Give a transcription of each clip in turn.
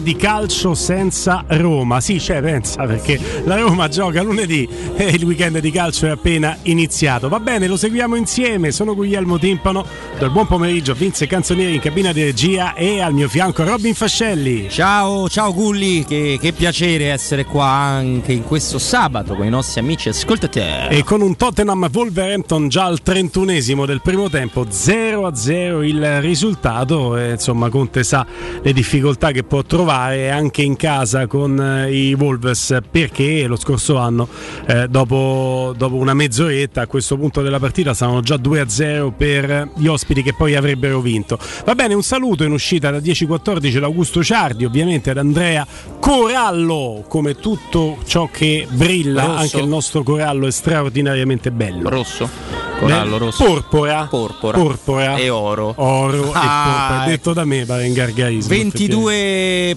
di calcio senza Roma. Sì, c'è, pensa, perché la Roma gioca lunedì e il weekend di calcio è appena iniziato. Va bene, lo seguiamo insieme. Sono Guglielmo Timpano. Del buon pomeriggio, Vince Canzonieri in cabina di regia e al mio fianco Robin Fascelli. Ciao, ciao Gulli, che, che piacere essere qua anche in questo sabato con i nostri amici ascoltate. E con un Tottenham Wolverhampton già al 31esimo del primo tempo, 0-0 il risultato. E, insomma, Conte sa le difficoltà che può trovare anche in casa con eh, i Wolves perché lo scorso anno eh, dopo, dopo, una mezz'oretta a questo punto della partita stavano già 2-0 per gli ospiti che poi avrebbero vinto. Va bene, un saluto in uscita da 10-14 da Augusto Ciardi, ovviamente ad Andrea Corallo, come tutto ciò che brilla, Rosso. anche il nostro Corallo è straordinariamente bello. Rosso. Corallo rosso. Porpora. Porpora. Porpora. E oro. Oro ah, e porpora. Detto da me, pare in gargarismo. 22%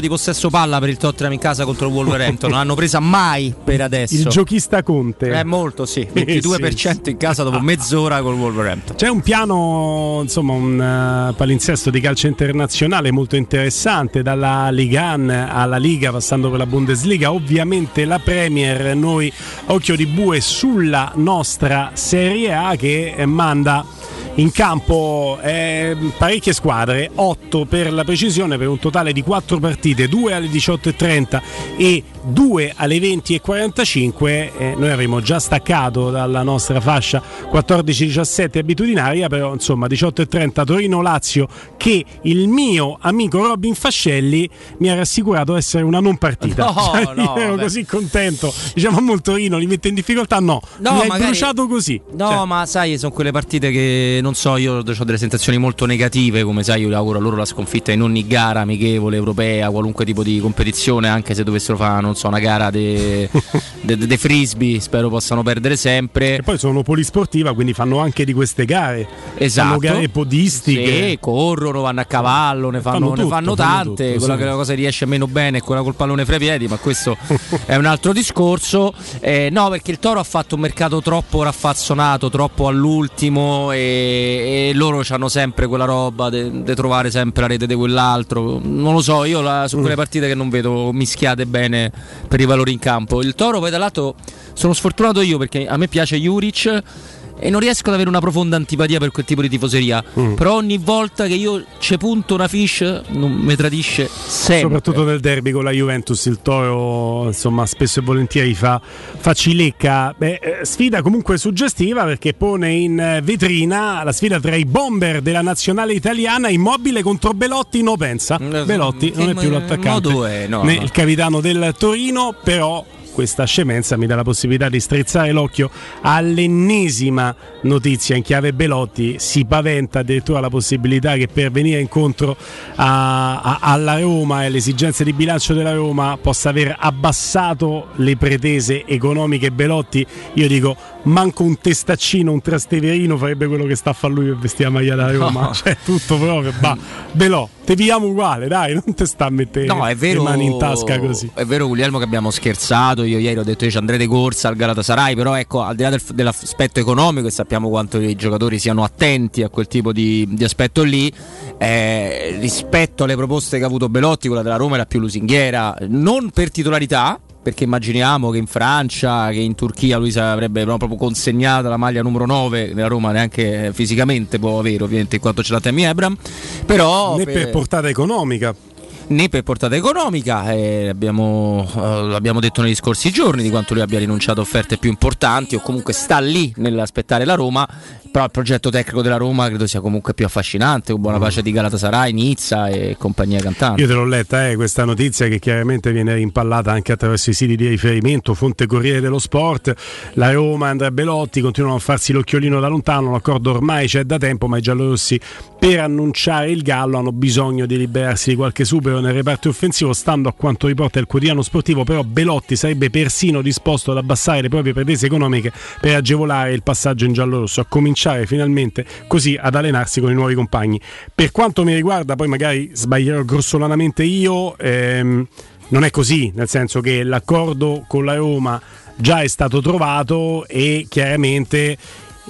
di possesso palla per il Tottenham in casa contro il Wolverhampton. non l'hanno presa mai per adesso. Il giochista Conte. È molto, sì. 22% sì, in casa dopo mezz'ora col Wolverhampton. C'è un piano, insomma, un uh, palinsesto di calcio internazionale molto interessante, dalla Liga alla Liga, passando per la Bundesliga. Ovviamente la Premier, noi occhio di bue sulla nostra Serie A che manda in campo eh, parecchie squadre, 8 per la precisione, per un totale di 4 partite, 2 alle 18.30 e 2 alle 20.45. Eh, noi avremo già staccato dalla nostra fascia 14-17 abitudinaria, però insomma 18.30 Torino-Lazio che il mio amico Robin Fascelli mi ha rassicurato essere una non partita. No, cioè, no, ero beh. così contento. Diciamo a Torino li mette in difficoltà, no. no mi hai magari... bruciato così. No, cioè. ma sai, sono quelle partite che non so, io ho delle sensazioni molto negative, come sai io auguro a loro la sconfitta in ogni gara amichevole, europea, qualunque tipo di competizione, anche se dovessero fare, non so, una gara de, de, de, de frisbee, spero possano perdere sempre. E poi sono polisportiva, quindi fanno anche di queste gare. Esatto. Fanno gare podistiche. Sì, corrono, vanno a cavallo, ne fanno, fanno, tutto, ne fanno tante. Fanno tutto, quella sì. che la cosa riesce meno bene è quella col pallone fra i piedi, ma questo è un altro discorso. Eh, no, perché il Toro ha fatto un mercato troppo raffazzonato, troppo all'ultimo e e, loro hanno sempre quella roba di trovare sempre la rete di quell'altro. Non lo so, io la, su quelle mm. partite che non vedo mischiate bene per i valori in campo. Il Toro poi dall'altro sono sfortunato io perché a me piace Juric e non riesco ad avere una profonda antipatia per quel tipo di tifoseria. Mm. Però ogni volta che io ci punto una fish non mi tradisce sempre. Soprattutto nel derby con la Juventus, il Toro insomma spesso e volentieri fa, fa cilecca. Beh, eh, sfida comunque suggestiva perché pone in vetrina la sfida tra i bomber della nazionale italiana, immobile contro Belotti. No, pensa. Mm, Belotti non è più l'attaccante, è, no, né no. il capitano del Torino, però questa scemenza mi dà la possibilità di strizzare l'occhio all'ennesima notizia in chiave Belotti. Si paventa addirittura la possibilità che per venire incontro a, a, alla Roma e alle esigenze di bilancio della Roma possa aver abbassato le pretese economiche Belotti. Io dico manco un testaccino, un trasteverino farebbe quello che sta a fare lui per vestire la maglia da Roma. No. Cioè, tutto proprio. Bah, Belò, te pigliamo uguale, dai, non te sta a mettere no, vero, le mani in tasca così. È vero, Guglielmo, che abbiamo scherzato. Io ieri ho detto che ci andrete corsa al Galatasaray, però ecco, al di là del, dell'aspetto economico, e sappiamo quanto i giocatori siano attenti a quel tipo di, di aspetto lì, eh, rispetto alle proposte che ha avuto Belotti, quella della Roma la più lusinghiera, non per titolarità, perché immaginiamo che in Francia, che in Turchia lui avrebbe proprio consegnato la maglia numero 9 della Roma, neanche fisicamente può avere ovviamente in quanto ce l'ha Temi Ebram, però... Né per, per portata economica né per portata economica. Eh, abbiamo, eh, l'abbiamo detto negli scorsi giorni di quanto lui abbia rinunciato a offerte più importanti o comunque sta lì nell'aspettare la Roma però il progetto tecnico della Roma credo sia comunque più affascinante, con buona pace di Galatasaray, Nizza e compagnia cantante. Io te l'ho letta, eh, questa notizia che chiaramente viene rimpallata anche attraverso i siti di riferimento, fonte Corriere dello Sport, la Roma, Andrea Belotti continuano a farsi l'occhiolino da lontano, l'accordo ormai c'è da tempo, ma i giallorossi per annunciare il Gallo hanno bisogno di liberarsi di qualche supero nel reparto offensivo, stando a quanto riporta il quotidiano sportivo, però Belotti sarebbe persino disposto ad abbassare le proprie pretese economiche per agevolare il passaggio in giallorosso, a cominciare finalmente così ad allenarsi con i nuovi compagni. Per quanto mi riguarda, poi magari sbaglierò grossolanamente io, ehm, non è così, nel senso che l'accordo con la Roma già è stato trovato e chiaramente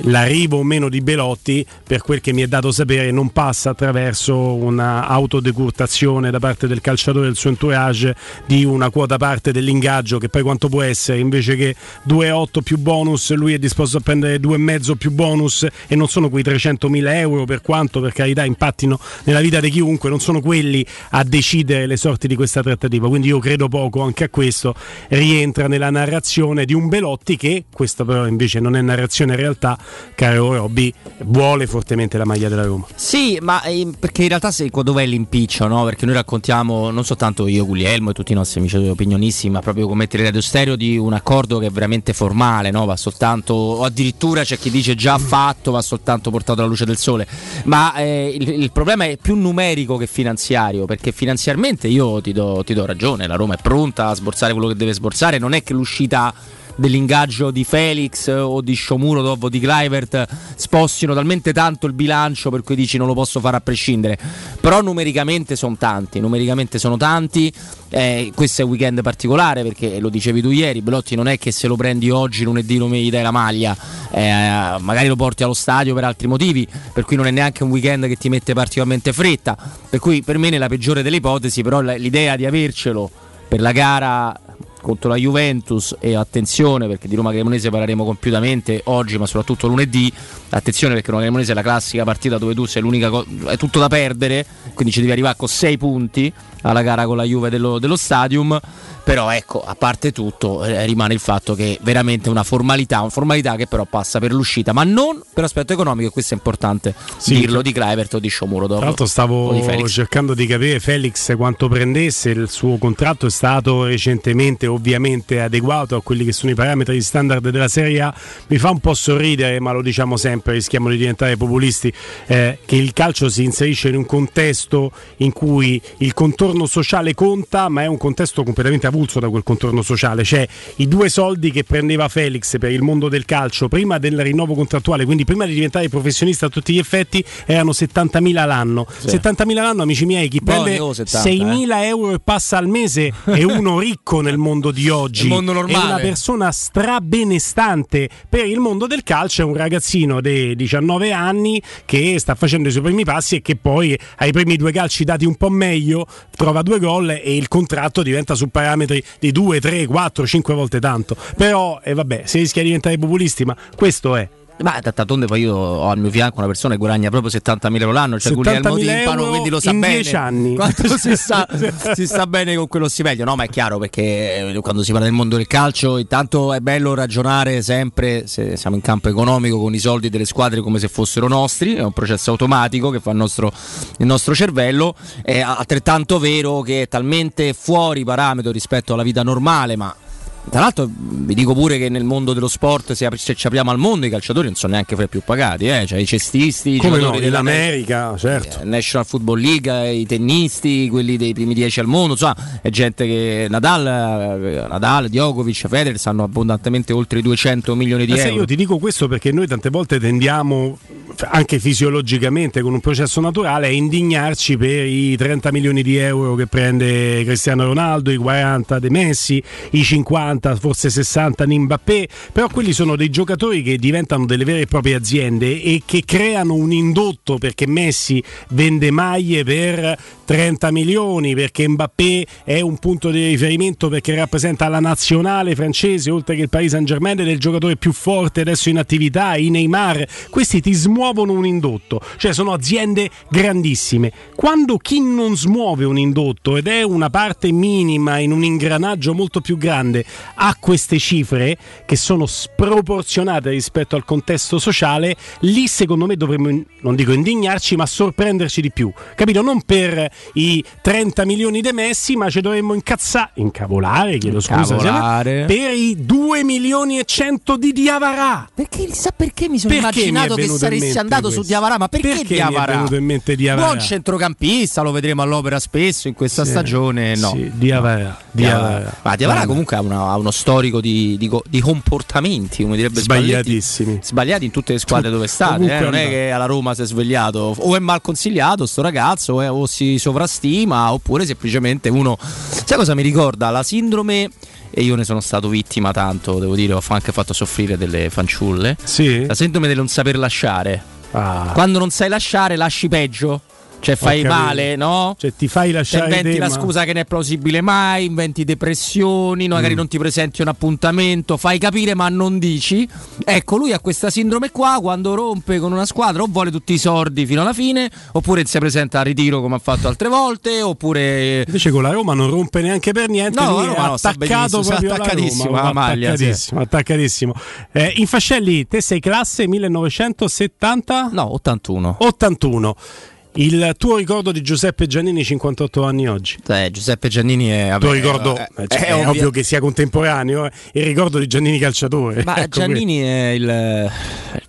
l'arrivo o meno di Belotti, per quel che mi è dato sapere, non passa attraverso un'autodecurtazione da parte del calciatore del suo entourage di una quota parte dell'ingaggio, che poi quanto può essere, invece che 2,8 più bonus, lui è disposto a prendere 2,5 più bonus e non sono quei 300.000 euro per quanto per carità impattino nella vita di chiunque, non sono quelli a decidere le sorti di questa trattativa. Quindi io credo poco anche a questo, rientra nella narrazione di un Belotti che, questa però invece non è narrazione in realtà, caro Robby, vuole fortemente la maglia della Roma. Sì, ma eh, perché in realtà se, dov'è l'impiccio? No? Perché noi raccontiamo, non soltanto io, Guglielmo e tutti i nostri amici opinionisti, ma proprio come Radio Stereo di un accordo che è veramente formale, no? va soltanto, o addirittura c'è chi dice già fatto, va soltanto portato alla luce del sole. Ma eh, il, il, problema è più numerico che finanziario, perché finanziariamente io ti do, ti do ragione, la Roma è pronta a sborsare quello che deve sborsare, non è che l'uscita dell'ingaggio di Felix o di Shomuro o di Clivert spostino talmente tanto il bilancio per cui dici non lo posso fare a prescindere. Però numericamente sono tanti, numericamente sono tanti. Eh, questo è un weekend particolare perché lo dicevi tu ieri, Belotti non è che se lo prendi oggi, lunedì non mi dai la maglia, eh, magari lo porti allo stadio per altri motivi, per cui non è neanche un weekend che ti mette particolarmente fretta. Per cui per me nella peggiore delle ipotesi, però l'idea di avercelo per la gara contro la Juventus e attenzione perché di Roma Cremonese parleremo compiutamente oggi ma soprattutto lunedì. Attenzione perché Roma Cremonese è la classica partita dove tu sei l'unica co- è tutto da perdere quindi ci devi arrivare con 6 punti alla gara con la Juve dello, dello Stadium però ecco, a parte tutto, eh, rimane il fatto che veramente una formalità, una formalità che però passa per l'uscita, ma non per aspetto economico, e questo è importante sì, dirlo di Kluivert o di Sciomuro dopo. Tra l'altro stavo di cercando di capire Felix quanto prendesse, il suo contratto è stato recentemente ovviamente adeguato a quelli che sono i parametri standard della Serie A, mi fa un po' sorridere, ma lo diciamo sempre, rischiamo di diventare populisti, eh, che il calcio si inserisce in un contesto in cui il contorno sociale conta, ma è un contesto completamente avulso avulso da quel contorno sociale, cioè i due soldi che prendeva Felix per il mondo del calcio prima del rinnovo contrattuale, quindi prima di diventare professionista a tutti gli effetti, erano 70.000 l'anno. Sì. 70.000 l'anno, amici miei, chi prende 70, 6.000 eh. euro e passa al mese è uno ricco nel mondo di oggi. Il mondo normale. È una persona strabenestante per il mondo del calcio, è un ragazzino di 19 anni che sta facendo i suoi primi passi e che poi ai primi due calci dati un po' meglio trova due gol e il contratto diventa su parametri parametri di 2, 3, 4, 5 volte tanto. Però, e eh, vabbè, si rischia di diventare populisti, ma questo è. Ma d'altronde poi io ho al mio fianco una persona che guadagna proprio 70.000 euro l'anno, cioè Guglielmo Timpano, quindi lo sa in bene. 10 anni. Quanto si sta, si sta bene con quello stipendio. No, ma è chiaro perché eh, quando si parla del mondo del calcio, intanto è bello ragionare sempre, se siamo in campo economico, con i soldi delle squadre come se fossero nostri, è un processo automatico che fa il nostro, il nostro cervello. È altrettanto vero che è talmente fuori parametro rispetto alla vita normale, ma tra l'altro vi dico pure che nel mondo dello sport, se, ci apriamo al mondo, i calciatori non sono neanche fra i più pagati, eh? cioè i cestisti, i Come no, dell'America, ne- certo. Eh, National Football League, i tennisti, quelli dei primi dieci al mondo, insomma, è gente che Nadal, eh, Nadal Djokovic, Federer stanno abbondantemente oltre i 200 milioni di Ma euro. Io ti dico questo perché noi tante volte tendiamo anche fisiologicamente con un processo naturale a indignarci per i 30 milioni di euro che prende Cristiano Ronaldo, i 40 dei Messi, i 50 50, forse 60 di Mbappé, però quelli sono dei giocatori che diventano delle vere e proprie aziende e che creano un indotto perché Messi vende maglie per 30 milioni, perché Mbappé è un punto di riferimento perché rappresenta la nazionale francese, oltre che il Paris Saint Germain ed è il giocatore più forte adesso in attività, i Neymar, questi ti smuovono un indotto, cioè sono aziende grandissime. Quando chi non smuove un indotto ed è una parte minima in un ingranaggio molto più grande, ha queste cifre che sono sproporzionate rispetto al contesto sociale, lì secondo me dovremmo, non dico indignarci, ma sorprenderci di più. Capito? Non per i 30 milioni di Messi, ma ci dovremmo incazzare, incavolare, chiedo incavolare. scusa, per i 2 milioni e 100 di Diavarà. Perché sa perché mi sono perché immaginato mi che saresti andato questo? su Diavarà, ma perché, perché Diavarà? Mi è venuto in mente Diavarà? Buon centrocampista, lo vedremo all'opera spesso in questa sì, stagione, no. Sì, Diavarà. Diavarà. Ma Diavarà comunque ha una ha uno storico di, di, di, comportamenti, come direbbe Sbagliatissimi. Sbagliati in tutte le squadre dove state. Eh? Non è che alla Roma si è svegliato, o è mal consigliato sto ragazzo, o, è, o si sovrastima, oppure semplicemente uno. Sai cosa mi ricorda? La sindrome e io ne sono stato vittima tanto, devo dire, ho anche fatto soffrire delle fanciulle. Sì. La sindrome del non saper lasciare. Ah. Quando non sai lasciare, lasci peggio. Cioè fai male, no? Cioè ti fai lasciare Cioè, inventi la scusa che non è plausibile mai, inventi depressioni, no, magari Mm. non ti presenti un appuntamento, fai capire ma non dici. Ecco, lui ha questa sindrome qua quando rompe con una squadra o vuole tutti i soldi fino alla fine, oppure si presenta a ritiro come ha fatto altre volte, oppure Invece con la Roma non rompe neanche per niente, No, lui no, sta attaccato proprio attaccatissimo Roma, maglia, attaccatissimo, attaccatissimo. Eh, Infascelli, te sei classe 1970? no, 81. 81. Il tuo ricordo di Giuseppe Giannini 58 anni oggi? Eh, Giuseppe Giannini è vabbè, ricordo, eh, eh, cioè, è è, ovvio- ovvio che sia contemporaneo, eh. il ricordo di Giannini calciatore. Ma Ecco Giannini è il, eh,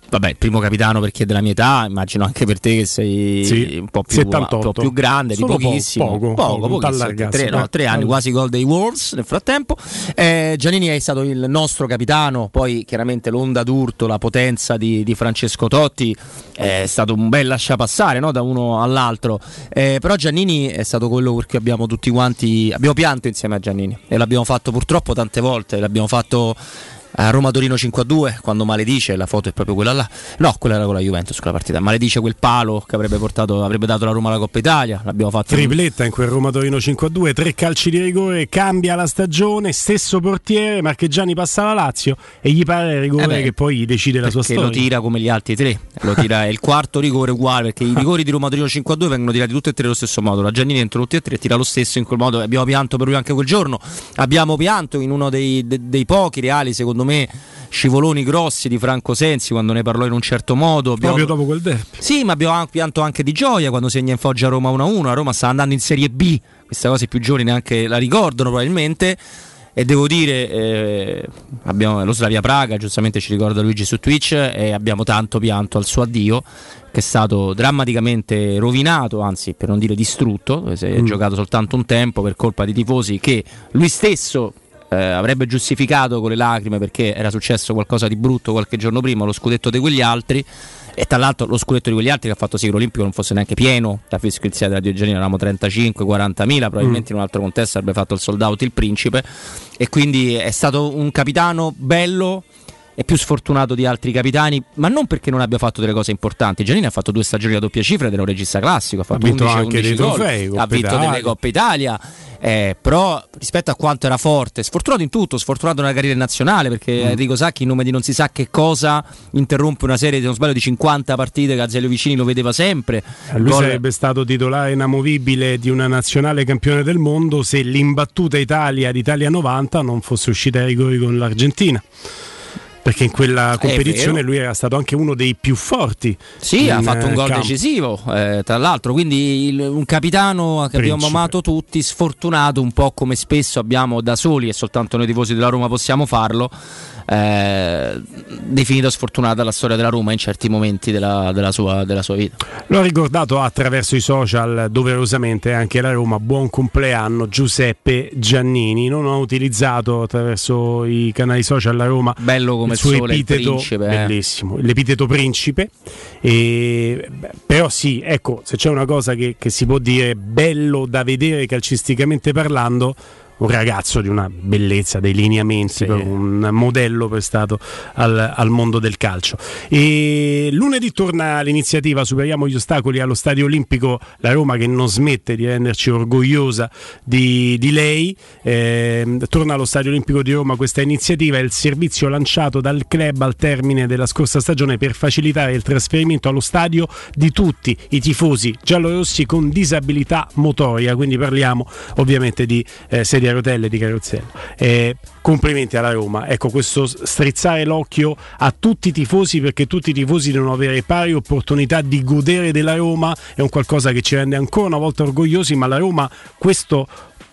vabbè, il primo capitano perché è della mia età, immagino anche per te che sei Sì, un, po più, 78. un po' più grande, di Solo po- pochissimo. poco, poco, poco, pochissimo, tre, no, tre anni, quasi gol dei Wolves nel frattempo. Eh, Giannini è stato il nostro capitano, poi chiaramente l'onda d'urto, la potenza di, di Francesco Totti è stato un bel lasciapassare no, da uno all'altro. Eh, però Giannini è stato quello per cui abbiamo tutti quanti abbiamo pianto insieme a Giannini e l'abbiamo fatto purtroppo tante volte. L'abbiamo fatto a Roma Torino 5-2 quando maledice, la foto è proprio quella là. No, quella era con la Juventus quella partita. Maledice quel palo che avrebbe portato avrebbe dato la Roma alla Coppa Italia. L'abbiamo fatto Tripletta in quel Roma Torino 5-2, tre calci di rigore, cambia la stagione, stesso portiere, Marcheggiani passa alla Lazio e gli pare il rigore Eh che poi decide la sua storia. lo tira come gli altri tre. Lo tira, è il quarto rigore uguale perché i rigori di Roma Torino 5-2 vengono tirati tutti e tre allo stesso modo. La Giannini entra tutti e tre tira lo stesso in quel modo. Abbiamo pianto per lui anche quel giorno. Abbiamo pianto in uno dei, de- dei pochi reali, secondo me, scivoloni grossi di Franco Sensi quando ne parlò in un certo modo. Abbiamo- Proprio dopo quel derby. Sì, ma abbiamo pianto anche di gioia quando segna in Foggia Roma 1-1. La Roma sta andando in Serie B, questa cosa i più giovani neanche la ricordano probabilmente. E devo dire, eh, abbiamo lo Slavia Praga, giustamente ci ricorda Luigi su Twitch, e abbiamo tanto pianto al suo addio, che è stato drammaticamente rovinato, anzi per non dire distrutto, si è Mm. giocato soltanto un tempo per colpa di tifosi che lui stesso eh, avrebbe giustificato con le lacrime perché era successo qualcosa di brutto qualche giorno prima, lo scudetto di quegli altri. E tra l'altro lo scudetto di quegli altri che ha fatto sì che l'Olimpico non fosse neanche pieno, la fiscalizia della Diogenina eravamo 35-40 mila, probabilmente in un altro contesto avrebbe fatto il sold out il principe e quindi è stato un capitano bello e più sfortunato di altri capitani, ma non perché non abbia fatto delle cose importanti. Giannini ha fatto due stagioni a doppia cifra ed era un regista classico, ha fatto vinto 11, anche 11 dei gol, trofei, ha vinto Italia. delle Coppe Italia. eh, però rispetto a quanto era forte, sfortunato in tutto, sfortunato nella carriera nazionale perché Mm. Enrico Sacchi in nome di non si sa che cosa interrompe una serie, se non sbaglio, di 50 partite che Azeglio Vicini lo vedeva sempre. Eh, Lui Gol- sarebbe stato titolare inamovibile di una nazionale campione del mondo se l'imbattuta Italia d'Italia 90 non fosse uscita ai rigori con l'Argentina. Perché in quella competizione lui era stato anche uno dei più forti. Sì, ha fatto un eh, gol campo. decisivo, eh, tra l'altro, quindi il- un capitano che abbiamo Principe. amato tutti, sfortunato un po' come spesso abbiamo da soli e soltanto noi tifosi della Roma possiamo farlo, eh, definito sfortunata la storia della Roma in certi momenti della, della sua, della sua vita. Lo ha ricordato attraverso i social doverosamente anche la Roma. Buon compleanno Giuseppe Giannini. Non ho utilizzato attraverso i canali social la Roma Bello come il suo sole, il epiteto principe, eh. bellissimo, l'epiteto principe. E, beh, però sì, ecco, se c'è una cosa che, che si può dire bello da vedere calcisticamente parlando, un ragazzo di una bellezza, dei lineamenti, Sì. un modello prestato al, al mondo del calcio. E lunedì torna l'iniziativa Superiamo gli ostacoli allo Stadio Olimpico, la Roma che non smette di renderci orgogliosa di, di lei. Eh, torna allo Stadio Olimpico di Roma questa iniziativa, è il servizio lanciato dal club al termine della scorsa stagione per facilitare il trasferimento allo stadio di tutti i tifosi giallorossi con disabilità motoria, quindi parliamo ovviamente di eh, sedie a rotelle di carrozzello. Eh, complimenti alla Roma, ecco questo strizzare l'occhio a tutti i tifosi perché tutti i tifosi devono avere pari opportunità di godere della Roma, è un qualcosa che ci rende ancora una volta orgogliosi, ma la Roma questo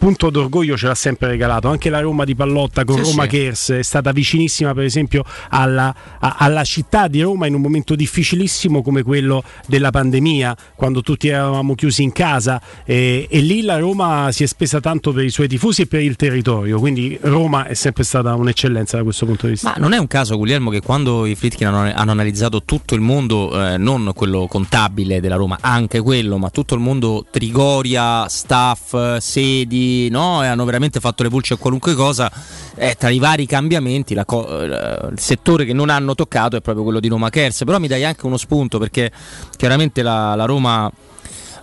punto d'orgoglio ce l'ha sempre regalato. Anche la Roma di Pallotta con Sì, Roma sì. Kers è stata vicinissima per esempio alla, a- alla città di Roma in un momento difficilissimo come quello della pandemia quando tutti eravamo chiusi in casa. E, e lì la Roma si è spesa tanto per i suoi tifosi e per il territorio. Quindi Roma è sempre stata un'eccellenza da questo punto di vista. Ma non è un caso, Guglielmo, che quando i Fritkin hanno, hanno analizzato tutto il mondo, eh, non quello contabile della Roma, anche quello, ma tutto il mondo Trigoria, staff, sedi, cambiati no? e hanno veramente fatto le pulce a qualunque cosa. Eh, tra i vari cambiamenti, co- eh, il settore che non hanno toccato è proprio quello di Roma Kers. Però mi dai anche uno spunto perché chiaramente la, la Roma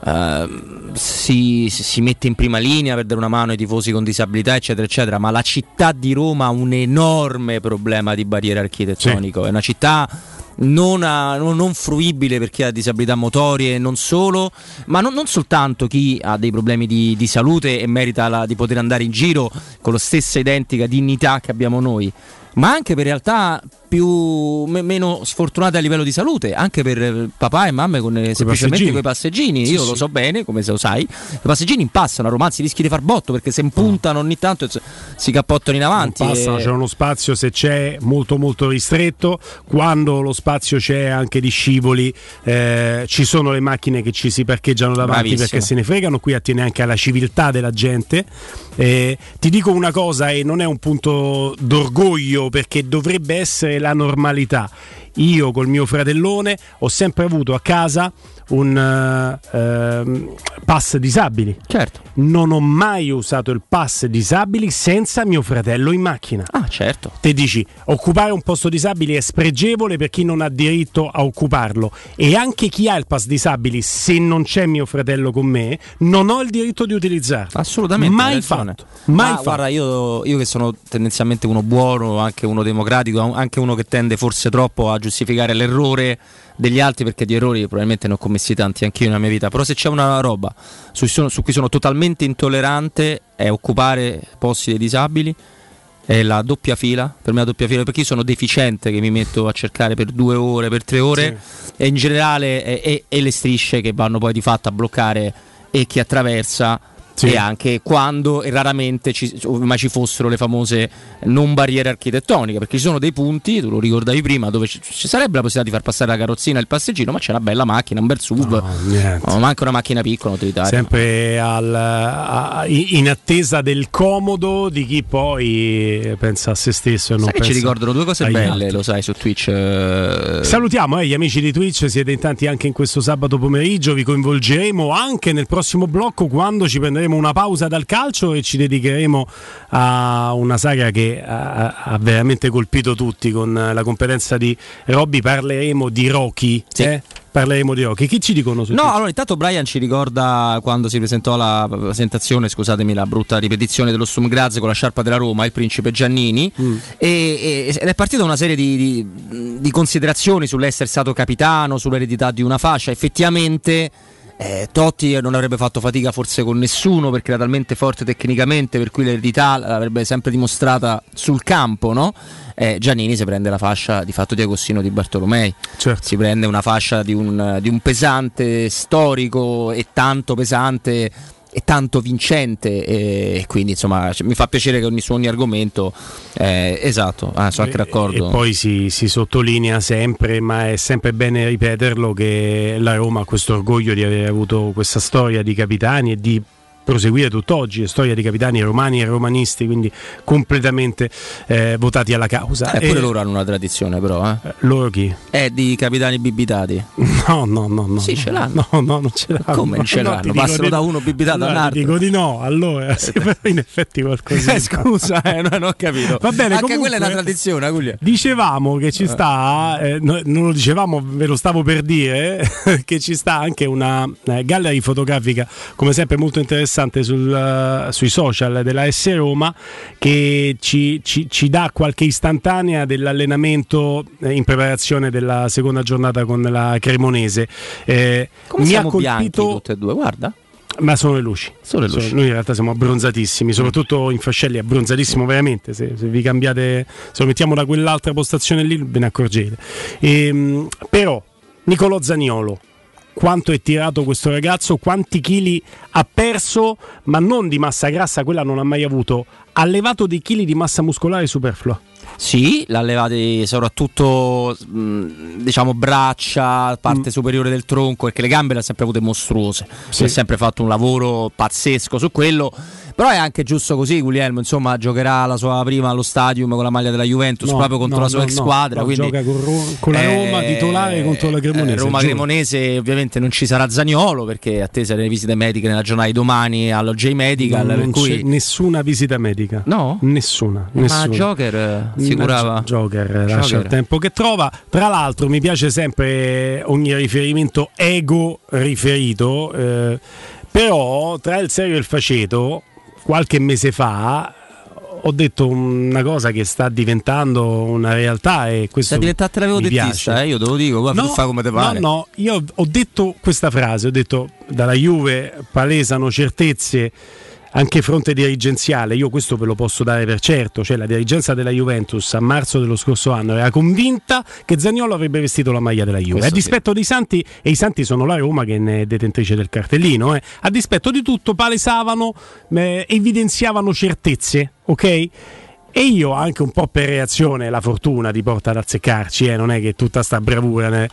Uh, si, si, mette in prima linea per dare una mano ai tifosi con disabilità, eccetera, eccetera. Ma la città di Roma ha un enorme problema di barriere architettonico. Sì. È una città non, a, non, fruibile per chi ha disabilità motorie, non solo, ma non, non soltanto chi ha dei problemi di, di salute e merita la, di poter andare in giro con la stessa identica dignità che abbiamo noi, ma anche per realtà più, me, meno sfortunate a livello di salute, anche per eh, papà e mamme con eh, semplicemente quei passeggini. Sì, Io sì. lo so bene, come se lo sai, i passeggini impassano, a romanzi rischi di far botto perché se impuntano ogni tanto si cappottano in avanti. Passano, e... c'è uno spazio se c'è molto molto ristretto, quando lo spazio c'è anche di scivoli, eh, ci sono le macchine che ci si parcheggiano davanti Bravissimo. perché se ne fregano, qui attiene anche alla civiltà della gente. Eh, ti dico una cosa e non è un punto d'orgoglio perché dovrebbe essere la normalità. Io col mio fratellone ho sempre avuto a casa un uh, pass disabili. Certo. Non ho mai usato il pass disabili senza mio fratello in macchina. Ah, certo. Te dici, occupare un posto disabili è spregevole per chi non ha diritto a occuparlo e anche chi ha il pass disabili, se non c'è mio fratello con me, non ho il diritto di utilizzarlo. Assolutamente. Mai fatto. Mai Ma, fatto. Guarda, io, io che sono tendenzialmente uno buono, anche uno democratico, anche uno che tende forse troppo a giustificare l'errore degli altri perché di errori probabilmente ne ho commessi tanti anch'io nella mia vita, però se c'è una roba su, su cui sono totalmente intollerante è occupare posti dei disabili è la doppia fila, per me la doppia fila perché io sono deficiente che mi metto a cercare per due ore, per tre ore sì. e in generale e, e le strisce che vanno poi di fatto a bloccare e chi attraversa sì. e anche quando e raramente ci, ma ci fossero le famose non barriere architettoniche, perché ci sono dei punti, tu lo ricordavi prima, dove ci, ci sarebbe la possibilità di far passare la carrozzina e il passeggino, ma c'è una bella macchina, un bel SUV, no, no, manca una macchina piccola utilitaria. Sempre al, a, in attesa del comodo di chi poi pensa a se stesso e non ci ricordano due cose belle, altri. lo sai, su Twitch. Eh... Salutiamo eh, gli amici di Twitch, siete in tanti anche in questo sabato pomeriggio, vi coinvolgeremo anche nel prossimo blocco quando ci prenderemo faremo una pausa dal calcio e ci dedicheremo a una saga che ha, ha veramente colpito tutti con la competenza di Robby. Parleremo di Rocky. Sì. Eh? parleremo di Rocky. Chi ci dicono su No, allora intanto Brian ci ricorda quando si presentò la presentazione, scusatemi la brutta ripetizione dello Stum Graz con la sciarpa della Roma, il principe Giannini, mm. e, ed è partita una serie di, di, di considerazioni sull'essere stato capitano, sull'eredità di una fascia. Effettivamente eh, Totti non avrebbe fatto fatica forse con nessuno perché era talmente forte tecnicamente per cui l'eredità l'avrebbe sempre dimostrata sul campo, no? Eh, Giannini si prende la fascia di fatto di Agostino di Bartolomei, certo. si prende una fascia di un, di un pesante storico e tanto pesante è tanto vincente e quindi insomma mi fa piacere che ogni, su ogni argomento eh, esatto, ah, sono anche d'accordo. E, poi si, si, sottolinea sempre, ma è sempre bene ripeterlo, che la Roma ha questo orgoglio di aver avuto questa storia di capitani e di proseguire tutt'oggi, è storia di capitani romani e romanisti, quindi completamente eh, votati alla causa. Eppure e... loro hanno una tradizione però, eh? eh loro chi? È di capitani bibitati. No, no, no, no. Sì, ce l'hanno. No, no, non ce l'hanno. Come non ce l'hanno? Passano da uno bibitato allora, all'altro. Dico di no, allora, sì, però in effetti qualcosa. Eh, scusa, eh, non ho capito. Va bene, Anche comunque, quella è una tradizione, Aguglia. Dicevamo che ci sta, eh, non lo dicevamo, ve lo stavo per dire, che ci sta anche una eh, gallery fotografica, come sempre molto interessante sul eh, sui social della S Roma che ci, ci, ci dà qualche istantanea dell'allenamento eh, in preparazione della seconda giornata con la Cremonese. Eh, Come mi ha colpito tutte e due, guarda. Ma sono le luci. Sono le luci. Noi in realtà siamo abbronzatissimi, soprattutto in Fascelli abbronzatissimo veramente. Se, se, vi cambiate, se lo mettiamo da quell'altra postazione lì, ve ne accorgete. E, ehm, però, Nicolò Zaniolo, quanto è tirato questo ragazzo, quanti chili ha perso, ma non di massa grassa, quella non ha mai avuto, ha levato dei chili di massa muscolare superflua. Sì, l'ha levati soprattutto diciamo braccia, parte mm. superiore del tronco, perché le gambe le ha sempre avute mostruose. Sì. Ha sempre fatto un lavoro pazzesco su quello. Però è anche giusto così, Guglielmo, insomma, giocherà la sua prima allo stadium con la maglia della Juventus no, proprio contro no, la sua no, ex squadra. quindi, gioca con, con la Roma eh, titolare contro la Cremonese. Eh, Roma Cremonese ovviamente non ci sarà Zagnolo perché attesa le visite mediche nella giornata di domani allo J Medical. Non, non cui... nessuna visita medica. No? Nessuna. nessuna. Ma Joker si curava. Joker, Joker lascia il tempo che trova. Tra l'altro mi piace sempre ogni riferimento ego riferito. Eh, però tra il serio e il faceto, qualche mese fa ho detto una cosa che sta diventando una realtà e questo sta diventando l'avevo dettista, eh, io te lo dico, guarda, no, fa come te pare. No, no, io ho detto questa frase, ho detto dalla Juve palesano certezze anche fronte dirigenziale, io questo ve lo posso dare per certo, cioè la dirigenza della Juventus a marzo dello scorso anno era convinta che Zagnolo avrebbe vestito la maglia della Juve, questo a dispetto sì. dei Santi, e i Santi sono la Roma che ne è detentrice del cartellino, eh. a dispetto di tutto palesavano, eh, evidenziavano certezze, ok? E io anche un po' per reazione la fortuna ti porta ad azzeccarci, eh? non è che tutta sta bravura... Ne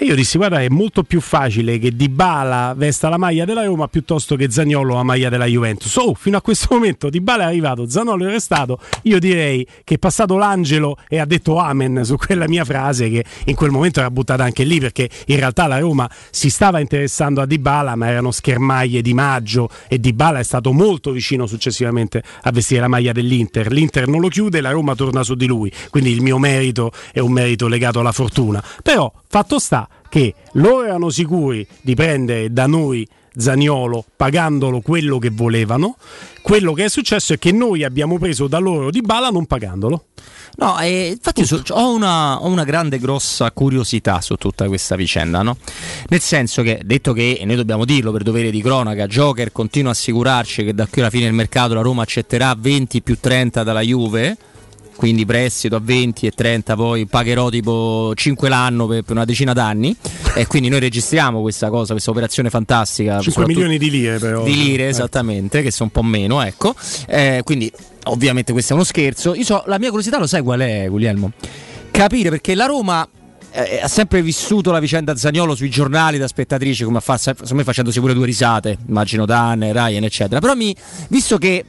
e io dissi: Guarda, è molto più facile che Dybala vesta la maglia della Roma piuttosto che Zagnolo la maglia della Juventus. Oh, fino a questo momento Dybala è arrivato, Zagnolo è restato. Io direi che è passato l'angelo e ha detto amen su quella mia frase che in quel momento era buttata anche lì perché in realtà la Roma si stava interessando a Dybala, ma erano schermaglie di maggio e Dybala è stato molto vicino successivamente a vestire la maglia dell'Inter. L'Inter non lo chiude, la Roma torna su di lui. Quindi il mio merito è un merito legato alla fortuna. Però Fatto sta che loro erano sicuri di prendere da noi Zaniolo pagandolo quello che volevano. Quello che è successo è che noi abbiamo preso da loro di bala non pagandolo. No, eh, infatti so, ho, una, ho, una, grande grossa curiosità su tutta questa vicenda, no? Nel senso che, detto che, e noi dobbiamo dirlo per dovere di cronaca, Joker continua a assicurarci che da qui alla fine del mercato la Roma accetterà 20 più 30 dalla Juve quindi prestito a 20 e 30 poi pagherò tipo 5 l'anno per, per una decina d'anni. E quindi noi registriamo questa cosa, questa operazione fantastica. 5 milioni di lire però. Di lire eh. esattamente che sono un po' meno ecco. Eh, quindi ovviamente questo è uno scherzo. Io so, la mia curiosità lo sai qual è Guglielmo? Capire perché la Roma eh, ha sempre vissuto la vicenda Zagnolo sui giornali da spettatrice come fa, me facendosi pure due risate immagino Dan, Ryan eccetera. Però mi, visto che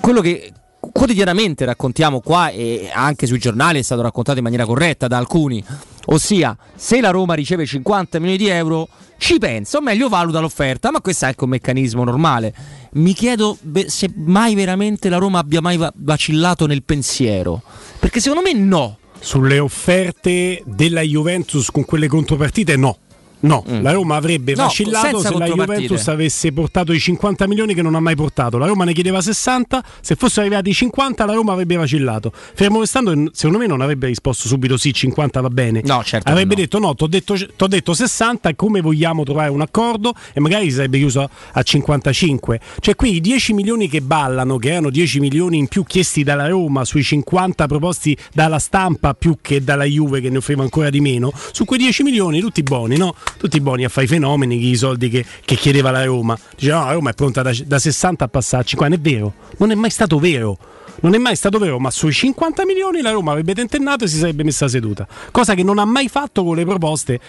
quello che quotidianamente raccontiamo qua e anche sui giornali è stato raccontato in maniera corretta da alcuni, ossia se la Roma riceve 50 milioni di euro ci pensa, o meglio valuta l'offerta, ma questo è anche un meccanismo normale. Mi chiedo se mai veramente la Roma abbia mai vacillato nel pensiero, perché secondo me no. Sulle offerte della Juventus con quelle contropartite no. No, mm. la Roma avrebbe no, vacillato se la Juventus avesse portato i 50 milioni che non ha mai portato. La Roma ne chiedeva 60, se fossero arrivati i 50 la Roma avrebbe vacillato. Fermo restando, secondo me non avrebbe risposto subito sì, 50 va bene. No, certo avrebbe no. detto no, ti ho detto, detto, 60 e come vogliamo trovare un accordo e magari si sarebbe chiuso a 55. Cioè qui i 10 milioni che ballano, che erano 10 milioni in più chiesti dalla Roma sui 50 proposti dalla stampa più che dalla Juve che ne offriva ancora di meno, su quei 10 milioni tutti buoni, no? Tutti buoni a fare i fenomeni, i soldi che, che chiedeva la Roma. Diceva no, la Roma è pronta da, da 60 a passare a 50, non è vero, non è mai stato vero. Non è mai stato vero, ma sui 50 milioni la Roma avrebbe tentennato e si sarebbe messa seduta, cosa che non ha mai fatto con le proposte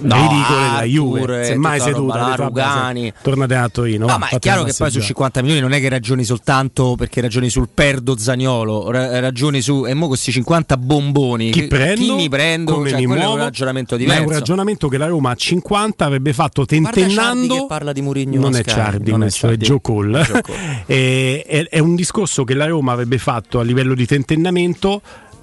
no, ridicole della Juve, se mai seduta, Rugani. tornate a Torino. No, ma è chiaro che poi su 50 milioni non è che ragioni soltanto perché ragioni sul perdo Zagnolo, ragioni su e mo questi 50 bomboni, chi, prendo, chi mi prendo, come cioè, mi muovo, è un ragionamento diverso. Ma è un ragionamento che la Roma a 50 avrebbe fatto tentennando che parla di Mourinho non è Ciardi, non è, è Joe Cole. è, è, è un discorso che la Roma avrebbe fatto a livello di tentennamento,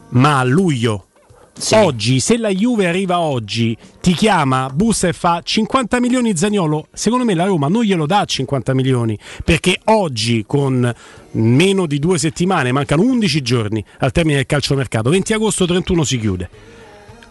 ma a luglio sì. Oggi, se la Juve arriva oggi, ti chiama, bussa e fa 50 milioni Zagnolo, secondo me la Roma non glielo dà 50 milioni, perché oggi con meno di due settimane, mancano 11 giorni al termine del calciomercato, 20 agosto 31 si chiude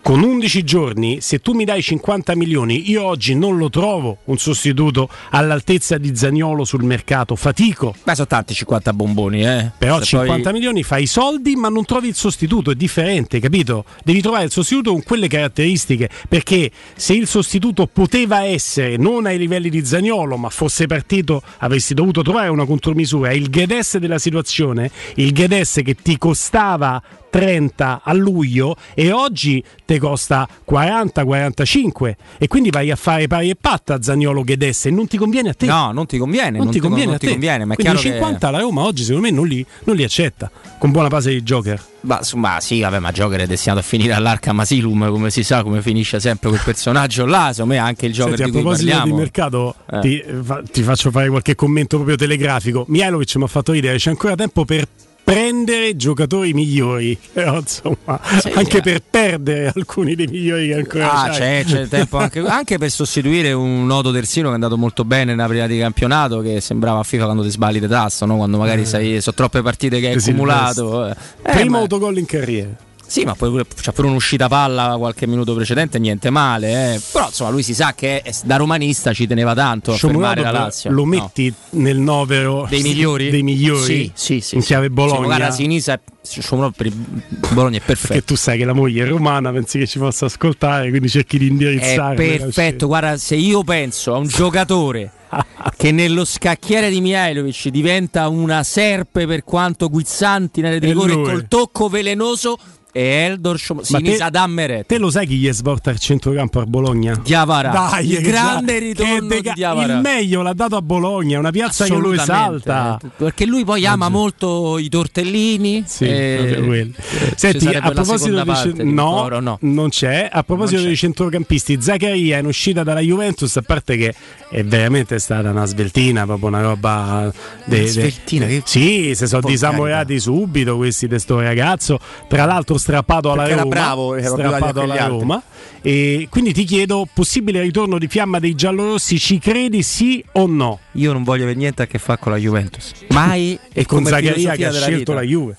con 11 giorni, se tu mi dai 50 milioni, io oggi non lo trovo un sostituto all'altezza di Zagnolo sul mercato, fatico. Ma sono tanti 50 bomboni, eh. Però se 50 poi... milioni fai i soldi, ma non trovi il sostituto, è differente, capito? Devi trovare il sostituto con quelle caratteristiche, perché se il sostituto poteva essere non ai livelli di Zagnolo, ma fosse partito, avresti dovuto trovare una contromisura. Il Gedes della situazione, il Gedes che ti costava 30 a luglio e oggi te costa 40-45 e quindi vai a fare pari e patta Zagnolo Guedes e non ti conviene a te. No, non ti conviene. Non, non ti conviene, non ti conviene ma quindi 50 che... la Roma oggi secondo me non li, non li accetta con buona base di Joker. Ma, ma, sì, vabbè, ma Joker è destinato a finire all'Arkham Asylum, come si sa, come finisce sempre quel personaggio là. Secondo me anche il Joker Senti, di a proposito di mercato, eh. ti, fa, ti, faccio fare qualche commento proprio telegrafico. Mihailovic mi ha fatto ridere, c'è ancora tempo per prendere giocatori migliori, però insomma, sì, anche eh. per perdere alcuni dei migliori che ancora ah, c'è, c'è tempo anche, anche, per sostituire un noto terzino che è andato molto bene nella prima di campionato, che sembrava a FIFA quando ti sbagli di tasto, no? quando magari eh. sei, sono troppe partite che hai accumulato. Eh, Primo ma... autogol in carriera. Sì, ma poi c'ha pure un'uscita palla qualche minuto precedente, niente male. Eh. Però insomma lui si sa che da romanista ci teneva tanto a fermare la Lazio. Lo metti no. nel novero dei migliori? Dei migliori sì, sì, sì, in chiave Bologna. Guarda, Sinisa per il Bologna è perfetto. Perché tu sai che la moglie è romana, pensi che ci possa ascoltare, quindi cerchi di indirizzare. È perfetto, guarda, se io penso a un giocatore che nello scacchiere di Mihailovic diventa una serpe per quanto guizzanti nelle rigore col tocco velenoso e Eldor Sinisa Dammeret. Te lo sai chi gli è svolta il centrocampo a Bologna? Diavara. Dai, il grande ritorno deca- di Diavara. Il meglio l'ha dato a Bologna, una piazza che lui esalta. Perché lui poi ama Oggi. molto i tortellini. Sì, e... Senti, a proposito di ce- no, no, non c'è. A proposito dei centrocampisti, Zaccaria in uscita dalla Juventus, a parte che è veramente stata una sveltina, proprio una roba de- una sveltina, de- che... Sì, si sono disamorati subito questi di sto ragazzo. Tra l'altro strappato alla Roma. Era bravo, era strappato alla Roma. E quindi ti chiedo, possibile ritorno di fiamma dei giallorossi, ci credi sì o no? Io non voglio avere niente a che fare con la Juventus. Mai e, con Zaccaria che ha scelto vita. la Juve.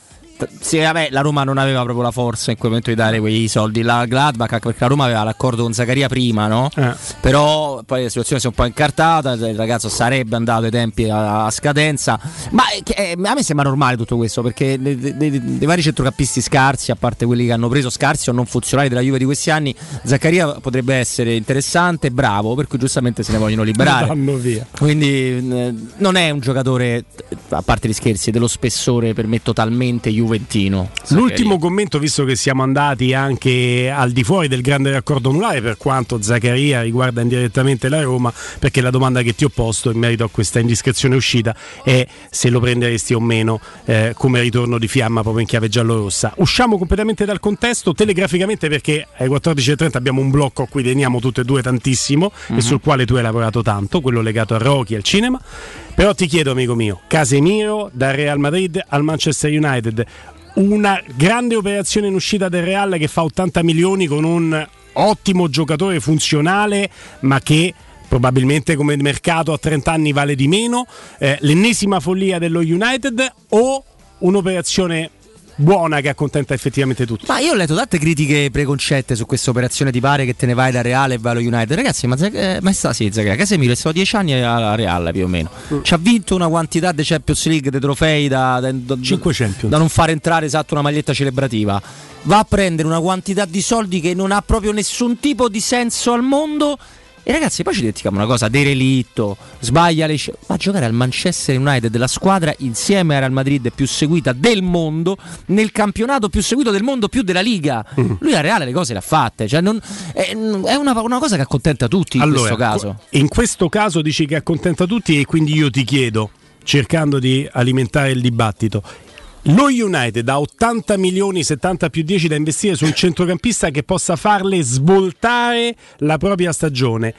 Sì, vabbè, la Roma non aveva proprio la forza in quel momento di dare quei soldi. La Gladbach, perché la Roma aveva l'accordo con Zaccaria prima, no? Eh. Però poi la situazione si è un po' incartata. Il ragazzo sarebbe andato ai tempi a, a scadenza. Ma eh, a me sembra normale tutto questo perché dei, vari centrocampisti scarsi, a parte quelli che hanno preso scarsi o non funzionali della Juve di questi anni, Zaccaria potrebbe essere interessante e bravo, per cui giustamente se ne vogliono liberare. Quindi eh, non è un giocatore, a parte gli scherzi, dello spessore per me totalmente Juve Juventino. L'ultimo commento, visto che siamo andati anche al di fuori del grande raccordo anulare, per quanto Zaccaria riguarda indirettamente la Roma, perché la domanda che ti ho posto in merito a questa indiscrezione uscita è se lo prenderesti o meno eh, come ritorno di fiamma proprio in chiave giallo-rossa. Usciamo completamente dal contesto, telegraficamente perché alle 14.30 abbiamo un blocco a cui teniamo tutte e due tantissimo mm-hmm. e sul quale tu hai lavorato tanto, quello legato a Rocky, al cinema. Però ti chiedo, amico mio, Casemiro dal Real Madrid al Manchester United, una grande operazione in uscita del Real che fa 80 milioni con un ottimo giocatore funzionale, ma che probabilmente come mercato a 30 anni vale di meno, eh, l'ennesima follia dello United o un'operazione buona che accontenta effettivamente tutti. Ma io ho letto tante critiche preconcette su questa operazione di pare che te ne vai da Reale e vai allo United. Ragazzi, ma, eh, ma sta sì, Zagrea, Casemiro è stato 10 anni alla Reale più o meno. Mm. Ci ha vinto una quantità di Champions League, di trofei da, da, da, da non far entrare esatto una maglietta celebrativa. Va a prendere una quantità di soldi che non ha proprio nessun tipo di senso al mondo e ragazzi, poi ci dimentichiamo una cosa: Derelitto, sbaglia le scelte. Ma giocare al Manchester United, la squadra insieme a Real Madrid più seguita del mondo, nel campionato più seguito del mondo, più della Liga. Mm. Lui a Reale le cose le ha fatte. Cioè non, è, è una, una, cosa che accontenta tutti in allora, questo caso. In questo caso dici che accontenta tutti, e quindi io ti chiedo, cercando di alimentare il dibattito, lo United ha 80 milioni, 70 più 10 da investire su un centrocampista che possa farle svoltare la propria stagione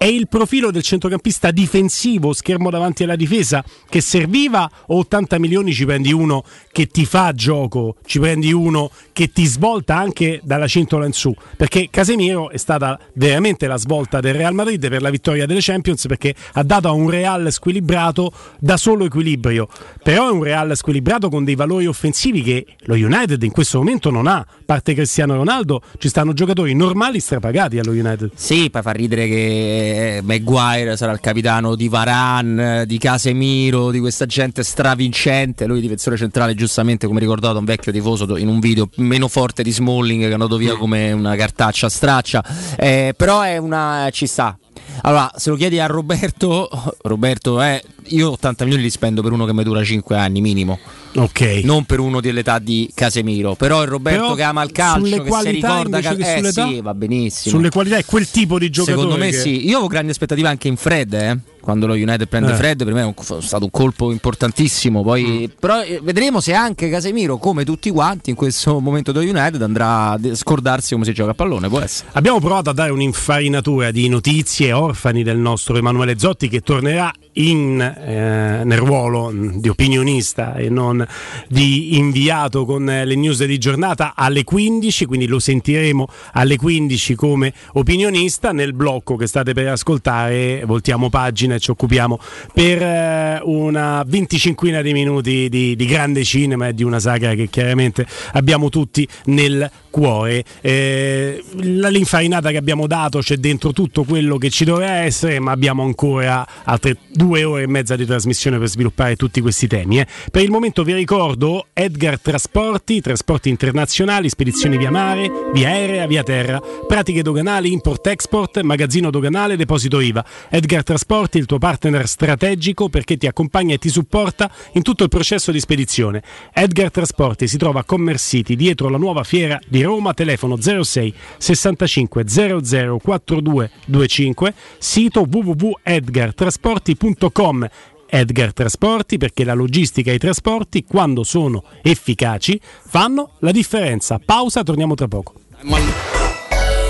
è il profilo del centrocampista difensivo, schermo davanti alla difesa, che serviva o 80 milioni ci prendi uno che ti fa gioco, ci prendi uno che ti svolta anche dalla cintola in su, perché Casemiro è stata veramente la svolta del Real Madrid per la vittoria delle Champions perché ha dato a un Real squilibrato da solo equilibrio, però è un Real squilibrato con dei valori offensivi che lo United in questo momento non ha, a parte Cristiano Ronaldo, ci stanno giocatori normali strapagati allo United. Sì, poi fa ridere che Maguire sarà il capitano di Varan, di Casemiro, di questa gente stravincente. Lui, difensore centrale, giustamente, come ricordato, un vecchio tifoso in un video meno forte di Smalling che è andato via come una cartaccia straccia. Eh, però è una. ci sta. Allora, se lo chiedi a Roberto, Roberto, eh, io 80 milioni li spendo per uno che mi dura 5 anni minimo Okay. Non per uno dell'età di Casemiro, però il Roberto però che ama il calcio, che si ricorda che, che eh, sì, va benissimo. Sulle qualità è quel tipo di giocatore. Secondo me che... sì. Io avevo grandi aspettative anche in Fred, eh quando lo United prende eh. Fred per me è stato un colpo importantissimo poi, mm. però eh, vedremo se anche Casemiro come tutti quanti in questo momento dello United andrà a scordarsi come si gioca a pallone può essere abbiamo provato a dare un'infarinatura di notizie orfani del nostro Emanuele Zotti che tornerà in, eh, nel ruolo di opinionista e non di inviato con le news di giornata alle 15 quindi lo sentiremo alle 15 come opinionista. Nel blocco che state per ascoltare voltiamo pagina e ci occupiamo per eh, una venticinquina di minuti di, di, grande cinema e di una saga che chiaramente abbiamo tutti nel cuore. Eh, l'infarinata che abbiamo dato c'è dentro tutto quello che ci doveva essere, ma abbiamo ancora altre due ore e mezza di trasmissione per sviluppare tutti questi temi. Eh. Per il momento vi ricordo Edgar Trasporti, trasporti internazionali, spedizioni via mare, via aerea, via terra, pratiche doganali, import-export, magazzino doganale, deposito IVA. Edgar Trasporti il tuo partner strategico perché ti accompagna e ti supporta in tutto il processo di spedizione. Edgar Trasporti si trova a Commerce City dietro la nuova fiera di Roma, telefono 06 65 00 4225, sito www.edgartrasporti.com Edgar Trasporti perché la logistica e i trasporti, quando sono efficaci, fanno la differenza. Pausa, torniamo tra poco.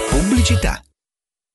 Pubblicità.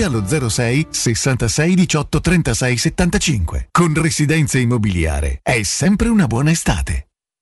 allo 06 66 18 36 75. Con Residenze Immobiliare è sempre una buona estate.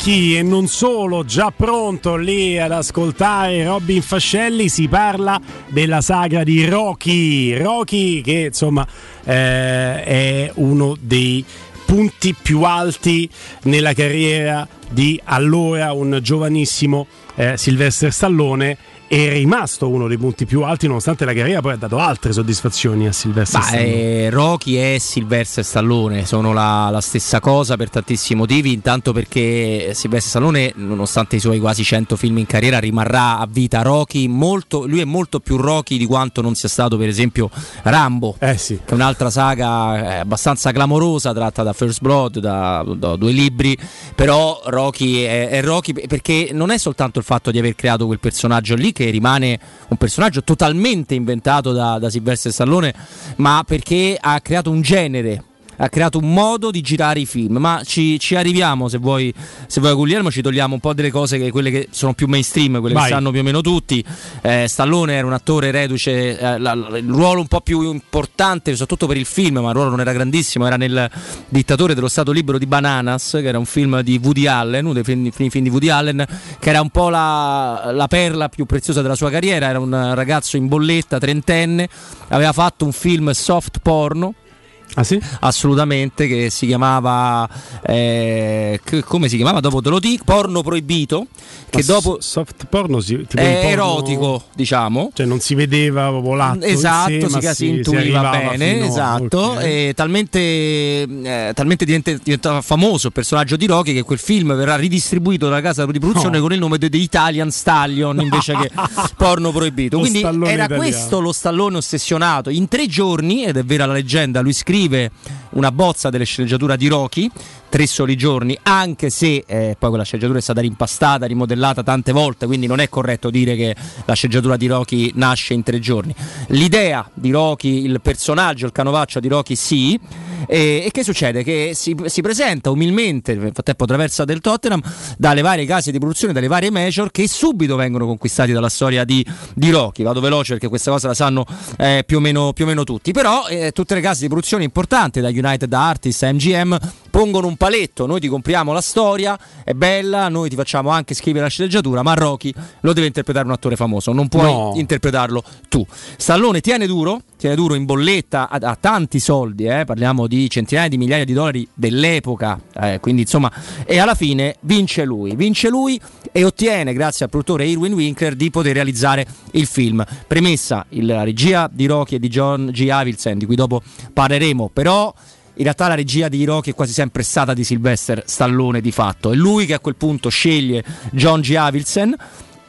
Franchi e non solo, già pronto lì ad ascoltare Robin Fascelli, si parla della saga di Rocky. Rocky che insomma eh, è uno dei punti più alti nella carriera di allora un giovanissimo eh, Sylvester Stallone è rimasto uno dei punti più alti nonostante la carriera poi ha dato altre soddisfazioni a Silvestre Stallone. Eh, Rocky e Silvestre Stallone sono la, la, stessa cosa per tantissimi motivi, intanto perché Silvestre Stallone nonostante i suoi quasi 100 film in carriera rimarrà a vita Rocky, molto, lui è molto più Rocky di quanto non sia stato per esempio Rambo, eh sì. che è un'altra saga eh, abbastanza clamorosa tratta da First Blood, da, da due libri, però Rocky è, è Rocky perché non è soltanto il fatto di aver creato quel personaggio lì che rimane un personaggio totalmente inventato da, da Silvestre Stallone, ma perché ha creato un genere ha creato un modo di girare i film. Ma ci, ci arriviamo se vuoi, se vuoi Guglielmo, ci togliamo un po' delle cose che quelle che sono più mainstream, quelle Vai. che sanno più o meno tutti. Eh, Stallone era un attore reduce, eh, la, il ruolo un po' più importante, soprattutto per il film, ma il ruolo non era grandissimo, era nel dittatore dello Stato libero di Bananas, che era un film di Woody Allen, uno dei film, film di Woody Allen, che era un po' la, la perla più preziosa della sua carriera, era un ragazzo in bolletta, trentenne, aveva fatto un film soft porno Ah, sì? Assolutamente, che si chiamava eh, come si chiamava? Dopo te lo dico, porno proibito. Che Ma dopo soft porno si, tipo è porno, erotico, diciamo. Cioè non si vedeva volatto Esatto, insieme, si, si, intuiva bene, esatto. Okay. Talmente, eh, talmente diventa, famoso il personaggio di Rocky che quel film verrà ridistribuito dalla casa di produzione no. con il nome di Italian Stallion invece che porno proibito. Quindi era italiano. questo lo stallone ossessionato. In tre giorni, ed è vera la leggenda, lui scrive scrive una bozza delle sceneggiatura di Rocky, tre soli giorni, anche se eh, poi quella sceneggiatura è stata rimpastata, rimodellata tante volte, quindi non è corretto dire che la sceneggiatura di Rocky nasce in tre giorni. L'idea di Rocky, il personaggio, il canovaccio di Rocky sì, e, e che succede? Che si, si, presenta umilmente, nel frattempo traversa del Tottenham, dalle varie case di produzione, dalle varie major che subito vengono conquistati dalla storia di, di Rocky. Vado veloce perché questa cosa la sanno eh, più, o meno, più, o meno, tutti, però eh, tutte le case di produzione importanti, da United Artists a MGM, pongono un paletto, noi ti compriamo la storia, è bella, noi ti facciamo anche scrivere la sceneggiatura, ma Rocky lo deve interpretare un attore famoso, non puoi no. interpretarlo tu. Stallone tiene duro, tiene duro in bolletta, ha, ha tanti soldi, eh, parliamo di centinaia di migliaia di dollari dell'epoca, eh, quindi insomma, e alla fine vince lui, vince lui e ottiene, grazie al produttore Irwin Winkler, di poter realizzare il film. Premessa, la regia di Rocky e di John G. Avildsen, di cui dopo parleremo, però in realtà la regia di Rocky è quasi sempre stata di Sylvester Stallone di fatto. È lui che a quel punto sceglie John G. Avildsen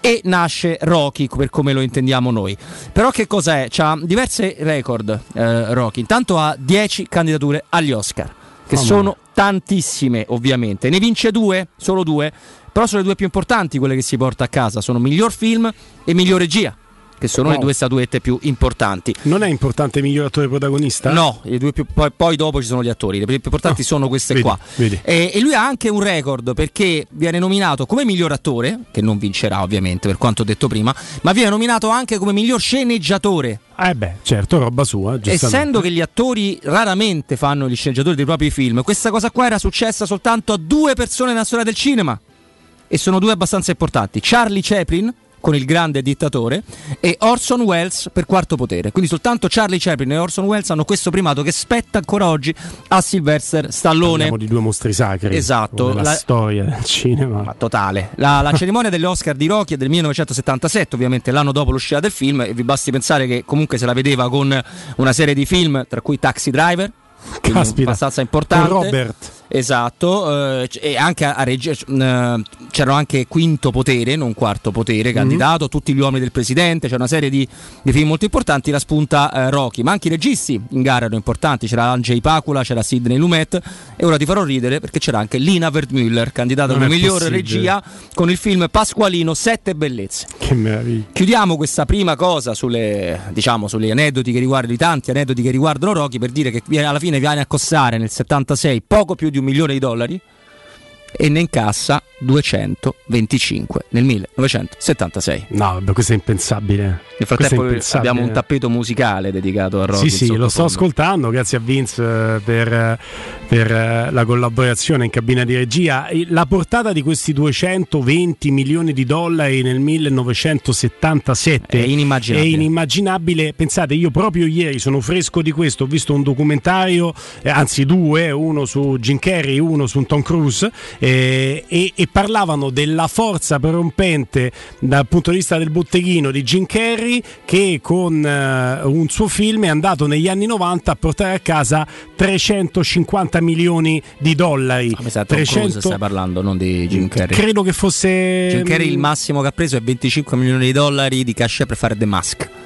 e nasce Rocky per come lo intendiamo noi. Però che cos'è? C'ha diverse record eh, Rocky. Intanto ha 10 candidature agli Oscar, che oh, sono tantissime ovviamente. Ne vince due, solo due, però sono le due più importanti quelle che si porta a casa, sono miglior film e miglior regia che sono no. le due statuette più importanti. Non è importante il miglior attore protagonista? No, più, poi, poi, dopo ci sono gli attori, le più importanti no. sono queste vedi, qua. Vedi. E, e, lui ha anche un record perché viene nominato come miglior attore, che non vincerà ovviamente per quanto detto prima, ma viene nominato anche come miglior sceneggiatore. Eh beh, certo, roba sua. Essendo che gli attori raramente fanno gli sceneggiatori dei propri film, questa cosa qua era successa soltanto a due persone nella storia del cinema. E sono due abbastanza importanti. Charlie Chaplin, con il grande dittatore e Orson Welles per quarto potere. Quindi soltanto Charlie Chaplin e Orson Welles hanno questo primato che spetta ancora oggi a Sylvester Stallone. Parliamo di due mostri sacri. Esatto. La storia del cinema. Ma totale. La, la cerimonia degli Oscar di Rocky è del 1977, ovviamente l'anno dopo l'uscita del film e vi basti pensare che comunque se la vedeva con una serie di film, tra cui Taxi Driver, Caspita, abbastanza importante. Con Robert. Esatto, eh, e anche a regia, eh, c'era anche Quinto Potere, non Quarto Potere, mhm. candidato, mm-hmm. tutti gli uomini del presidente, c'è una serie di, di film molto importanti, la spunta eh, Rocky, ma anche i registi in gara erano importanti, c'era Angei Pacula, c'era Sidney Lumet e ora ti farò ridere perché c'era anche Lina Wertmüller, candidata come miglior regia con il film Pasqualino Sette Bellezze. Che meraviglia. Chiudiamo questa prima cosa sulle, diciamo, sugli aneddoti che riguardano i tanti aneddoti che riguardano Rocky per dire che alla fine viene a costare nel 76 poco più di un milione di dollari e ne incassa 225 nel 1976. No, vabbè, questo è impensabile. Nel frattempo abbiamo un tappeto musicale dedicato a Rocky. Sì, sì, lo sto ascoltando, grazie a Vince eh, per, per, eh, la collaborazione in cabina di regia. La portata di questi 220 milioni di dollari nel 1977 è inimmaginabile. È inimmaginabile. Pensate, io proprio ieri sono fresco di questo, ho visto un documentario, eh, anzi due, uno su Jim Carrey, uno su Tom Cruise, eh, e, e parlavano della forza prorompente dal punto di vista del botteghino di Jim Carrey che con uh, un suo film è andato negli anni 90 a portare a casa 350 milioni di dollari. Ah, sa, 300... stai parlando, non di Jim Carrey. Credo che fosse Jim Carrey il massimo che ha preso è 25 milioni di dollari di cash per fare The Mask.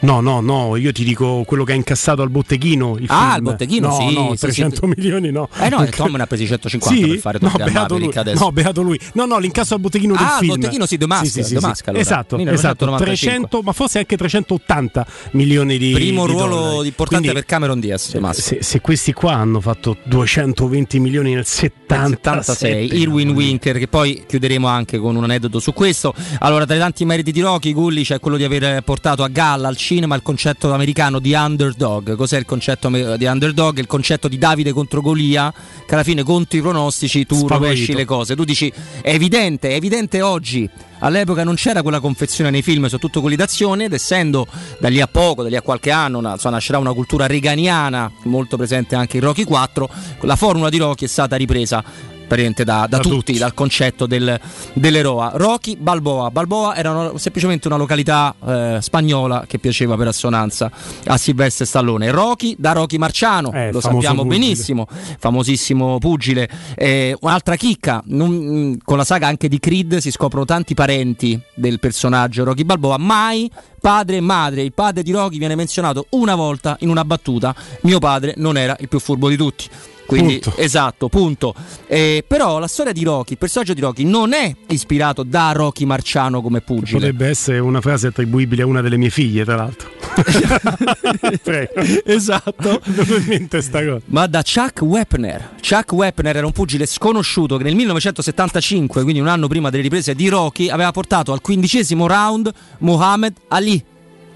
No, no, no, io ti dico quello che ha incassato al botteghino. Il ah, film. al botteghino, no, sì. No, 300 sì, milioni no. Eh no, Tom ne ha presi 150 sì? per fare no, beato lui. adesso. No, beato lui. No, no, l'incasso al botteghino ah, del film. Ah, botteghino sì, The Mask, sì, sì, The Mask allora. Esatto, esatto. 300, ma forse anche 380 milioni di Primo di ruolo dollari. importante Quindi, per Cameron Diaz, The Mask. Se, se, questi qua hanno fatto 220 milioni nel 76, Irwin Winker, che poi chiuderemo anche con un aneddoto su questo. Allora, tra i tanti meriti di Rocky, Gulli c'è quello di aver portato a galla al cinema il concetto americano di underdog. Cos'è il concetto di underdog? Il concetto di Davide contro Golia, che alla fine contro i pronostici tu Spavorito. rovesci le cose. Tu dici è evidente, è evidente oggi. All'epoca non c'era quella confezione nei film, soprattutto quelli d'azione, ed essendo da lì a poco, da lì a qualche anno, una, insomma, nascerà una cultura reganiana molto presente anche in Rocky 4, la formula di Rocky è stata ripresa praticamente da, da, da tutti, tutti, dal concetto del, dell'eroa. Rocky Balboa. Balboa era una, semplicemente una località eh, spagnola che piaceva per assonanza a Silvestre Stallone. Rocky da Rocky Marciano, eh, lo sappiamo pugile. benissimo, famosissimo pugile. Eh, un'altra chicca, non, con la saga anche di Creed si scoprono tanti parenti del personaggio Rocky Balboa, mai padre e madre. Il padre di Rocky viene menzionato una volta in una battuta. Mio padre non era il più furbo di tutti. Quindi, punto. esatto, punto. Eh, però la storia di Rocky, il personaggio di Rocky, non è ispirato da Rocky Marciano come pugile. Potrebbe essere una frase attribuibile a una delle mie figlie, tra l'altro. esatto. Ma da Chuck Wepner. Chuck Wepner era un pugile sconosciuto che nel 1975, quindi un anno prima delle riprese di Rocky, aveva portato al quindicesimo round Muhammad Ali.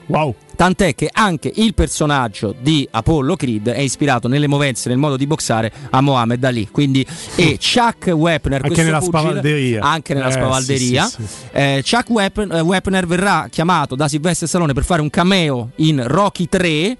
Wow. Tant'è che anche il personaggio di Apollo Creed è ispirato nelle movenze, nel modo di boxare a Mohamed Ali. Quindi, e Chuck Wepner, anche nella pugile, spavalderia. Anche nella eh, spavalderia. Sì, sì, sì. Eh, Chuck Wepner, eh, Wepner verrà chiamato da Sylvester Stallone per fare un cameo in Rocky 3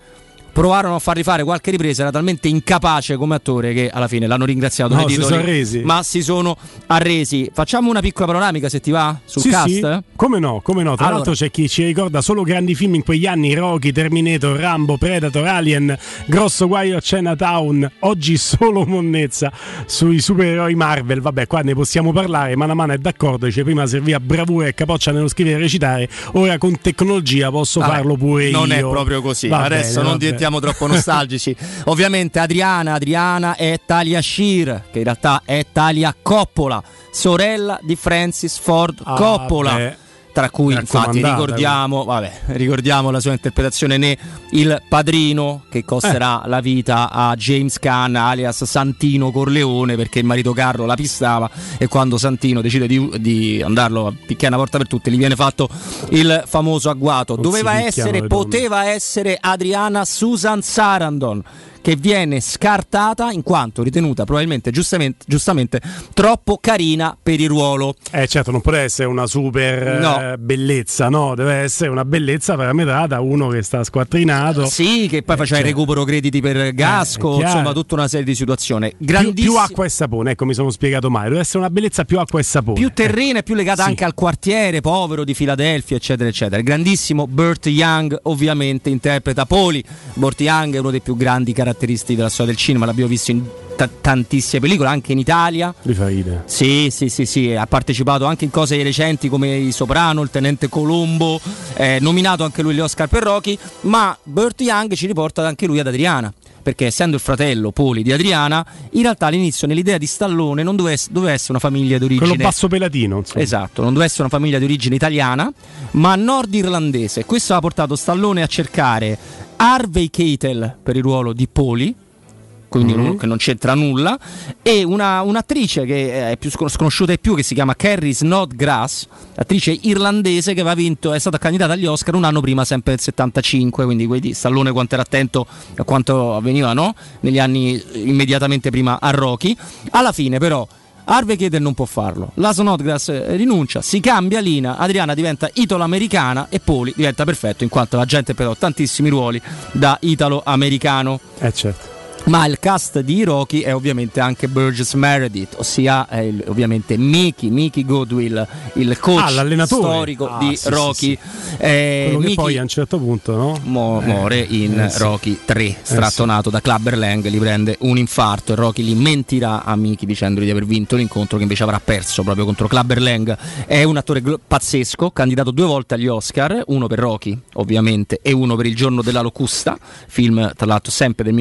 provarono a fargli fare qualche ripresa, era talmente incapace come attore che alla fine l'hanno ringraziato no, nei titoli, si ma si sono arresi. Facciamo una piccola panoramica se ti va sul sì, cast? Sì. Come no, come no. Tra allora. l'altro c'è chi ci ricorda solo grandi film in quegli anni, Rocky, Terminator, Rambo, Predator, Alien, Grosso Guaio a Chinatown, oggi solo monnezza sui supereroi Marvel. Vabbè, qua ne possiamo parlare, mano a mano è d'accordo, dice prima serviva bravura e capoccia nello scrivere e recitare, ora con tecnologia posso Vabbè, farlo pure non io. Non è proprio così, va adesso bene, non diventiamo troppo nostalgici. Ovviamente Adriana, Adriana è Talia Shear, che in realtà è Talia Coppola, sorella di Francis Ford Ah, Coppola. beh. Tra cui infatti ricordiamo, vabbè, ricordiamo la sua interpretazione né il padrino che costerà Eh. la vita a James Caan alias Santino Corleone perché il marito Carlo la pistava e quando Santino decide di, di andarlo a picchiare una porta per tutti gli viene fatto il famoso agguato. Doveva essere, poteva essere Adriana Susan Sarandon che viene scartata in quanto ritenuta probabilmente giustamente, giustamente troppo carina per il ruolo. Eh certo, non può essere una super No. eh, bellezza, no, deve essere una bellezza parametrata, uno che sta squattrinato. Sì, che poi faceva cioè- il recupero crediti per Gasco, Eh, è chiaro. insomma tutta una serie di situazioni. Più, Grandissimo. più acqua e sapone, ecco mi sono spiegato male, deve essere una bellezza più acqua e sapone. più terrena e più legata Sì. anche al quartiere povero di Filadelfia, eccetera, eccetera. Il grandissimo Burt Young, ovviamente, interpreta Poli. Burt Young è uno dei più grandi caratteristi della storia del cinema, l'abbiamo visto in ta- tantissime pellicole, anche in Italia. Mi fa ridere. Sì, sì, sì, sì, ha partecipato anche in cose recenti come I Soprano, Il Tenente Colombo, è nominato anche lui agli Oscar per Rocky, ma Burt Young ci riporta anche lui ad Adriana. Perché essendo il fratello Poli di Adriana, in realtà all'inizio nell'idea di Stallone non doveva essere una famiglia d'origine Quello basso pelatino, insomma. Esatto, non doveva essere una famiglia di origine italiana, ma nordirlandese. Questo ha portato Stallone a cercare Harvey Keitel per il ruolo di Poli, quindi Mhm. uno che non c'entra nulla, e una- un'attrice che è più scon- sconosciuta di più, che si chiama Carrie Snodgrass, attrice irlandese che aveva vinto, è stata candidata agli Oscar un anno prima, sempre nel 75, quindi vedi Stallone quanto era attento a quanto avveniva no? negli anni immediatamente prima a Rocky. Alla fine però... Harvey Keitel non può farlo, la Snodgrass eh, rinuncia, si cambia Lina, Adriana diventa italo-americana e Poli diventa perfetto in quanto la gente però tantissimi ruoli da italo-americano. Eh certo. Ma il cast di Rocky è ovviamente anche Burgess Meredith, ossia è il- ovviamente Mickey, Mickey Goodwill, il coach Ah, storico Ah, di sì, sì, Rocky. sì. Eh, Quello che Mickey poi a un certo punto, no? mo- Eh, muore in eh, sì. Rocky 3, strattonato da Clubber Lang, gli prende un infarto e Rocky gli mentirà a Mickey dicendogli di aver vinto l'incontro che invece avrà perso proprio contro Clubber Lang. È un attore glo- pazzesco, candidato due volte agli Oscar, uno per Rocky ovviamente e uno per Il giorno della locusta, film tra l'altro sempre del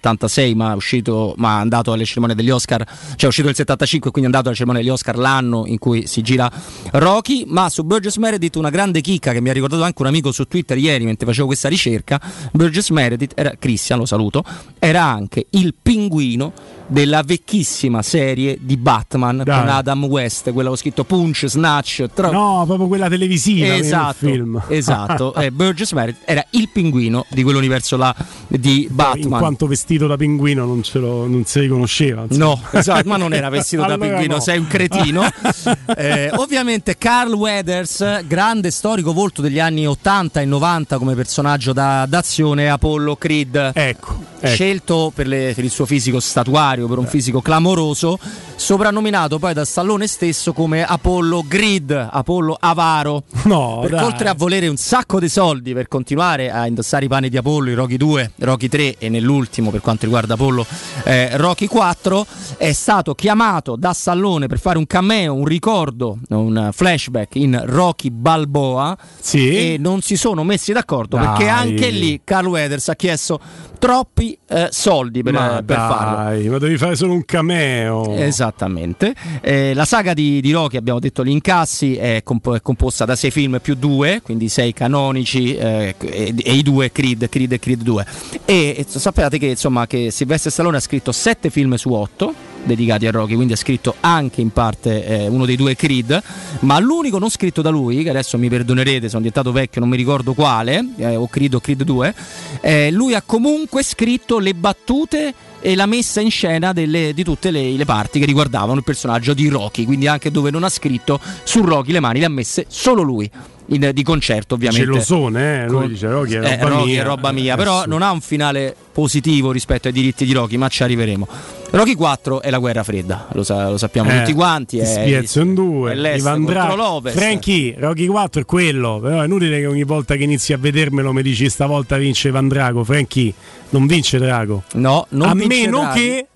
1976 ma è uscito, ma andato alle cerimonie degli Oscar, cioè è uscito nel 75 quindi è andato alle cerimonie degli Oscar l'anno in cui si gira Rocky, ma su Burgess Meredith una grande chicca che mi ha ricordato anche un amico su Twitter ieri mentre facevo questa ricerca, Burgess Meredith era Christian, lo saluto, era anche il pinguino della vecchissima serie di Batman Dai. con Adam West, quella ho scritto Punch, Snatch, tro- No, proprio quella televisiva, Esatto, film. esatto. Eh, Burgess Meredith era il pinguino di quell'universo là di In Batman. quanto vestito da pinguino non, ce lo, non si riconosceva. insomma. No, esatto, ma non era vestito da Allora pinguino, no. sei un cretino. Eh, ovviamente Carl Weathers, grande storico volto degli anni 80 e 90 come personaggio da- d'azione, Apollo Creed. Ecco, ecco. Scelto per, le- per il suo fisico statuario, per un fisico clamoroso, soprannominato poi da Stallone stesso come Apollo Grid, Apollo Avaro. No, Perché dai. oltre a volere un sacco di soldi per continuare a indossare i panni di Apollo, i Rocky 2, Rocky 3 e nell'ultimo per quanto riguarda Apollo, eh, Rocky 4, è stato chiamato da Stallone per fare un cameo, un ricordo, un flashback in Rocky Balboa Sì. e non si sono messi d'accordo Dai. perché anche lì Carl Weathers ha chiesto troppi eh, soldi per, ma per farlo. dai, ma devi fare solo un cameo. Esattamente. Eh, la saga di, di Rocky, abbiamo detto gli incassi, è, comp- è composta da sei film più due, quindi sei canonici eh, e, e i due Creed, Creed e Creed 2. E, e sappiate che, insomma, che Silvestre Stallone ha scritto sette film su otto. Dedicati a Rocky, quindi ha scritto anche in parte eh, uno dei due Creed, ma l'unico non scritto da lui, che adesso mi perdonerete, sono diventato vecchio, non mi ricordo quale, eh, o Creed o Creed 2, eh, lui ha comunque scritto le battute e la messa in scena delle, di tutte le, le, parti che riguardavano il personaggio di Rocky, quindi anche dove non ha scritto su Rocky le mani le ha messe solo lui. In, di concerto ovviamente gelosone eh? lui dice Rocky è roba eh, mia, è roba mia. però non ha un finale positivo rispetto ai diritti di Rocky ma ci arriveremo Rocky 4 è la guerra fredda, lo, sa- lo sappiamo eh, tutti quanti. È Spiezzion 2, Ivan Drago. Frankie, Rocky 4 è quello, però è inutile che ogni volta che inizi a vedermelo mi dici stavolta vince Ivan Drago. Frankie, non vince Drago. No, non a meno Drago. che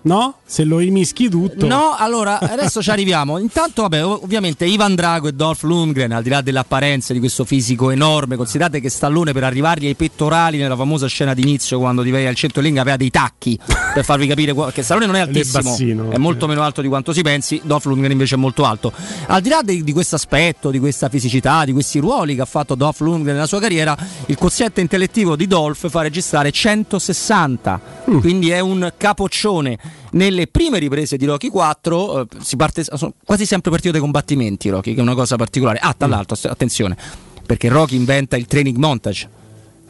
No? Se lo rimischi tutto. No, allora adesso ci arriviamo. Intanto, vabbè, ovviamente Ivan Drago e Dolph Lundgren, al di là dell'apparenza di questo fisico enorme, considerate che Stallone per arrivargli ai pettorali nella famosa scena d'inizio quando ti vedi al centro ring aveva dei tacchi per farvi capire che Stallone non è altissimo, è molto meno alto di quanto si pensi, Dolph Lundgren invece è molto alto. Al di là di, di questo aspetto, di questa fisicità, di questi ruoli che ha fatto Dolph Lundgren nella sua carriera, il quoziente intellettivo di Dolph fa registrare 160, mm. quindi è un capoccione nelle prime riprese di Rocky 4 eh, si parte, sono quasi sempre partito dai combattimenti Rocky, che è una cosa particolare. Ah, tra mm. l'altro, attenzione, perché Rocky inventa il training montage.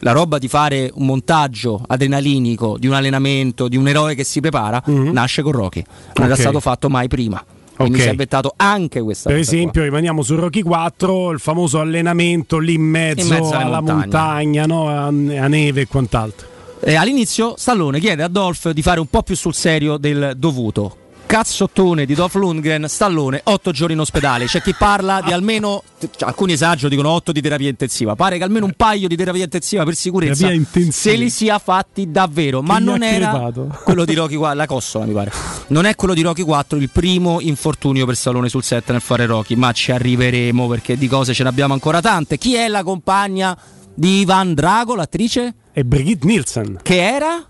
La roba di fare un montaggio adrenalinico di un allenamento, di un eroe che si prepara, mm-hmm. nasce con Rocky. Non okay. era stato fatto mai prima. Quindi okay. si è inventato anche questa Per esempio, qua. rimaniamo su Rocky 4, il famoso allenamento lì in mezzo, in mezzo alla montagna, no? a, a neve e quant'altro. Eh, all'inizio Stallone chiede a Dolph di fare un po' più sul serio del dovuto. Cazzottone di Dolph Lundgren, Stallone, 8 giorni in ospedale. C'è chi parla di almeno, cioè, alcuni esagerano, dicono 8 di terapia intensiva. Pare che almeno un paio di terapia intensiva per sicurezza se li sia fatti davvero. Ma non era crepato? quello di Rocky 4, la cossola mi pare. Non è quello di Rocky 4 il primo infortunio per Stallone sul set nel fare Rocky, ma ci arriveremo perché di cose ce ne abbiamo ancora tante. Chi è la compagna di Ivan Drago, l'attrice? e Brigitte Nielsen. Che era?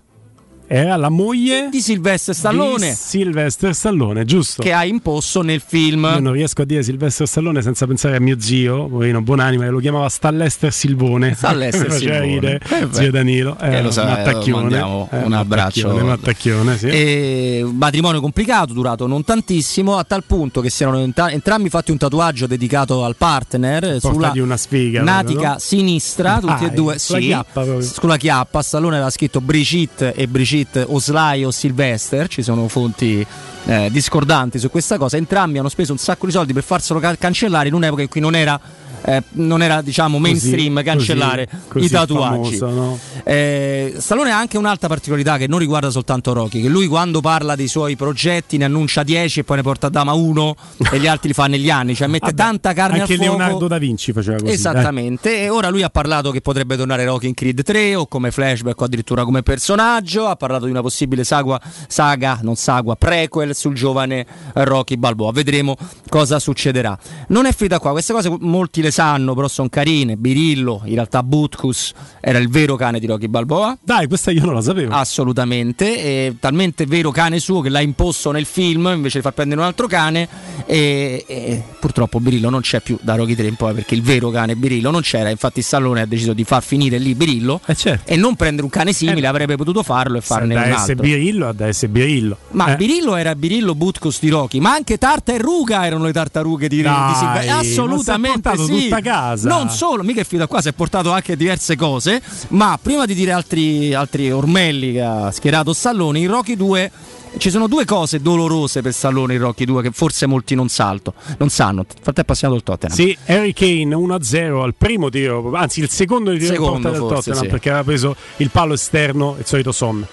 Era la moglie di Sylvester Stallone. Di Sylvester Stallone, giusto? Che ha imposto nel film. Io non riesco a dire Sylvester Stallone senza pensare a mio zio, poverino buonanima, che lo chiamava Stallester Silvone. Stallester Silvone. Eh zio Danilo. Eh, eh, lo sa, un attacchione. Eh, un abbraccio. Un attacchione, sì. E, matrimonio complicato, durato non tantissimo, a tal punto che si erano ent- entrambi fatti un tatuaggio dedicato al partner Porta sulla di una sfiga, natica no? sinistra, tutti ah, e due. Sulla sì, chiappa proprio. Sulla chiappa, Stallone aveva scritto Brigitte e Brigitte Street o Sly o Sylvester, ci sono fonti eh, discordanti su questa cosa, entrambi hanno speso un sacco di soldi per farselo ca- cancellare in un'epoca in cui non era eh, non era diciamo mainstream così, cancellare così, i tatuaggi. Famoso, no? eh, Stallone ha anche un'altra particolarità che non riguarda soltanto Rocky, che lui quando parla dei suoi progetti ne annuncia 10 e poi ne porta a dama uno e gli altri li fa negli anni, cioè mette Vabbè, tanta carne al fuoco. Anche Leonardo da Vinci faceva così. Esattamente, eh. e ora lui ha parlato che potrebbe tornare Rocky in Creed 3 o come flashback o addirittura come personaggio, ha parlato di una possibile saga, saga non sagua, prequel sul giovane Rocky Balboa. Vedremo cosa succederà. Non è finita qua, queste cose molti le sanno, però sono carine. Birillo, in realtà Butkus era il vero cane di Rocky Balboa. Dai, questa io non la sapevo. Assolutamente, è talmente vero cane suo che l'ha imposto nel film invece di far prendere un altro cane. E, e purtroppo Birillo non c'è più da Rocky 3 in poi perché il vero cane Birillo non c'era. Infatti, Stallone ha deciso di far finire lì Birillo eh certo. e non prendere un cane simile. Eh, avrebbe potuto farlo e farne un altro. Da Birillo ad essere Birillo. Ma eh. Birillo era Birillo Butkus di Rocky, ma anche Tarta e Ruga erano le tartarughe di, Dai, di Silvestri. Assolutamente sì. Tutta casa. Non solo, mica è finito qua, si è portato anche diverse cose. Ma prima di dire altri, altri ormelli che ha schierato Stallone, in Rocky 2 ci sono due cose dolorose per Stallone in Rocky 2 che forse molti non, salto, non sanno. Infatti è passato il Tottenham. Sì, Harry Kane 1-0 al primo tiro, anzi il secondo tiro secondo, porta del Tottenham sì. perché aveva preso il palo esterno il solito Son.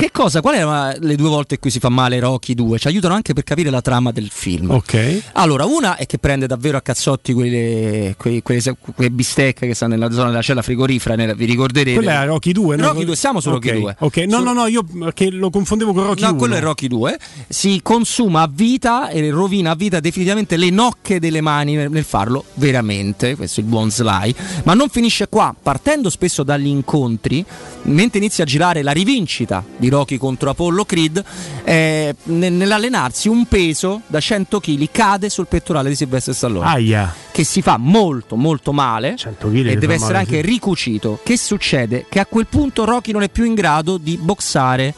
Che cosa? Quali erano le due volte in cui si fa male Rocky 2? Ci aiutano anche per capire la trama del film. Ok. Allora, una è che prende davvero a cazzotti quelle, quelle, quelle, quelle bistecche che stanno nella zona della cella frigorifera, nella, vi ricorderete. Quella era Rocky 2, no? Rocky 2, siamo su okay. Rocky 2. Ok, no, no, no, io che lo confondevo con Rocky no, 1. quello è Rocky 2. Si consuma a vita e rovina a vita definitivamente le nocche delle mani nel farlo, veramente. Questo è il buon Sly. Ma non finisce qua, partendo spesso dagli incontri, mentre inizia a girare la rivincita di Rocky contro Apollo Creed, eh, nell'allenarsi un peso da 100 kg cade sul pettorale di Silvestre Stallone. Aia. Che si fa molto molto male 100 kg e deve essere male, anche sì. ricucito. Che succede? Che a quel punto Rocky non è più in grado di boxare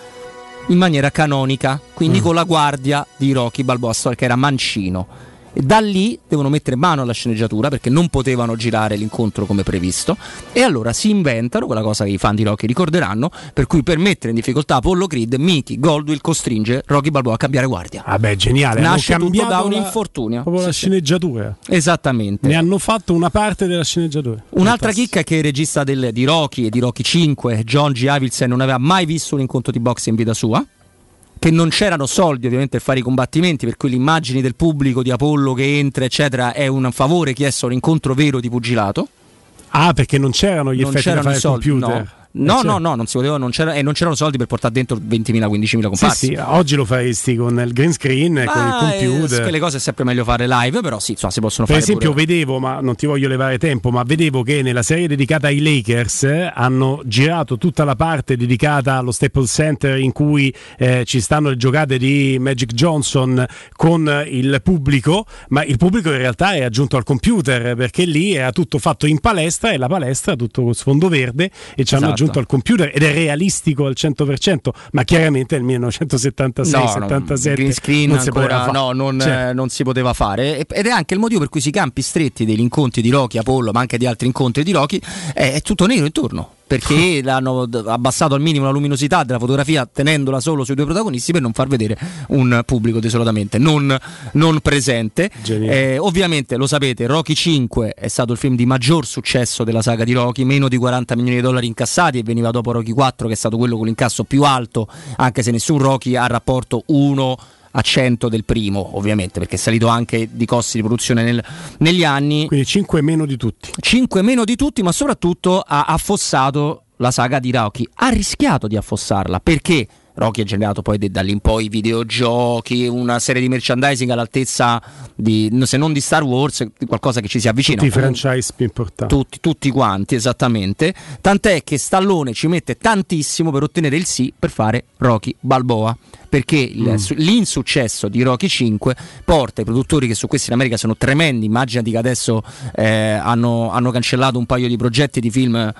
in maniera canonica, quindi mm. con la guardia di Rocky Balboa, che era mancino e da lì devono mettere mano alla sceneggiatura perché non potevano girare l'incontro come previsto. E allora si inventano quella cosa che i fan di Rocky ricorderanno, per cui per mettere in difficoltà Apollo Creed, Mickey Goldwill costringe Rocky Balboa a cambiare guardia. Ah, beh, geniale. Nasce tutto da un infortunio. Proprio sì, la sceneggiatura. Esattamente. Ne hanno fatto una parte della sceneggiatura. Un'altra chicca è che il regista del, di Rocky e di Rocky 5, John G. Avildsen, non aveva mai visto un incontro di boxe in vita sua che non c'erano soldi ovviamente per fare i combattimenti, per cui le immagini del pubblico di Apollo che entra, eccetera, è un favore chiesto a un incontro vero di pugilato. Ah, perché non c'erano gli non effetti c'erano da fare soldi, computer. No. No, no, no, non si poteva, non c'era, e non c'erano soldi per portare dentro 20.000, 15.000 comparsi. Sì, sì, oggi lo faresti con il green screen, e con il computer. Eh, quelle cose è sempre meglio fare live, però sì, insomma, si possono per fare. Per esempio, pure. vedevo, ma non ti voglio levare tempo, ma vedevo che nella serie dedicata ai Lakers eh, hanno girato tutta la parte dedicata allo Staples Center in cui eh, ci stanno le giocate di Magic Johnson con il pubblico, ma il pubblico in realtà è aggiunto al computer perché lì era tutto fatto in palestra e la palestra tutto con sfondo verde e ci hanno esatto. Aggiunto al computer ed è realistico al 100%, ma chiaramente nel 1976-77 no, green screen non ancora, no, non, certo. eh, non, si poteva fare ed è anche il motivo per cui si campi stretti degli incontri di Rocky, Apollo, ma anche di altri incontri di Rocky, è, è tutto nero intorno perché l'hanno abbassato al minimo la luminosità della fotografia tenendola solo sui due protagonisti per non far vedere un pubblico desolatamente non, non presente. Eh, ovviamente lo sapete, Rocky 5 è stato il film di maggior successo della saga di Rocky, meno di 40 milioni di dollari incassati e veniva dopo Rocky 4 che è stato quello con l'incasso più alto, anche se nessun Rocky ha rapporto 1 a 100 del primo, ovviamente, perché è salito anche di costi di produzione nel, negli anni. Quindi 5 meno di tutti. 5 meno di tutti, ma soprattutto ha affossato la saga di Rocky. Ha rischiato di affossarla perché Rocky ha generato poi da lì in poi videogiochi, una serie di merchandising all'altezza di, se non di Star Wars, qualcosa che ci si avvicina. Tutti i franchise più importanti. Tutti, tutti quanti, esattamente. Tant'è che Stallone ci mette tantissimo per ottenere il sì per fare Rocky Balboa perché mm. l'insuccesso di Rocky 5 porta i produttori che su questi in America sono tremendi, immaginati che adesso eh, hanno, hanno cancellato un paio di progetti di film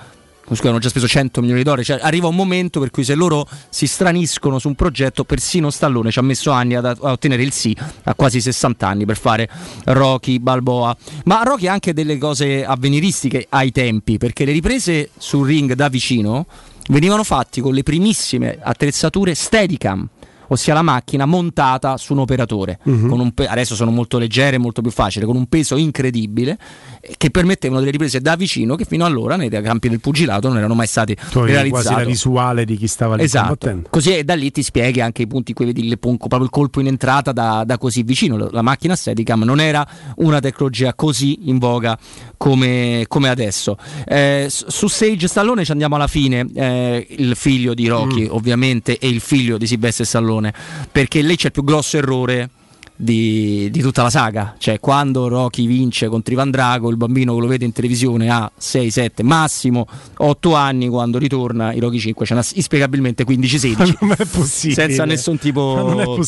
scusa, hanno già speso 100 milioni di dollari, cioè, arriva un momento per cui se loro si straniscono su un progetto, persino Stallone ci ha messo anni ad, a ottenere il sì, a quasi 60 anni per fare Rocky Balboa. Ma Rocky ha anche delle cose avveniristiche ai tempi, perché le riprese sul ring da vicino venivano fatte con le primissime attrezzature Steadicam ossia la macchina montata su un operatore. Uh-huh. Un pe- adesso sono molto leggere, molto più facili, con un peso incredibile eh, che permettevano delle riprese da vicino che fino allora nei campi del pugilato non erano mai stati realizzati. quasi la visuale di chi stava lì esatto. combattendo. Così e da lì ti spieghi anche i punti in cui vedi il, proprio il colpo in entrata da, da così vicino. La macchina Steadicam non era una tecnologia così in voga come, come adesso. Eh, su Sage Stallone ci andiamo alla fine, eh, il figlio di Rocky mm. ovviamente e il figlio di Silvestre Stallone perché lì c'è il più grosso errore di, di, tutta la saga. Cioè, quando Rocky vince contro Ivan Drago, il bambino che lo vede in televisione ha 6, 7, massimo 8 anni. Quando ritorna, i Rocky 5 ce n'ha inspiegabilmente 15, 16. non è possibile. Senza nessun tipo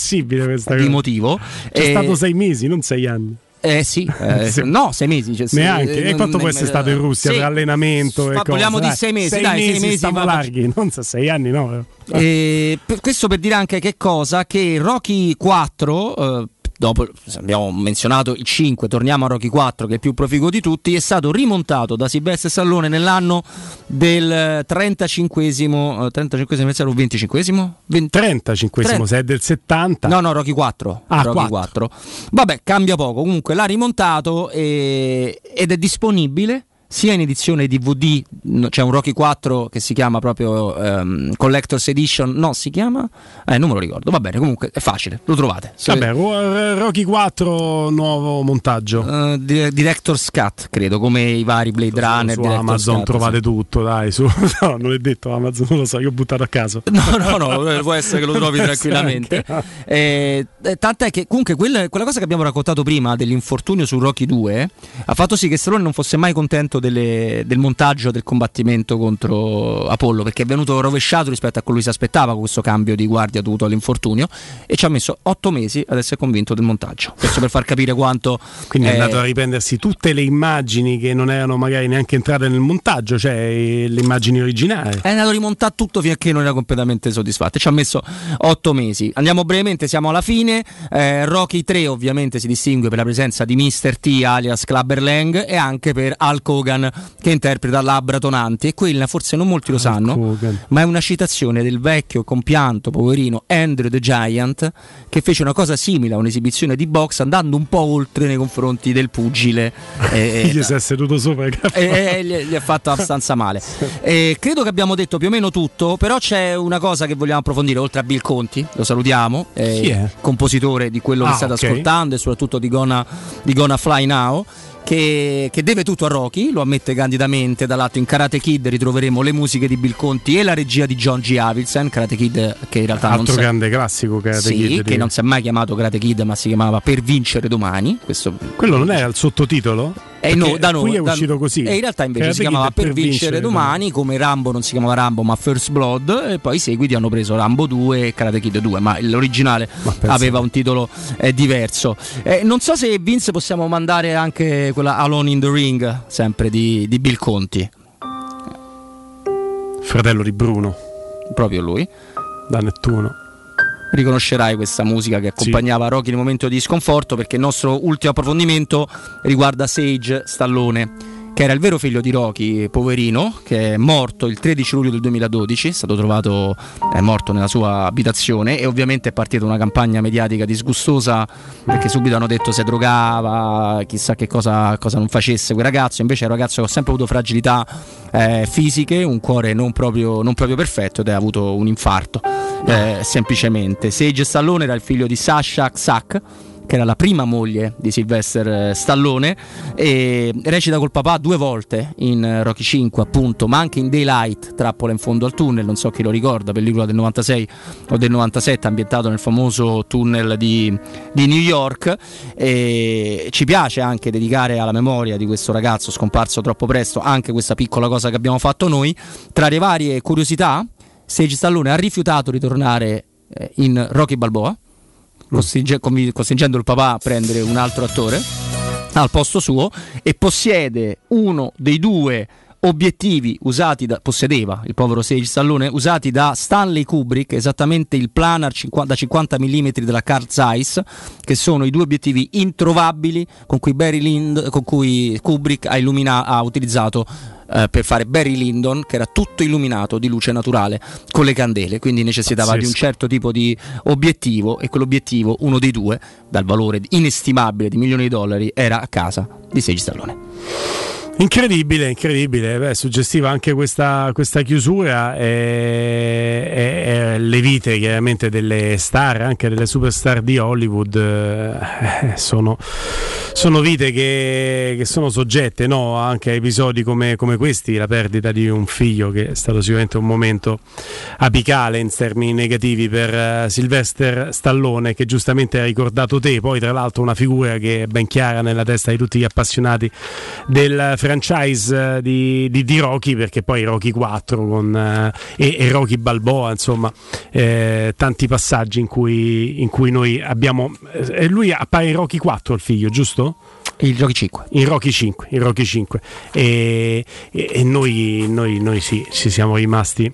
di motivo. C'è eh, stato 6 mesi, non 6 anni. Eh sì, eh, no, sei mesi. Cioè, Neanche. e quanto può essere stato in Russia sì. per allenamento? Ma parliamo di sei mesi, sei dai, mesi, sei mesi stiamo larghi, non so, sei anni no. Eh, questo per dire anche che cosa? Che Rocky 4, eh, dopo abbiamo menzionato il 5, torniamo a Rocky 4 che è il più proficuo di tutti, è stato rimontato da Silvestre Stallone nell'anno del 35esimo, 35esimo anniversario o 25esimo? 20... 35esimo, se è del 70. No, no, Rocky 4. Ah, Rocky 4. 4. Vabbè, cambia poco, comunque l'ha rimontato e... ed è disponibile sia in edizione DVD, c'è un Rocky 4 che si chiama proprio um, Collector's Edition, no, si chiama? Eh, non me lo ricordo, va bene, comunque è facile, lo trovate. Vabbè, Rocky 4 nuovo montaggio. Uh, Director's Cut, credo, come i vari Blade Runner. Su Amazon Cut, trovate sì. tutto, dai, su, no, non è detto Amazon, non lo so, io ho buttato a caso. No, no, no, eh, può essere che lo trovi tranquillamente. eh, tant'è che comunque quella, quella cosa che abbiamo raccontato prima dell'infortunio su Rocky 2 ha fatto sì che Stallone non fosse mai contento delle, del montaggio del combattimento contro Apollo perché è venuto rovesciato rispetto a quello che si aspettava con questo cambio di guardia dovuto all'infortunio e ci ha messo otto mesi ad essere convinto del montaggio. Questo per far capire quanto. Quindi è, è andato a riprendersi tutte le immagini che non erano magari neanche entrate nel montaggio, cioè le immagini originali. È andato a rimontare tutto che non era completamente soddisfatto. Ci ha messo otto mesi. Andiamo brevemente, siamo alla fine. Eh, Rocky 3 ovviamente si distingue per la presenza di Mr. T alias Clubber Lang e anche per Hulk Hogan che interpreta Labbra Tonanti. E quella forse non molti lo sanno, ma è una citazione del vecchio compianto poverino Andrew the Giant che fece una cosa simile a un'esibizione di box andando un po' oltre nei confronti del pugile. e, gli si è seduto sopra e, gli, gli ha fatto abbastanza male. E credo che abbiamo detto più o meno tutto, però c'è una cosa che vogliamo approfondire oltre a Bill Conti, lo salutiamo, è compositore di quello ah, che state okay. ascoltando e soprattutto di Gonna, di Gonna Fly Now che, che, deve tutto a Rocky, lo ammette candidamente. Dall'altro in Karate Kid ritroveremo le musiche di Bill Conti e la regia di John G. Avildsen. Karate Kid che in realtà Altro grande classico Karate sì, Kid. che non si è mai chiamato Karate Kid, ma si chiamava Per vincere domani. Questo... Quello non era il sottotitolo? Eh no, da noi, qui è da, uscito così. E in realtà invece Karate si chiamava Per, per vincere, vincere domani, come Rambo non si chiamava Rambo ma First Blood e poi i seguiti hanno preso Rambo 2 e Karate Kid 2, ma l'originale ma aveva un titolo eh, diverso. Eh, non so se Vince possiamo mandare anche quella Alone in the Ring, sempre di, di Bill Conti. Fratello di Bruno. Proprio lui. Da Nettuno riconoscerai questa musica che accompagnava sì. Rocky nel momento di sconforto perché il nostro ultimo approfondimento riguarda Sage Stallone che era il vero figlio di Rocky, poverino, che è morto il 13 luglio del 2012, è stato trovato è morto nella sua abitazione e ovviamente è partita una campagna mediatica disgustosa perché subito hanno detto se drogava, chissà che cosa, cosa non facesse quel ragazzo, invece è un ragazzo che ha sempre avuto fragilità eh, fisiche, un cuore non proprio, non proprio, perfetto ed ha avuto un infarto, eh, semplicemente. Sage Stallone era il figlio di Sasha Ksak che era la prima moglie di Sylvester Stallone e recita col papà due volte in Rocky 5 appunto ma anche in Daylight Trappola in fondo al tunnel non so chi lo ricorda pellicola del 96 o del 97 ambientato nel famoso tunnel di, di New York e ci piace anche dedicare alla memoria di questo ragazzo scomparso troppo presto anche questa piccola cosa che abbiamo fatto noi. Tra le varie curiosità Sage Stallone ha rifiutato di tornare in Rocky Balboa costringe, costringendo il papà a prendere un altro attore al posto suo e possiede uno dei due obiettivi usati da, possedeva il povero Sage Stallone usati da Stanley Kubrick esattamente il planar 50, da 50 mm della Carl Zeiss che sono i due obiettivi introvabili con cui, Lind, con cui Kubrick ha, illumina, ha utilizzato eh, per fare Barry Lyndon che era tutto illuminato di luce naturale con le candele quindi necessitava Pazzesco. di un certo tipo di obiettivo e quell'obiettivo uno dei due dal valore inestimabile di milioni di dollari era a casa di Sage Stallone Incredibile, incredibile, Beh, suggestiva anche questa, questa chiusura e, e, e, le vite chiaramente delle star, anche delle superstar di Hollywood, eh, sono, sono, vite che, che sono soggette no? anche a episodi come, come, questi, la perdita di un figlio che è stato sicuramente un momento apicale in termini negativi per uh, Sylvester Stallone che giustamente hai ricordato te, poi tra l'altro una figura che è ben chiara nella testa di tutti gli appassionati del franchise di, di, di, Rocky perché poi Rocky 4 con, eh, e, e, Rocky Balboa insomma eh, tanti passaggi in cui, in cui noi abbiamo eh, lui appare in Rocky 4 il figlio giusto? Il Rocky 5. In Rocky 5, in Rocky 5. E, e, e noi, noi, noi sì, ci siamo rimasti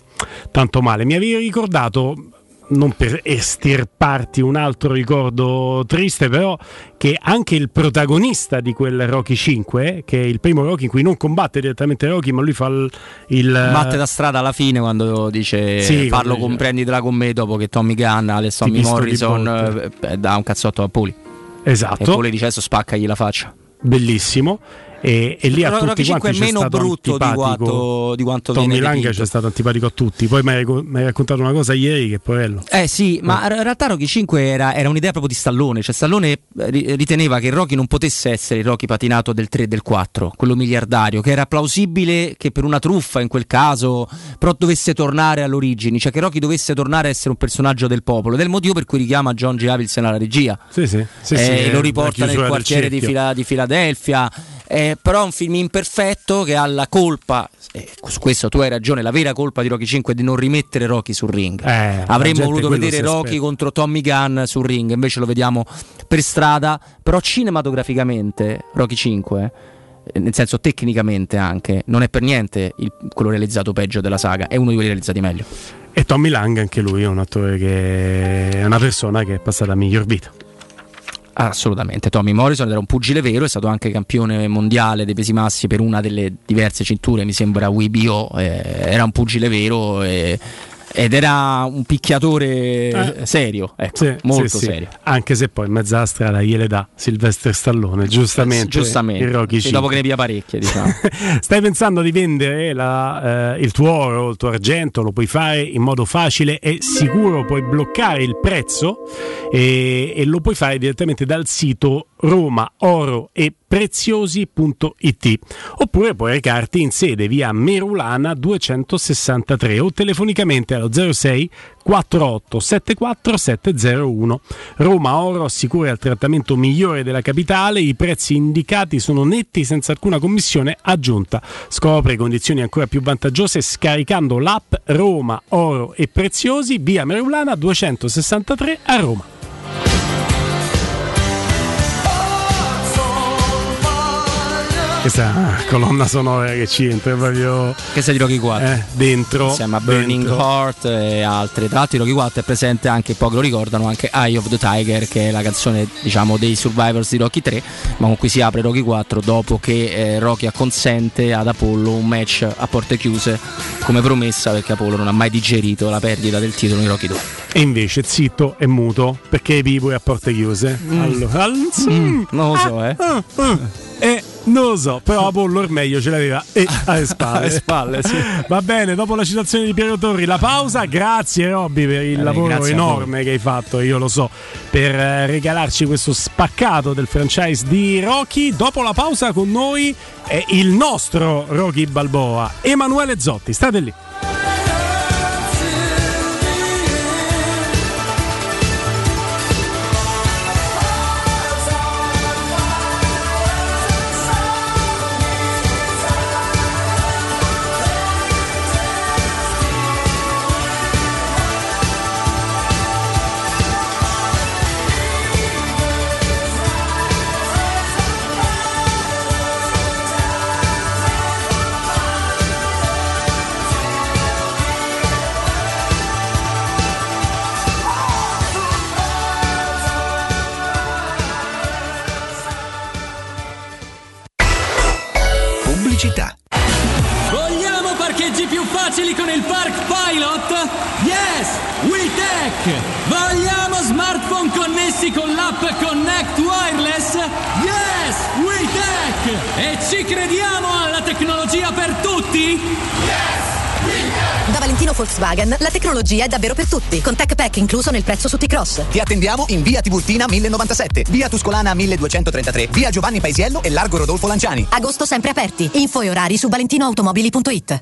tanto male. Mi avevi ricordato non per estirparti un altro ricordo triste, però che anche il protagonista di quel Rocky 5, che è il primo Rocky in cui non combatte direttamente Rocky, ma lui fa il. il Batte da strada alla fine quando dice sì, parlo con prenditela con me dopo che Tommy Gunn, Alessandro Morrison eh, dà un cazzotto a Poli. Esatto. E Poli dice adesso spaccagli la faccia. Bellissimo e, e lì a tutti Rocky quanti è meno brutto di quanto, di quanto Tommy Lang c'è stato antipatico a tutti. Poi mi hai, raccontato una cosa ieri che poverello eh sì eh. ma in realtà Rocky 5 era, era, un'idea proprio di Stallone. Cioè Stallone eh, riteneva che Rocky non potesse essere il Rocky patinato del 3 e del 4 quello miliardario che era plausibile che per una truffa in quel caso però dovesse tornare all'origine. Cioè che Rocky dovesse tornare a essere un personaggio del popolo. Ed è il motivo per cui richiama John G. Avildsen alla regia. Sì, sì, sì, eh, lo riporta nel quartiere di, Fila, di Filadelfia eh, però è un film imperfetto che ha la colpa, eh, su questo tu hai ragione, la vera colpa di Rocky 5 è di non rimettere Rocky sul ring. Eh, Avremmo voluto vedere Rocky contro Tommy Gunn sul ring, invece lo vediamo per strada, però cinematograficamente Rocky 5 eh, nel senso tecnicamente anche, non è per niente il, quello realizzato peggio della saga, è uno di quelli realizzati meglio. E Tommy Lang, anche lui è un attore che è una persona che è passata a miglior vita. Assolutamente, Tommy Morrison era un pugile vero, è stato anche campione mondiale dei pesi massi per una delle diverse cinture, mi sembra WBO, eh, era un pugile vero e ed era un picchiatore eh. serio, ecco, sì, molto sì, serio. Anche se poi in mezzo alla strada gliele dà Sylvester Stallone, giustamente. giustamente. Il Rocky sì, dopo che ne via parecchie, diciamo. Stai pensando di vendere la, eh, il tuo oro, il tuo argento, lo puoi fare in modo facile e sicuro, puoi bloccare il prezzo e, e lo puoi fare direttamente dal sito Roma Oro e preziosi.it oppure puoi recarti in sede via Merulana 263 o telefonicamente allo 06 48 74 701 Roma Oro assicura il trattamento migliore della capitale i prezzi indicati sono netti senza alcuna commissione aggiunta. Scopre condizioni ancora più vantaggiose scaricando l'app Roma Oro e Preziosi via Merulana 263 a Roma Questa colonna sonora che ci entra proprio. Questa è di Rocky 4. Eh, dentro. Insieme a Burning dentro. Heart e altre. Tra l'altro, Rocky 4 è presente anche, pochi lo ricordano, anche Eye of the Tiger, che è la canzone diciamo dei survivors di Rocky 3, ma con cui si apre Rocky 4 dopo che eh, Rocky acconsente ad Apollo un match a porte chiuse come promessa perché Apollo non ha mai digerito la perdita del titolo di Rocky 2. E invece zitto e muto perché vivo è a porte chiuse. Mm. Allora, mm. non lo so, eh. Ah, ah, ah. Non lo so, però Apollo meglio ce l'aveva e alle spalle. alle spalle sì. Va bene, dopo la citazione di Piero Torri, la pausa. Grazie Robby per il eh, lavoro enorme che hai fatto, io lo so, per eh, regalarci questo spaccato del franchise di Rocky. Dopo la pausa con noi è il nostro Rocky Balboa, Emanuele Zotti. State lì. Volkswagen, la tecnologia è davvero per tutti. Con Tech Pack incluso nel prezzo su T-Cross. Ti attendiamo in via Tiburtina 1097, via Tuscolana 1233, via Giovanni Paisiello e largo Rodolfo Lanciani. Agosto sempre aperti. Info e orari su valentinoautomobili.it.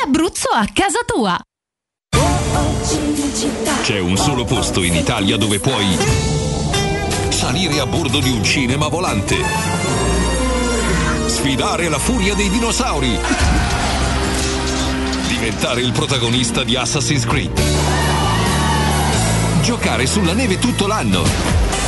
l'Abruzzo a casa tua. C'è un solo posto in Italia dove puoi salire a bordo di un cinema volante, sfidare la furia dei dinosauri, diventare il protagonista di Assassin's Creed, giocare sulla neve tutto l'anno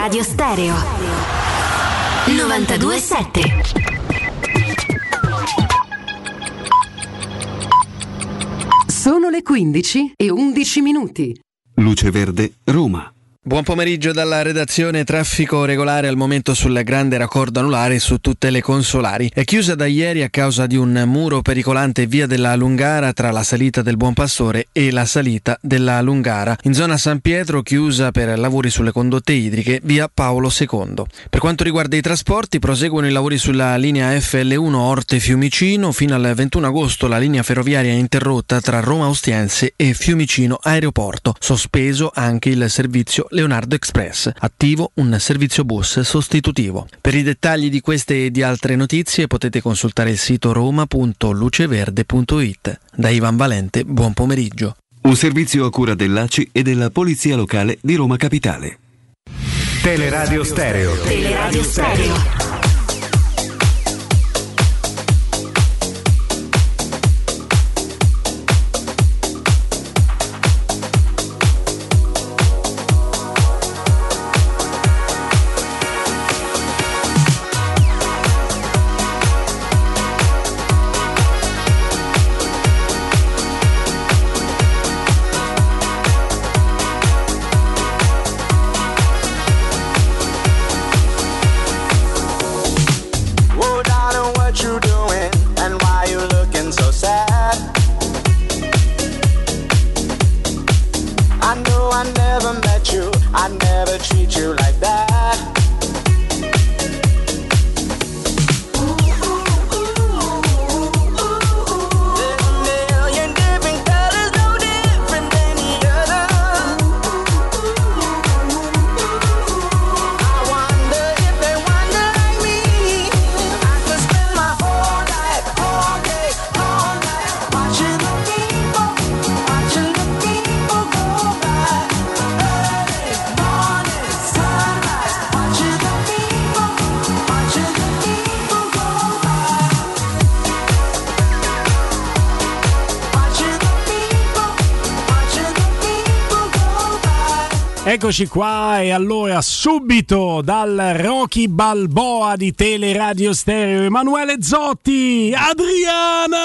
Teleradio Stereo 927 Sono le 15 e 11 minuti. Luce Verde, Roma. Buon pomeriggio dalla redazione. Traffico regolare al momento sul grande raccordo anulare su tutte le consolari. È chiusa da ieri a causa di un muro pericolante via della Lungara tra la salita del Buon Pastore e la salita della Lungara. In zona San Pietro chiusa per lavori sulle condotte idriche via Paolo II. Per quanto riguarda i trasporti proseguono i lavori sulla linea FL1 Orte Fiumicino. Fino al 21 agosto la linea ferroviaria è interrotta tra Roma Ostiense e Fiumicino Aeroporto. Sospeso anche il servizio Leonardo Express, attivo un servizio bus sostitutivo. Per i dettagli di queste e di altre notizie potete consultare il sito roma.luceverde.it. Da Ivan Valente, buon pomeriggio. Un servizio a cura dell'ACI e della Polizia Locale di Roma Capitale. Teleradio Stereo. Teleradio Stereo Eccoci qua e allora subito dal Rocky Balboa di Teleradio Stereo Emanuele Zotti, Adriana!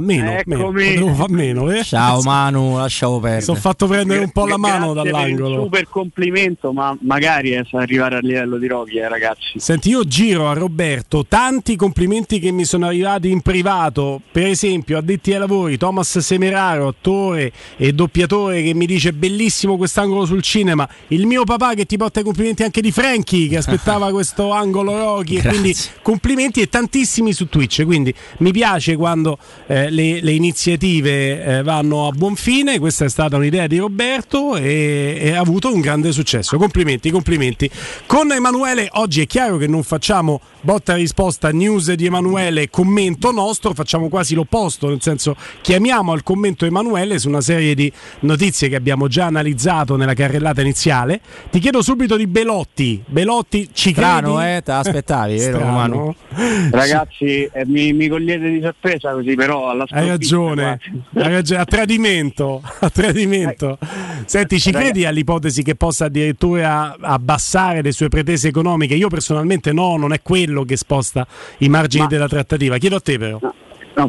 Meno, meno, Eccomi. potevo far meno, eh? Ciao Manu, lasciamo perdere. Sono fatto prendere un po' la mano Grazie dall'angolo. super complimento, ma magari è arrivare al livello di Rocky, eh, ragazzi. Senti, io giro a Roberto tanti complimenti che mi sono arrivati in privato. Per esempio, addetti ai lavori, Thomas Semeraro, attore e doppiatore, che mi dice bellissimo quest'angolo sul cinema. Il mio papà che ti porta i complimenti anche di Frankie, che aspettava questo angolo Rocky. E quindi complimenti e tantissimi su Twitch. Quindi mi piace quando eh, le, le iniziative eh, vanno a buon fine. Questa è stata un'idea di Roberto e, e ha avuto un grande successo. Complimenti, complimenti. Con Emanuele oggi è chiaro che non facciamo botta e risposta news di Emanuele commento nostro, facciamo quasi l'opposto, nel senso chiamiamo al commento Emanuele su una serie di notizie che abbiamo già analizzato nella carrellata iniziale. Ti chiedo subito di Belotti. Belotti ci Strano, credi? eh? Te l'aspettavi, vero, Strano. Manu? Ragazzi, eh, mi, mi cogliete di sorpresa così, però alla Hai ragione, hai ragione, a tradimento, a tradimento. Senti, ci credi all'ipotesi che possa addirittura abbassare le sue pretese economiche? Io personalmente no, non è quello che sposta i margini Ma- della trattativa. Chiedo a te però. No,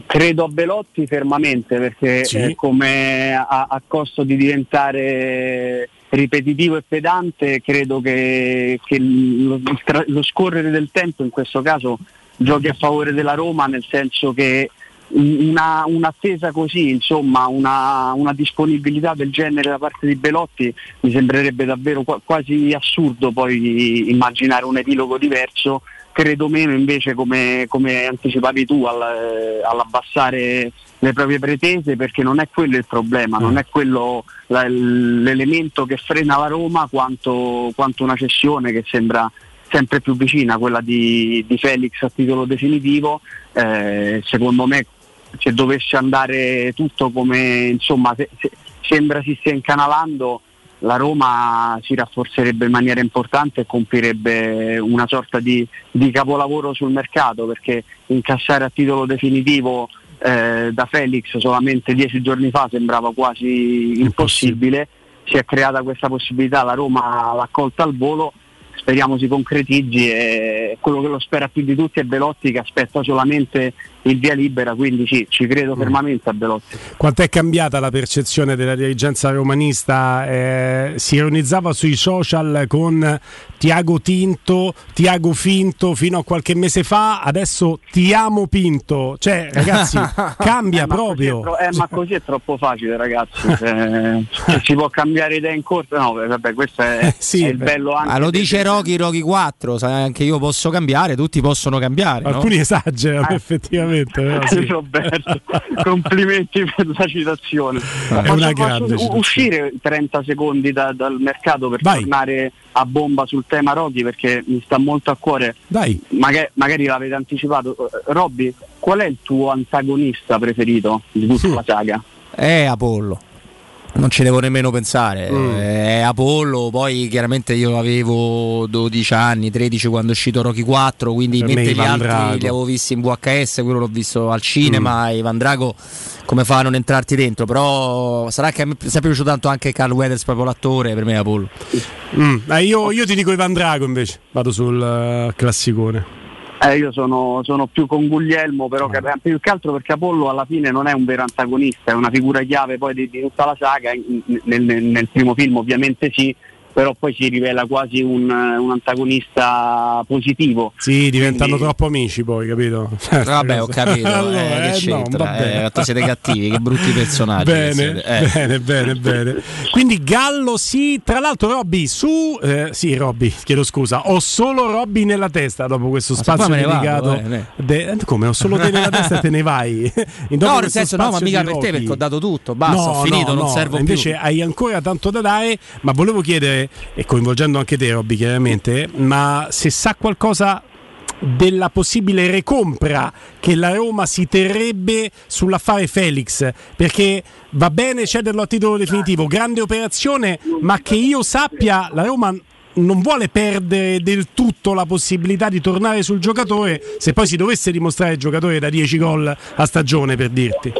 credo a Belotti fermamente perché Sì. eh, come a, a costo di diventare ripetitivo e pedante credo che, che lo, lo scorrere del tempo in questo caso giochi a favore della Roma nel senso che una, un'attesa così, insomma, una, una disponibilità del genere da parte di Belotti mi sembrerebbe davvero qua- quasi assurdo poi immaginare un epilogo diverso. Credo meno invece, come, come anticipavi tu, al- eh, all'abbassare le proprie pretese, perché non è quello il problema, non è quello la- l'elemento che frena la Roma quanto, quanto una cessione che sembra sempre più vicina, quella di, di Felix a titolo definitivo. Eh, secondo me se dovesse andare tutto come insomma se- se- sembra si stia incanalando, la Roma si rafforzerebbe in maniera importante e compirebbe una sorta di, di capolavoro sul mercato perché incassare a titolo definitivo eh, da Felix solamente dieci giorni fa sembrava quasi impossibile. Si è creata questa possibilità, la Roma l'ha colta al volo speriamo si concretizzi e quello che lo spera più di tutti è Belotti che aspetta solamente il via libera, quindi sì, ci credo fermamente a Belotti. Quanto è cambiata la percezione della dirigenza romanista? Eh, si ironizzava sui social con Tiago Tinto, Tiago Finto fino a qualche mese fa, adesso ti amo Pinto. Cioè, ragazzi, cambia Eh, ma così proprio. è tro- eh, ma così è troppo facile ragazzi, Eh, se si può cambiare idea in corso, no, vabbè, questo è, sì, è il bello anche. Ah, lo dice Rocky, Rocky 4, sai, anche io posso cambiare, tutti possono cambiare. no? Alcuni esagerano effettivamente. Però sì. Roberto, complimenti per la citazione. Ah, è Posso- una posso grande uscire 30 secondi da- dal mercato per Vai. tornare a bomba sul tema Rocky perché mi sta molto a cuore. Dai. Magari, magari l'avete anticipato. Eh, Robby, qual è il tuo antagonista preferito di tutta la saga? È Apollo. Non ci devo nemmeno pensare. Mm. È Apollo, poi chiaramente io avevo 12 anni, 13 quando è uscito Rocky 4, quindi Per me mentre gli altri Drago. li avevo visti in VHS, quello l'ho visto al cinema, Mm. Ivan Drago come fa a non entrarti dentro, però sarà che me è sempre piaciuto tanto anche Carl Weathers, proprio l'attore, per me Apollo. Mm, eh, io, io ti dico Ivan Drago invece, vado sul eh, classicone. Eh, io sono, sono più con Guglielmo, però che- più che altro perché Apollo alla fine non è un vero antagonista, è una figura chiave poi di, di tutta la saga, in- nel- nel primo film ovviamente sì, però poi si rivela quasi un, un antagonista positivo. Sì, diventano Quindi- troppo amici poi, capito? Vabbè, ho capito, Allora, eh, che eh, no. Eh, tanto siete cattivi, che brutti personaggi. Bene. Eh. bene, bene, bene. Quindi Gallo sì, tra l'altro Robby su... eh, sì, Robby, chiedo scusa, ho solo Robby nella testa dopo questo Ma spazio ne dedicato... vado, eh, de- eh, come, ho solo te nella testa e te ne vai? No, nel senso, no, ma mica per te Rocky. perché ho dato tutto, basta, No, ho finito, no, non no, servo invece più. hai ancora tanto da dare, ma volevo chiedere, e coinvolgendo anche te Robby chiaramente, ma se sa qualcosa della possibile recompra che la Roma si terrebbe sull'affare Felix perché va bene cederlo a titolo definitivo grande operazione ma che io sappia la Roma non vuole perdere del tutto la possibilità di tornare sul giocatore se poi si dovesse dimostrare giocatore da 10 gol a stagione per dirti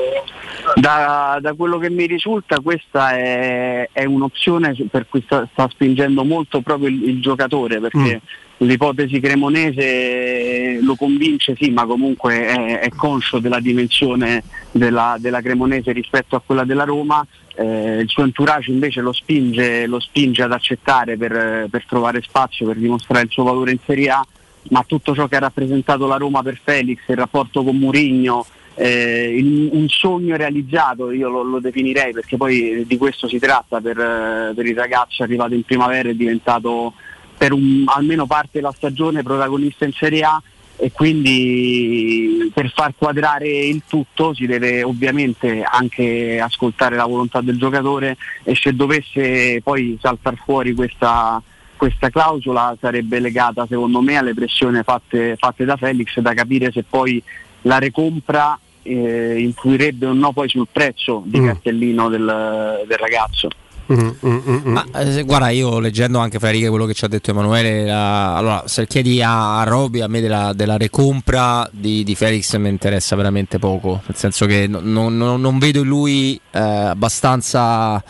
Da, da quello che mi risulta questa è, è un'opzione per cui sta, sta spingendo molto proprio il, il giocatore perché l'ipotesi cremonese lo convince sì ma comunque è, è conscio della dimensione della, della cremonese rispetto a quella della Roma. Eh, il suo entourage invece lo spinge, lo spinge ad accettare per, per trovare spazio, per dimostrare il suo valore in Serie A ma tutto ciò che ha rappresentato la Roma per Felix, il rapporto con Murigno, eh, un sogno realizzato, io lo, lo definirei perché poi di questo si tratta per, eh, per il ragazzo arrivato in primavera è diventato per un- almeno parte della stagione protagonista in Serie A e quindi per far quadrare il tutto si deve ovviamente anche ascoltare la volontà del giocatore e se dovesse poi saltare fuori questa, questa clausola sarebbe legata secondo me alle pressioni fatte, fatte da Felix da capire se poi la recompra eh, influirebbe o no poi sul prezzo di Mm. cartellino del, del ragazzo. Ma, eh, guarda, io leggendo anche fra righe quello che ci ha detto Emanuele, la- allora se chiedi a, a Roby, a me della, della recompra di, di Felix mi interessa veramente poco, nel senso che no- no- no- non vedo in lui eh, abbastanza,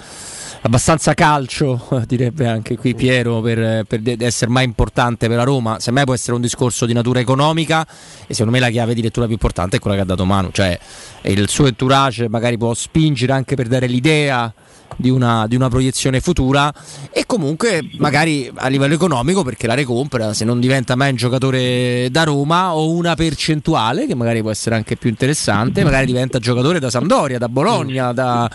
abbastanza calcio, direbbe anche qui Piero, per, per essere mai importante per la Roma. Semmai può essere un discorso di natura economica e secondo me la chiave di lettura più importante è quella che ha dato Manu, cioè il suo entourage magari può spingere anche per dare l'idea di una, di una proiezione futura e comunque magari a livello economico perché la recompra se non diventa mai un giocatore da Roma o una percentuale che magari può essere anche più interessante magari diventa giocatore da Sampdoria, da Bologna da...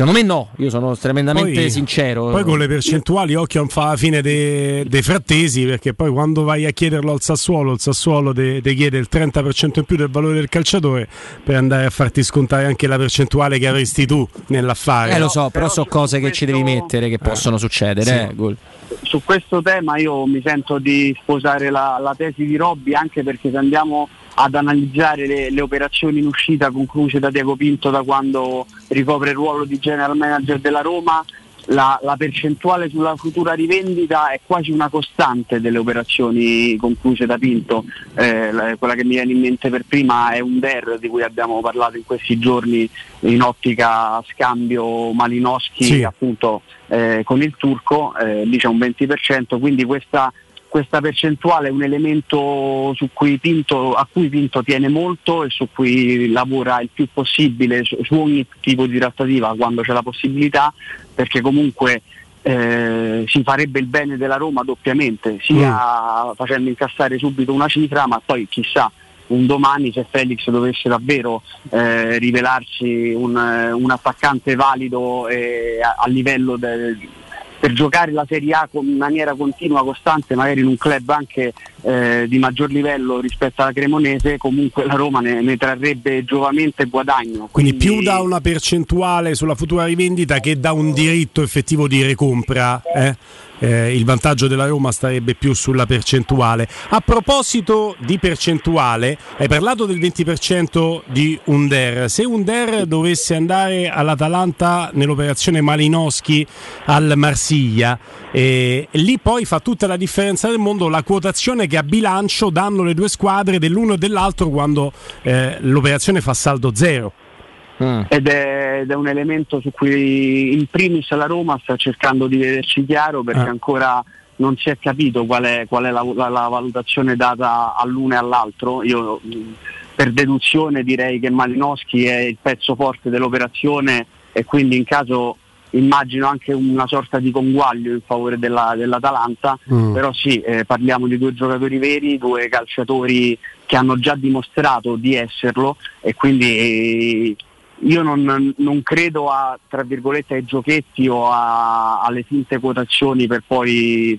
secondo me no io sono tremendamente Poi- sincero Poi con le percentuali, occhio, non fa la fine dei dei frattesi, perché poi quando vai a chiederlo al Sassuolo, il Sassuolo ti chiede il 30% in più del valore del calciatore per andare a farti scontare anche la percentuale che avresti tu nell'affare. eh lo so però sono cose che ci devi mettere che possono succedere Sì. eh. Su questo tema io mi sento di sposare la, la tesi di Robby anche perché se andiamo ad analizzare le, le operazioni in uscita concluse da Diego Pinto da quando ricopre il ruolo di general manager della Roma, la, la percentuale sulla futura rivendita è quasi una costante delle operazioni concluse da Pinto. Eh, la- quella che mi viene in mente per prima è un DER di cui abbiamo parlato in questi giorni in ottica scambio Malinowski Sì. appunto eh, con il turco, eh, lì c'è un 20%, quindi questa, questa percentuale è un elemento su cui Pinto, a cui Pinto tiene molto e su cui lavora il più possibile su, su ogni tipo di trattativa quando c'è la possibilità, perché comunque eh, si farebbe il bene della Roma doppiamente, sia facendo incassare subito una cifra, ma poi chissà un domani se Felix dovesse davvero eh, rivelarsi un, un attaccante valido eh, a, a livello de- per giocare la Serie A in maniera continua, costante, magari in un club anche eh, di maggior livello rispetto alla Cremonese, comunque la Roma ne, ne trarrebbe giovamento e guadagno. Quindi più da una percentuale sulla futura rivendita che da un diritto effettivo di recompra. eh? Eh, il vantaggio della Roma starebbe più sulla percentuale. A proposito di percentuale, hai parlato del 20% di Under. Se Under dovesse andare all'Atalanta nell'operazione Malinowski al Marsiglia, eh, lì poi fa tutta la differenza del mondo la quotazione che a bilancio danno le due squadre dell'uno e dell'altro quando eh, l'operazione fa saldo zero. Ed è, ed è un elemento su cui in primis la Roma sta cercando di vederci chiaro perché Ah. ancora non si è capito qual è, qual è la, la- la valutazione data all'uno e all'altro. Io per deduzione direi che Malinowski è il pezzo forte dell'operazione e quindi in caso immagino anche una sorta di conguaglio in favore della- dell'Atalanta, Mm. però sì, eh, parliamo di due giocatori veri, due calciatori che hanno già dimostrato di esserlo e quindi eh, io non, non credo a, ai giochetti o a- alle finte quotazioni per poi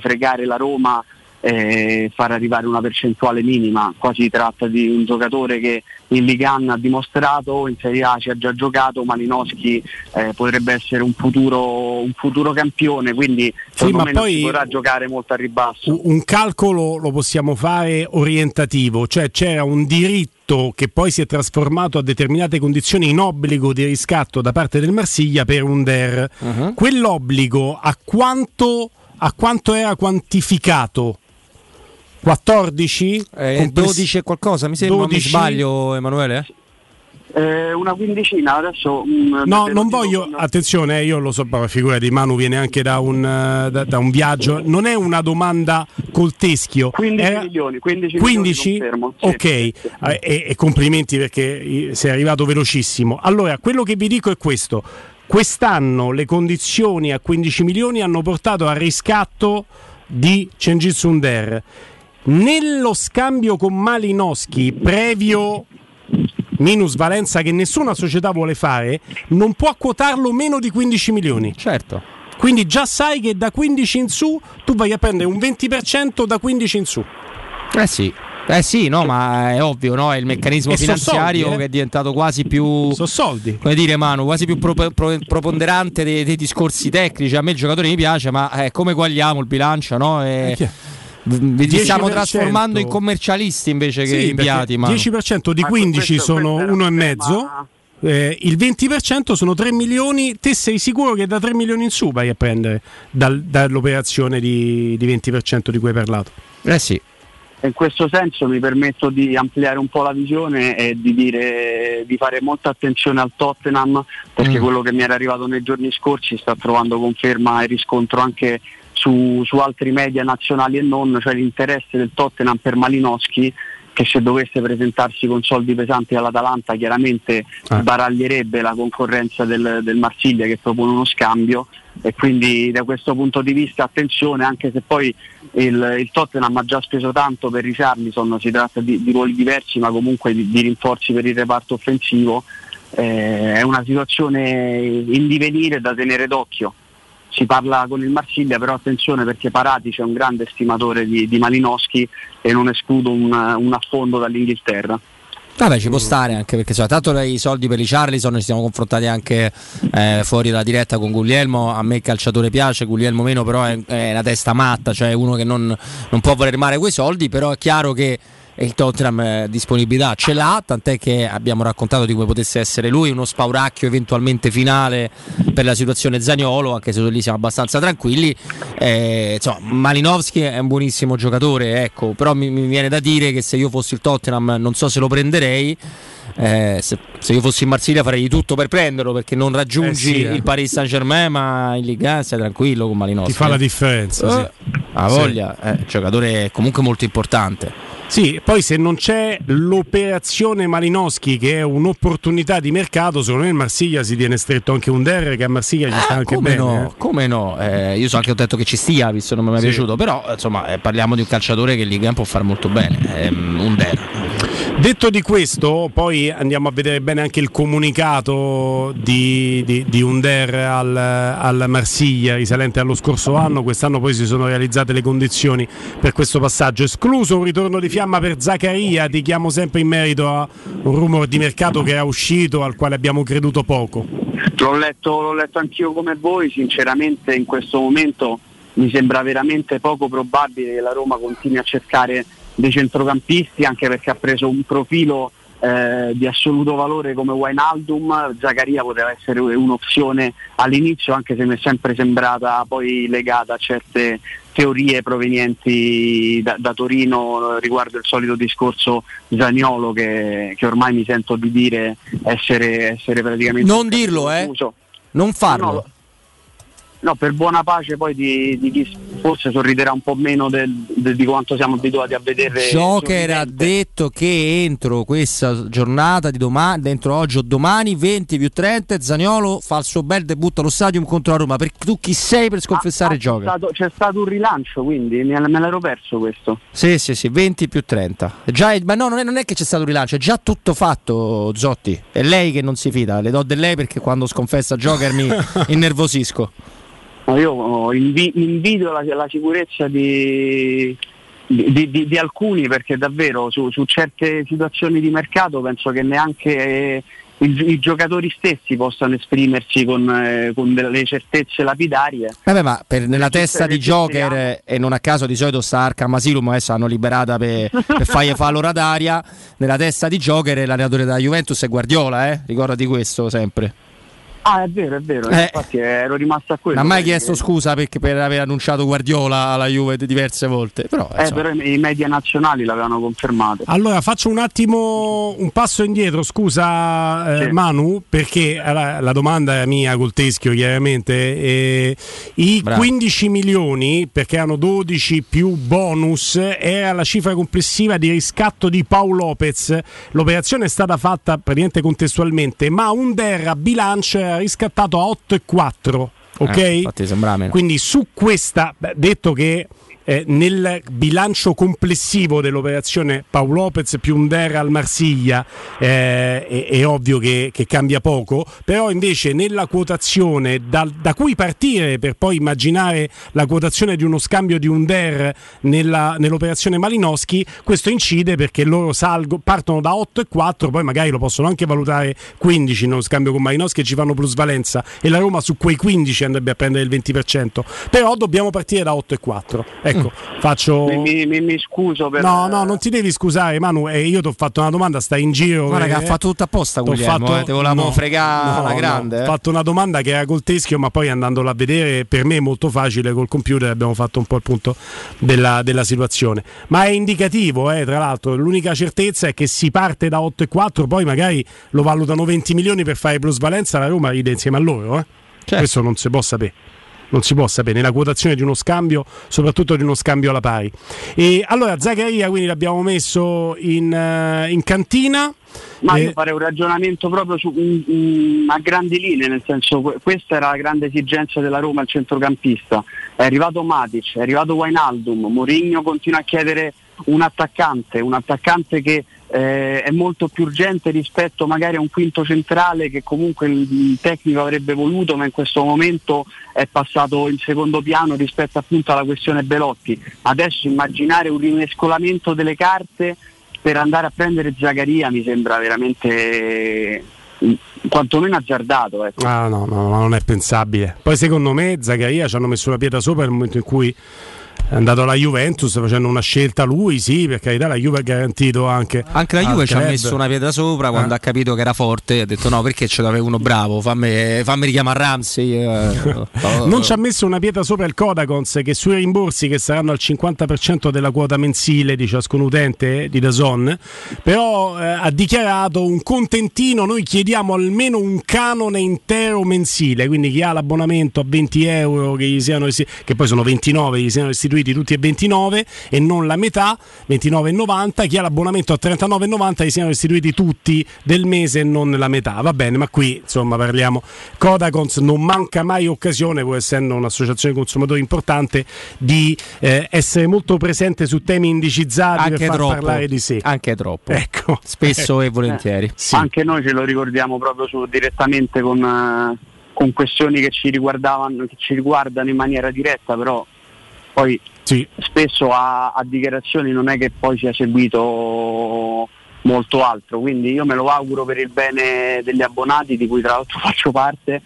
fregare la Roma e far arrivare una percentuale minima. Qua si tratta di un giocatore che in Ligan ha dimostrato, in Serie A ci ha già giocato, Malinowski eh, potrebbe essere un futuro, un futuro campione, quindi secondo ma me non poi- si potrà giocare molto a ribasso. Un calcolo lo possiamo fare orientativo, cioè c'era un diritto che poi si è trasformato a determinate condizioni in obbligo di riscatto da parte del Marsiglia per un DER. Quell'obbligo a quanto, a quanto era quantificato? 14? Eh, Compless- 12 e qualcosa mi sembra, non mi 12? sbaglio Emanuele? Eh, una quindicina adesso. mm, No, non voglio, con- attenzione, eh, io lo so, ma figura di Manu viene anche da un, eh, da, da un viaggio, non è una domanda col teschio. 15 Era- milioni, 15, 15? milioni confermo, sì. ok, Eh, e, e complimenti perché eh, sei arrivato velocissimo. Allora, quello che vi dico è questo. Quest'anno le condizioni a 15 milioni hanno portato al riscatto di Cengiz Under. Nello scambio con Malinowski, previo minusvalenza che nessuna società vuole fare, non può quotarlo meno di 15 milioni. Certo. Quindi già sai che da 15 in su tu vai a prendere un 20% da 15 in su. Eh sì. Eh sì, no, ma è ovvio, no? È il meccanismo E finanziario soldi, eh. che è diventato quasi più. So soldi. Come dire, Manu, quasi più pro- pro- preponderante dei, dei discorsi tecnici. A me il giocatore mi piace, ma eh, come guagliamo il bilancio, no? E- vi vi stiamo 10%. trasformando in commercialisti invece che Sì, inviati. Ma 10% di Ma 15 questo- sono questo era uno e un mezzo. eh, il 20% sono 3 milioni. Te sei sicuro che da 3 milioni in su vai a prendere dal- dall'operazione di, di 20% di cui hai parlato? Eh sì. In questo senso mi permetto di ampliare un po' la visione e di dire di fare molta attenzione al Tottenham perché Mm. quello che mi era arrivato nei giorni scorsi sta trovando conferma e riscontro anche su, su altri media nazionali e non, cioè l'interesse del Tottenham per Malinowski che se dovesse presentarsi con soldi pesanti all'Atalanta chiaramente baraglierebbe la concorrenza del, del Marsiglia che propone uno scambio e quindi da questo punto di vista attenzione anche se poi il, il Tottenham ha già speso tanto per Richarlison, si tratta di, di ruoli diversi ma comunque di, di rinforzi per il reparto offensivo, eh, è una situazione in divenire da tenere d'occhio. Si parla con il Marsiglia, però attenzione perché Paratici è un grande stimatore di, di Malinowski e non escludo un, un affondo dall'Inghilterra. Vabbè, ci può stare anche perché cioè, tanto i soldi per i Charlison ci siamo confrontati anche eh, fuori dalla diretta con Guglielmo. A me il calciatore piace, Guglielmo meno, però è, è una testa matta, cioè uno che non, non può voler male quei soldi, però è chiaro che il Tottenham eh, disponibilità ce l'ha, tant'è che abbiamo raccontato di come potesse essere lui, uno spauracchio eventualmente finale per la situazione Zaniolo, anche se lì siamo abbastanza tranquilli. Eh, insomma, Malinowski è un buonissimo giocatore, ecco, però mi, mi viene da dire che se io fossi il Tottenham non so se lo prenderei. eh, se, se io fossi in Marsiglia farei di tutto per prenderlo perché non raggiungi Eh sì, eh. il Paris Saint Germain ma in Liga 1 stai tranquillo con Malinowski Ti fa la eh. differenza. Sì. ha Sì. voglia, eh, giocatore comunque molto importante Sì, poi se non c'è l'operazione Malinowski che è un'opportunità di mercato, secondo me il Marsiglia si tiene stretto anche un Der che a Marsiglia ci sta anche come bene. no, eh. come no? Eh, io so anche ho detto che ci stia, visto che non mi è mai Sì. piaciuto, però insomma eh, parliamo di un calciatore che in Liga 1 può fare molto bene, mm, un Der. Detto di questo, poi andiamo a vedere bene anche il comunicato di, di, di Under al, al Marsiglia risalente allo scorso anno. Quest'anno poi si sono realizzate le condizioni per questo passaggio. Escluso un ritorno di fiamma per Zaccaria, ti chiamo sempre in merito a un rumore di mercato che era uscito al quale abbiamo creduto poco. L'ho letto, l'ho letto anch'io come voi, sinceramente in questo momento mi sembra veramente poco probabile che la Roma continui a cercare dei centrocampisti anche perché ha preso un profilo eh, di assoluto valore come Wijnaldum, Zaccaria poteva essere un'opzione all'inizio anche se mi è sempre sembrata poi legata a certe teorie provenienti da, da Torino riguardo il solito discorso Zaniolo che, che ormai mi sento di dire essere, essere praticamente Non dirlo, eh. Non farlo. No, no, per buona pace poi di, di chi forse sorriderà un po' meno del- de- di quanto siamo abituati a vedere. Joker ha detto che entro questa giornata di domani, dentro oggi o domani, 20 più 30, Zaniolo fa il suo bel debutto allo stadium contro la Roma. Per, tu chi sei per sconfessare Ah, c'è Joker? stato, c'è stato un rilancio, quindi me, me l'ero perso questo. Sì, sì, sì, 20 più 30. È Già, ma no, non è, non è che c'è stato un rilancio, è già tutto fatto, Zotti. È lei che non si fida, le do del lei perché quando sconfessa Joker mi innervosisco. Io oh, invi- invidio la, la sicurezza di, di- di- di alcuni perché davvero su, su certe situazioni di mercato penso che neanche eh, i, i giocatori stessi possano esprimersi con, eh, con delle certezze lapidarie. Vabbè, ma per- nella testa di. Joker, eh, e non a caso di solito sta Arkham Asylum, adesso l'hanno liberata per, per fargli fare l'ora d'aria. Nella testa di Joker l'allenatore della Juventus è Guardiola, eh? ricordati questo sempre. Ah, è vero, è vero, Eh. infatti ero rimasto a quello. Non ha mai chiesto scusa perché per aver annunciato Guardiola alla Juve diverse volte. Però, Eh, però i media nazionali l'avevano confermato. Allora faccio un attimo un passo indietro, scusa eh, Sì. Manu, perché la, la domanda è mia col teschio chiaramente. eh, I Bravo. 15 milioni, perché hanno 12 più bonus, era la cifra complessiva di riscatto di Paolo Lopez. L'operazione è stata fatta praticamente contestualmente, ma Under a bilancio era riscattato a 8,4. Ok? Eh, infatti sembrava meno. Quindi su questa, beh, detto che eh, nel bilancio complessivo dell'operazione Paolo Lopez più Under al Marsiglia eh, è, è ovvio che, che cambia poco, però invece nella quotazione da, da cui partire per poi immaginare la quotazione di uno scambio di Under nella, nell'operazione Malinowski, questo incide perché loro salgo, partono da 8,4, poi magari lo possono anche valutare 15 nello scambio con Malinowski e ci fanno plusvalenza e la Roma su quei 15 andrebbe a prendere il 20%, però dobbiamo partire da 8,4. Ecco, faccio... Mi, mi- mi- scuso per... No, no, non ti devi scusare, Manu. eh, io ti ho fatto una domanda, stai in giro. Guarda eh, che ha fatto tutto apposta Guglielmo, eh, te volevamo fregare alla no, grande, Ho eh. fatto una domanda che era col teschio, ma poi andandola a vedere per me è molto facile col computer abbiamo fatto un po' il punto della, della situazione. Ma è indicativo, eh, tra l'altro, l'unica certezza è che si parte da 8,4, poi magari lo valutano 20 milioni per fare plusvalenza, la Roma ride insieme a loro. eh. Certo. Questo non si può sapere non si può sapere nella quotazione di uno scambio, soprattutto di uno scambio alla pari. E allora Zaccaria quindi l'abbiamo messo in, eh, in cantina. Ma Eh, io farei un ragionamento proprio su, mm, mm, a grandi linee, nel senso que- questa era la grande esigenza della Roma, il centrocampista. È arrivato Matic, è arrivato Wainaldum, Mourinho continua a chiedere un attaccante, un attaccante che eh, è molto più urgente rispetto magari a un quinto centrale che comunque il, tecnico avrebbe voluto, ma in questo momento è passato in secondo piano rispetto appunto alla questione Belotti. Adesso immaginare un rimescolamento delle carte per andare a prendere Zagaria mi sembra veramente mm, quantomeno azzardato. Ecco. Ah, no, no, no, non è pensabile. Poi secondo me Zaccaria ci hanno messo la pietra sopra nel momento in cui è andato alla Juventus facendo una scelta lui, sì, per carità la Juve ha garantito anche Anche la Juve ci ha club. messo una pietra sopra quando Ah. ha capito che era forte. Ha detto: No, perché ce l'avevo uno bravo? Fammi, fammi richiamare Ramsey. eh. Non ci ha messo una pietra sopra il Codacons che sui rimborsi che saranno al 50% della quota mensile di ciascun utente di Dazon, però eh, ha dichiarato un contentino, noi chiediamo almeno un canone intero mensile, quindi chi ha l'abbonamento a 20 euro che, gli siano che poi sono 29, gli siano restituiti tutti e 29 e non la metà, 29,90, chi ha l'abbonamento a 39,90 gli siano restituiti tutti del mese e non la metà, va bene, ma qui insomma parliamo, Codacons non manca mai occasione, pur essendo un'associazione consumatori importante, di eh, essere molto presente su temi indicizzati Anche per far troppo. parlare di sé. Anche troppo. Ecco. Spesso e volentieri. Eh, Anche noi ce lo ricordiamo proprio su- direttamente con, eh, con questioni che ci, riguardavano, che ci riguardano in maniera diretta, però poi spesso a, a dichiarazioni non è che poi sia seguito molto altro, quindi io me lo auguro per il bene degli abbonati di cui tra l'altro faccio parte,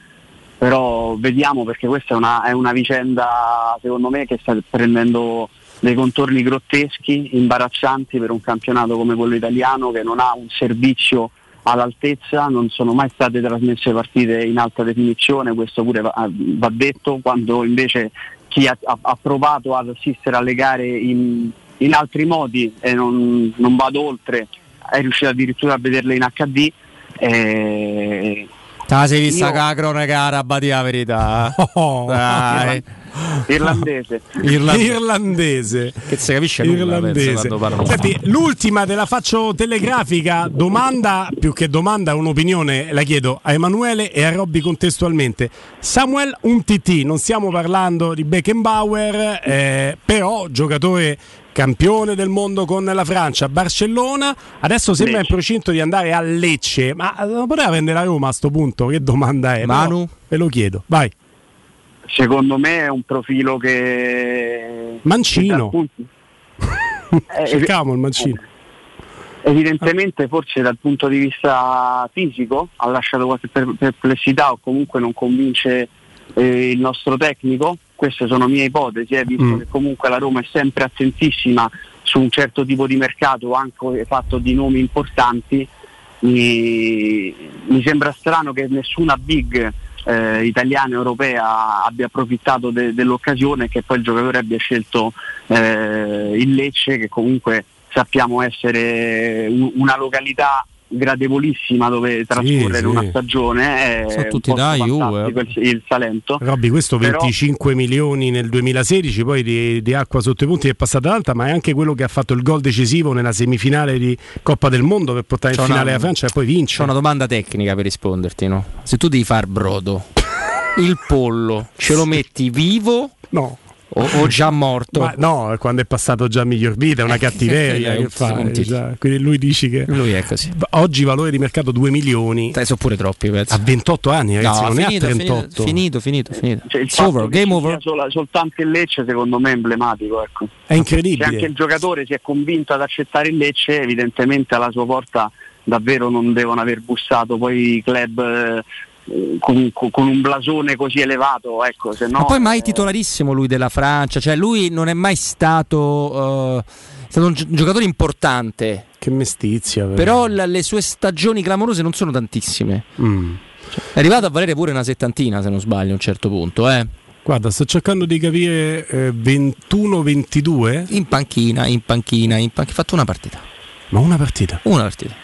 però vediamo perché questa è una, è una vicenda secondo me che sta prendendo dei contorni grotteschi, imbarazzanti per un campionato come quello italiano che non ha un servizio all'altezza, non sono mai state trasmesse partite in alta definizione, questo pure va, va detto, quando invece chi ha, ha- provato ad assistere alle gare in, in altri modi e non, non vado oltre, è riuscito addirittura a vederle in HD. E... Te la sei vista Io- che la cronaca araba di la verità? Dai. Irlandese. Irlandese. Irlandese. Che si capisce nulla, Irlandese. parlano. Senti, l'ultima te la faccio telegrafica. Domanda, più che domanda, un'opinione, la chiedo a Emanuele e a Robby contestualmente. Samuel Umtiti, non stiamo parlando di Beckenbauer, eh, però giocatore campione del mondo con la Francia, Barcellona, adesso sembra in procinto di andare a Lecce, ma non poteva prendere la Roma a sto punto? Che domanda è? Manu? Però Ve lo chiedo, vai. Secondo me è un profilo che... Mancino. che Eh, il mancino. Evidentemente forse dal punto di vista fisico ha lasciato qualche per- perplessità o comunque non convince eh, il nostro tecnico, queste sono mie ipotesi, eh, visto Mm. che comunque la Roma è sempre attentissima su un certo tipo di mercato anche fatto di nomi importanti, mi, mi sembra strano che nessuna big eh, italiana e europea abbia approfittato de- dell'occasione e che poi il giocatore abbia scelto eh, il Lecce che comunque sappiamo essere un- una località gradevolissima dove trascorrere sì. una stagione è Sono tutti da Juve, fantastico, il, il Salento Robby, questo Però- 25 milioni nel 2016, poi di, di acqua sotto i punti è passata alta, ma è anche quello che ha fatto il gol decisivo nella semifinale di Coppa del Mondo per portare in finale una- la Francia e poi vince. C'ho una domanda tecnica per risponderti, no? Se tu devi far brodo, il pollo ce lo metti vivo? No. O, o già morto? Ma no, quando è passato già miglior vita, è una cattiveria Eh, che fa. Quindi lui dici che Lui è così. oggi valore di mercato 2 milioni. Dai, sono pure troppi, penso. A 28 anni, ragazzi, No, non finito, è a finito, 38. finito, finito, finito. Cioè, il over, game over. sola- soltanto il Lecce secondo me è emblematico ecco. È incredibile. se anche il giocatore si è convinto ad accettare il Lecce evidentemente alla sua porta davvero non devono aver bussato poi i club eh, con, con- un blasone così elevato ecco se no Ma poi mai titolarissimo lui della Francia, cioè lui non è mai stato, eh, è stato un gi- giocatore importante. Che mestizia. Però la- le sue stagioni clamorose non sono tantissime. Mm. È arrivato a valere pure una settantina, se non sbaglio, a un certo punto, eh. Guarda, sto cercando di capire eh, 21-22. In panchina, in panchina, in panchina. Ha fatto una partita. Ma una partita? Una partita.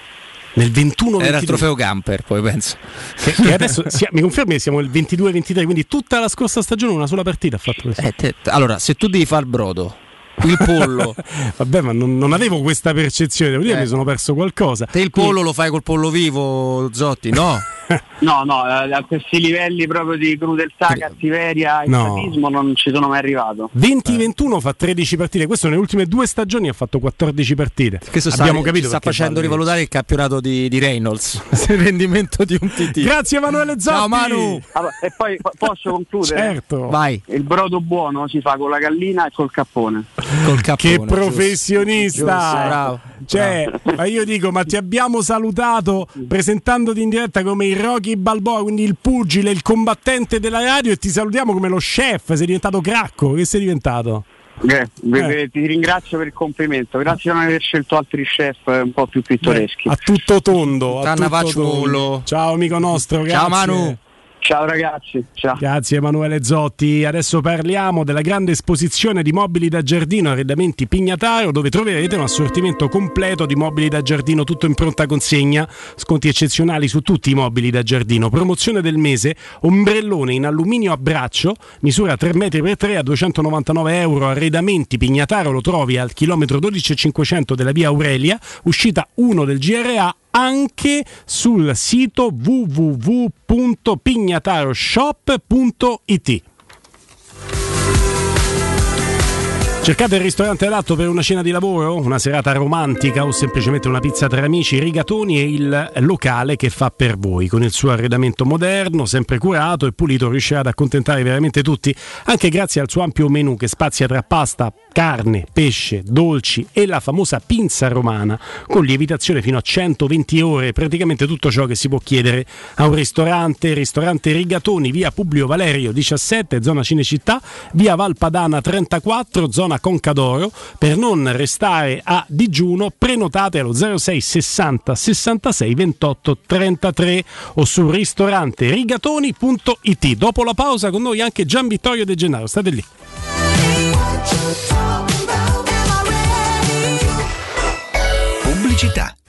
Nel 21-22. Era il trofeo Gamper, poi penso. Che, che adesso sia- mi confermi che siamo il 22-23, quindi tutta la scorsa stagione una sola partita ha fatto questo. Eh, te- allora, se tu devi far brodo, il pollo, Vabbè, ma non, non avevo questa percezione, devo dire, Eh. mi sono perso qualcosa. te il pollo lo fai col pollo vivo, Zotti? No. no no eh, a questi livelli proprio di crudeltà cattiveria e No. sadismo non ci sono mai arrivato 20-21 fa 13 partite, questo nelle ultime due stagioni ha fatto 14 partite. Questo sta, Abbiamo capito sta facendo parli. rivalutare il campionato di, di Reynolds. il rendimento di un TT. Grazie Emanuele Zotti. Ciao Manu. Allora, e poi po- posso concludere Certo. Vai. il brodo buono si fa con la gallina e col cappone Col Che cappone. professionista! Giusto, bravo. Cioè, ma io dico, ma ti abbiamo salutato presentandoti in diretta come il Rocky Balboa, quindi il pugile, il combattente della radio e ti salutiamo come lo chef, sei diventato cracco, che sei diventato? Eh, Eh. ti ringrazio per il complimento grazie a non aver scelto altri chef eh, un po' più pittoreschi A tutto tondo. A Tanna tutto tondo. Ciao amico nostro, grazie. Ciao Manu. Ciao ragazzi ciao Grazie Emanuele Zotti. Adesso parliamo della grande esposizione di mobili da giardino arredamenti Pignataro, dove troverete un assortimento completo di mobili da giardino, tutto in pronta consegna, sconti eccezionali su tutti i mobili da giardino. Promozione del mese: ombrellone in alluminio a braccio, misura 3 metri per 3 a 299 euro. Arredamenti Pignataro lo trovi al chilometro 12500 della via Aurelia, uscita 1 del GRA anche sul sito www.pignataroshop.it. Cercate il ristorante adatto per una cena di lavoro, una serata romantica o semplicemente una pizza tra amici? Rigatoni è il locale che fa per voi. Con il suo arredamento moderno, sempre curato e pulito, riuscirà ad accontentare veramente tutti, anche grazie al suo ampio menù che spazia tra pasta, carne, pesce, dolci e la famosa pinza romana, con lievitazione fino a 120 ore, praticamente tutto ciò che si può chiedere a un ristorante. Ristorante Rigatoni, via Publio Valerio 17, zona Cinecittà, via Valpadana 34, zona Concadoro. Per non restare a digiuno, prenotate allo 06 60 66 28 33 o su ristorante rigatoni.it. Dopo la pausa con noi anche Gian Vittorio De Gennaro, state lì. Pubblicità.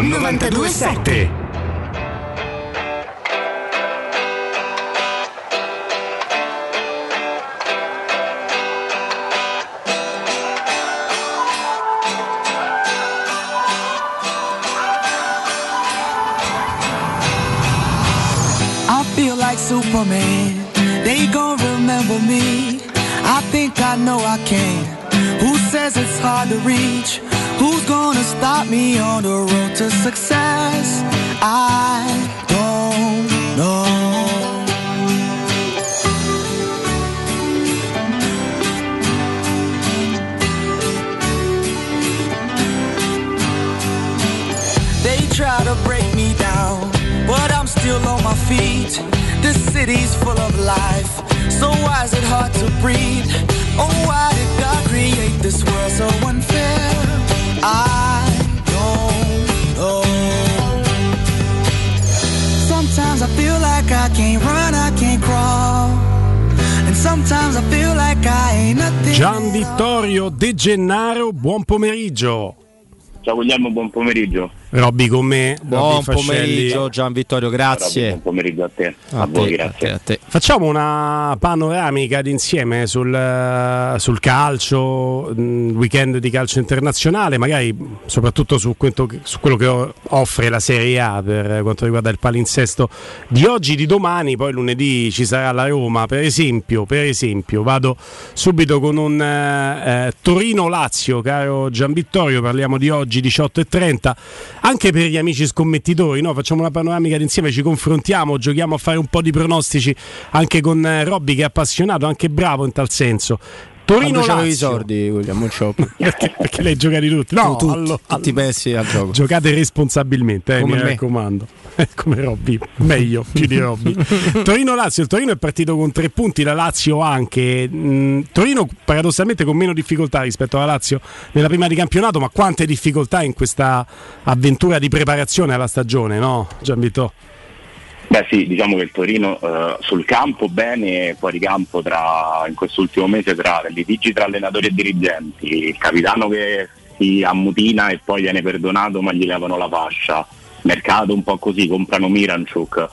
927. I feel like Superman. They gon' remember me. I think I know I can. Who says it's hard to reach? Who's gonna stop me on the road to success? I don't know. They try to break me down, but I'm still on my feet. This city's full of life, so why is it hard to breathe? Oh, why did God create this world so unfair? I don't know. Sometimes I feel like I can't run, I can't crawl. And sometimes I feel like I ain't nothing. Gian Vittorio De Gennaro, buon pomeriggio. Ciao Guglielmo, buon pomeriggio. Robby con me. Buon Robby Fascelli. pomeriggio Gian Vittorio, grazie. Buon pomeriggio a te. A A, voi, te, grazie. a te, a te. Facciamo una panoramica d'insieme sul, eh, sul calcio, mh, weekend di calcio internazionale, magari soprattutto su, quello che- su quello che offre la Serie A per quanto riguarda il palinsesto di oggi, di domani, poi lunedì ci sarà la Roma, per esempio, per esempio vado subito con un eh, eh, Torino-Lazio, caro Gian Vittorio, parliamo di oggi 18.30, anche per gli amici scommettitori, no? facciamo una panoramica d'insieme, ci confrontiamo, giochiamo a fare un po' di pronostici anche con eh, Robby che è appassionato, anche bravo in tal senso. Torino c'avevi i Lazio. soldi, William, perché, perché lei giocati tutti? No, tutti, allo- tutti i pezzi al gioco. Giocate responsabilmente, eh, Come mi me. raccomando. Come Robby, meglio più di Robby. Torino-Lazio, il Torino è partito con tre punti, la Lazio anche. Mm, Torino paradossalmente con meno difficoltà rispetto alla Lazio nella prima di campionato, ma quante difficoltà in questa avventura di preparazione alla stagione, no? Gianvito? Beh sì, diciamo che il Torino eh, sul campo bene, fuori campo tra, in quest'ultimo mese tra litigi tra allenatori e dirigenti, il capitano che si ammutina e poi viene perdonato ma gli levano la fascia, mercato un po' così, comprano Miranchuk,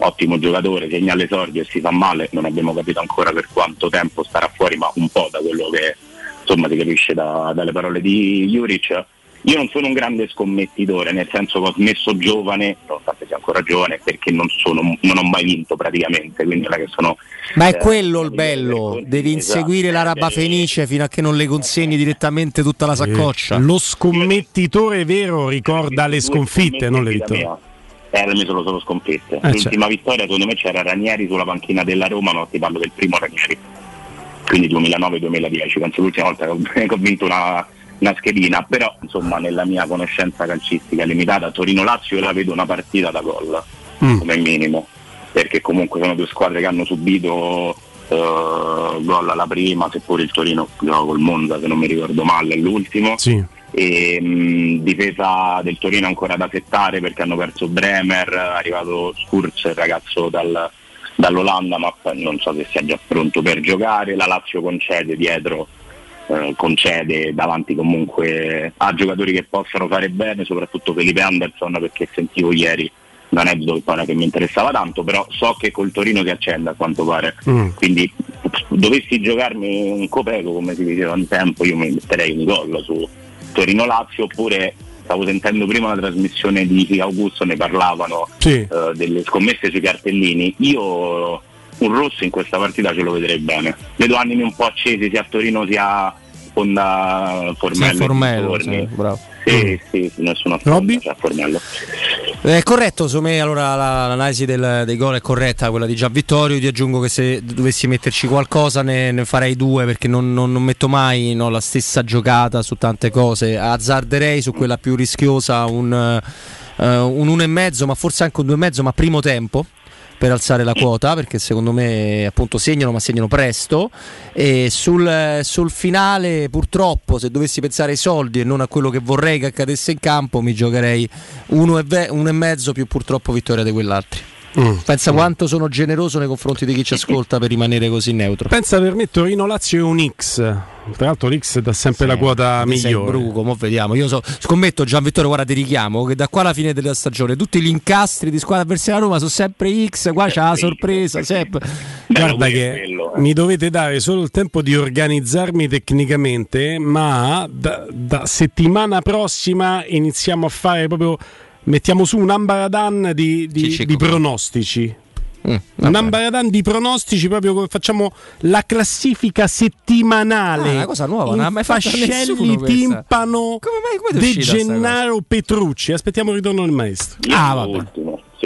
ottimo giocatore, segna all'esordio e si fa male, non abbiamo capito ancora per quanto tempo starà fuori, ma un po' da quello che insomma si capisce da- dalle parole di Juric. Io non sono un grande scommettitore, nel senso che ho smesso giovane, nonostante sia ancora giovane, perché non, sono- non ho mai vinto praticamente, sono... Ma è eh, quello il bello, devi esatto, inseguire l'araba fenice fino a che non le consegni direttamente tutta la saccoccia. Lo scommettitore vero ricorda le sconfitte, non le vittorie. Eh, le mie sono solo sconfitte. Eh, L'ultima vittoria secondo me c'era Ranieri sulla panchina della Roma, ma ti parlo del primo Ranieri. Quindi 2009-2010, penso l'ultima volta che ho vinto una, una schedina, però insomma nella mia conoscenza calcistica limitata, Torino-Lazio io la vedo una partita da gol, Mm. come minimo, perché comunque sono due squadre che hanno subito eh, gol alla prima, seppur il Torino gioca col Monza se non mi ricordo male, è l'ultimo Sì. e mh, difesa del Torino ancora da settare perché hanno perso Bremer, è arrivato Skurz, il ragazzo dal- dall'Olanda, ma non so se sia già pronto per giocare. La Lazio concede dietro, eh, concede davanti comunque a giocatori che possono fare bene, soprattutto Felipe Anderson perché sentivo ieri un aneddoto che è che mi interessava tanto, però so che col Torino si accende a quanto pare. Mm. Quindi dovessi giocarmi un copeco come si diceva un tempo, io mi metterei un gol su Torino-Lazio oppure stavo sentendo prima la trasmissione di Augusto, ne parlavano Sì. eh, delle scommesse sui cartellini. Io un rosso in questa partita ce lo vedrei bene. Vedo animi un po' accesi sia a Torino sia Fonda Formello. Sì, Formello, sì, bravo. Sì, sì, sì, nessuna sfonda, cioè Formello. È corretto, secondo me allora la- l'analisi del- dei gol è corretta, quella di Gian Vittorio. Ti aggiungo che se dovessi metterci qualcosa ne, ne farei due perché non, non- non metto mai no, la stessa giocata su tante cose. Azzarderei su quella più rischiosa un, eh, un 1,5 ma forse anche un 2,5 ma primo tempo per alzare la quota perché secondo me appunto segnano ma segnano presto. E sul, sul finale purtroppo se dovessi pensare ai soldi e non a quello che vorrei che accadesse in campo mi giocherei uno e, ve- uno e mezzo più purtroppo vittoria di quell'altro Mm. pensa quanto sono generoso nei confronti di chi ci ascolta per rimanere così neutro Pensa per me Torino-Lazio è un X. Tra l'altro l'X dà sempre la quota migliore. Bruco, mo vediamo. Io so, scommetto Gian Vittorio, guarda, ti richiamo che da qua alla fine della stagione tutti gli incastri di squadra avversaria Roma sono sempre X, qua c'è la sorpresa, sempre. Guarda che mi dovete dare solo il tempo di organizzarmi tecnicamente, ma da, da settimana prossima iniziamo a fare proprio. Mettiamo su un ambaradan di, di- di pronostici. un ambaradan di pronostici, proprio come facciamo la classifica settimanale. Ah, una cosa nuova, non ha mai fatto Fascelli, nessuno. Timpano, come è De uscita sta Gennaro, Petrucci. Aspettiamo il ritorno del maestro. Ah, vabbè.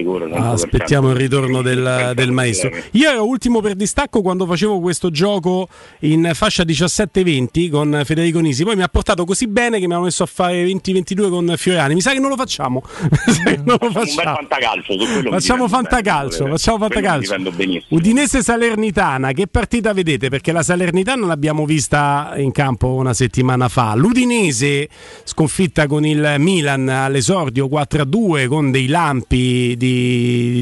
Sicuro. 100%. Ah, aspettiamo il ritorno del, del maestro. Io ero ultimo per distacco quando facevo questo gioco in fascia 17-20 con Federico Nisi. Poi mi ha portato così bene che mi hanno messo a fare 20-22 con Fiorani. Mi sa che non lo facciamo. Non lo facciamo. fantacalcio, Facciamo fantacalcio, bene, facciamo quello mi fantacalcio. Udinese Salernitana, che partita vedete? Perché la Salernitana l'abbiamo vista in campo una settimana fa. L'Udinese sconfitta con il Milan all'esordio 4-2 con dei lampi di,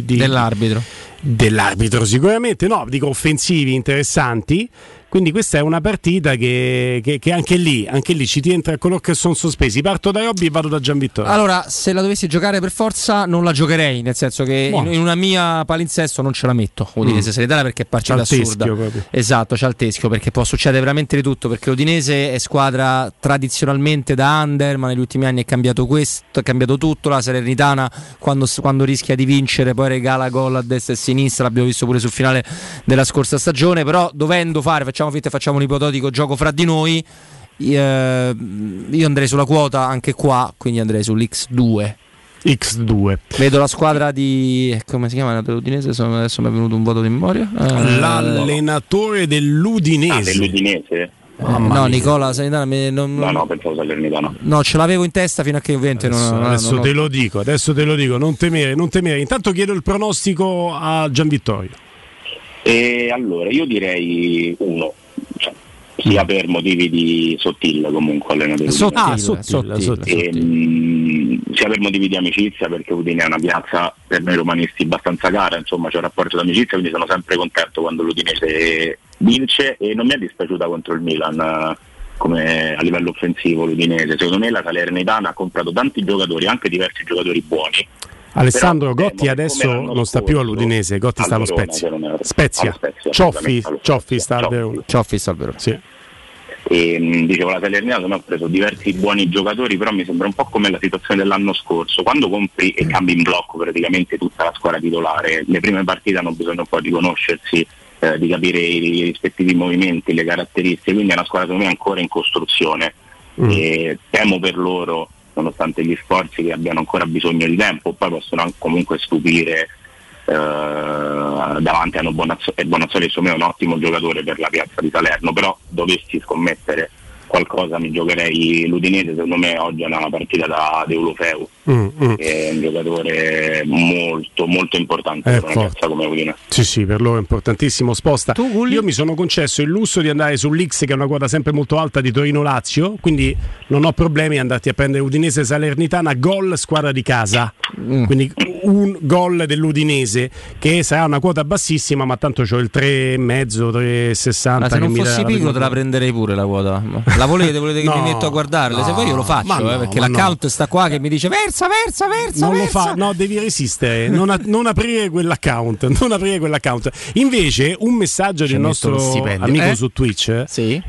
di- Dell'arbitro. Dell'arbitro sicuramente, no, dico offensivi interessanti. Quindi questa è una partita che, che- che anche lì, anche lì ci rientra coloro che sono sospesi. Parto da Robby e vado da Gian Vittorio. Allora, se la dovessi giocare per forza, non la giocherei, nel senso che in, in una mia palinsesto non ce la metto. Udinese Mm. Seredana perché è partita teschio assurda. proprio. Esatto, c'ha il teschio perché può succedere veramente di tutto. Perché l'Udinese è squadra tradizionalmente da under, ma negli ultimi anni è cambiato questo, è cambiato tutto. La Salernitana, quando, quando rischia di vincere, poi regala gol a destra e a sinistra. L'abbiamo visto pure sul finale della scorsa stagione. Però dovendo fare, facciamo finta e facciamo un ipotetico gioco fra di noi. eh, Io andrei sulla quota anche qua, quindi andrei sull'X2. X2. Vedo la squadra di. come si chiama dell'Udinese? Sono- Adesso mi è venuto un vuoto di memoria. Eh, L'allenatore dell'Udinese. Ah, dell'Udinese? no, Nicola Sanitana. mi- non- No, no, pensavo Salernitana. no, ce l'avevo in testa fino a che ovviamente non, Adesso, non- adesso non te lo dico, adesso te lo dico, non temere, non temere. Intanto chiedo il pronostico a Gian Vittorio. E allora, io direi uno, cioè, sia per motivi di sottil comunque allenatore. Sottile, Ah, sottile, sottile, sottile. E, mh, sia per motivi di amicizia, perché Udine è una piazza per noi romanisti abbastanza cara, insomma c'è un rapporto d'amicizia, quindi sono sempre contento quando l'Udinese vince e non mi è dispiaciuta contro il Milan come a livello offensivo l'Udinese. Secondo me la Salernitana ha comprato tanti giocatori, anche diversi giocatori buoni. Alessandro Però, Gotti adesso non sta più all'Udinese, Gotti sta allo Spezia. Spezia. Spezia, Cioffi, Cioffi sta al Cioffi. Verona. Cioffi sta al Verona. Sì. E, mh, dicevo la Salernitana ha preso diversi buoni giocatori però mi sembra un po' come la situazione dell'anno scorso quando compri e cambi in blocco praticamente tutta la squadra titolare le prime partite hanno bisogno un po' di conoscersi eh, di capire i, i rispettivi movimenti le caratteristiche quindi è una squadra secondo me ancora in costruzione Mm. e temo per loro nonostante gli sforzi che abbiano ancora bisogno di tempo poi possono comunque stupire eh, davanti hanno Bonazzo- e Bonazzoli insomma è un ottimo giocatore per la piazza di Salerno però dovessi scommettere qualcosa mi giocherei l'Udinese secondo me oggi è una partita da Deulofeu Mm, mm. che è un giocatore molto molto importante È per una piazza come Udine Sì, sì, per loro è importantissimo. Sposta. Io mi sono concesso il lusso di andare sull'X, che è una quota sempre molto alta di Torino-Lazio, quindi non ho problemi ad andarti a prendere Udinese Salernitana, gol squadra di casa. Mm. Quindi un gol dell'Udinese, che sarà una quota bassissima, ma tanto c'ho il 3,5, 3,60. Ma se non fossi pigro te la prenderei pure la quota. La volete? Volete che No, mi metto a guardarle? Se no, poi io lo faccio, no, eh, perché l'account sta qua che mi dice versa, versa, versa. non lo versa. fa, no, devi resistere, non, a- non aprire quell'account, non aprire quell'account. Invece, un messaggio Ci del lo nostro amico Eh? su Twitch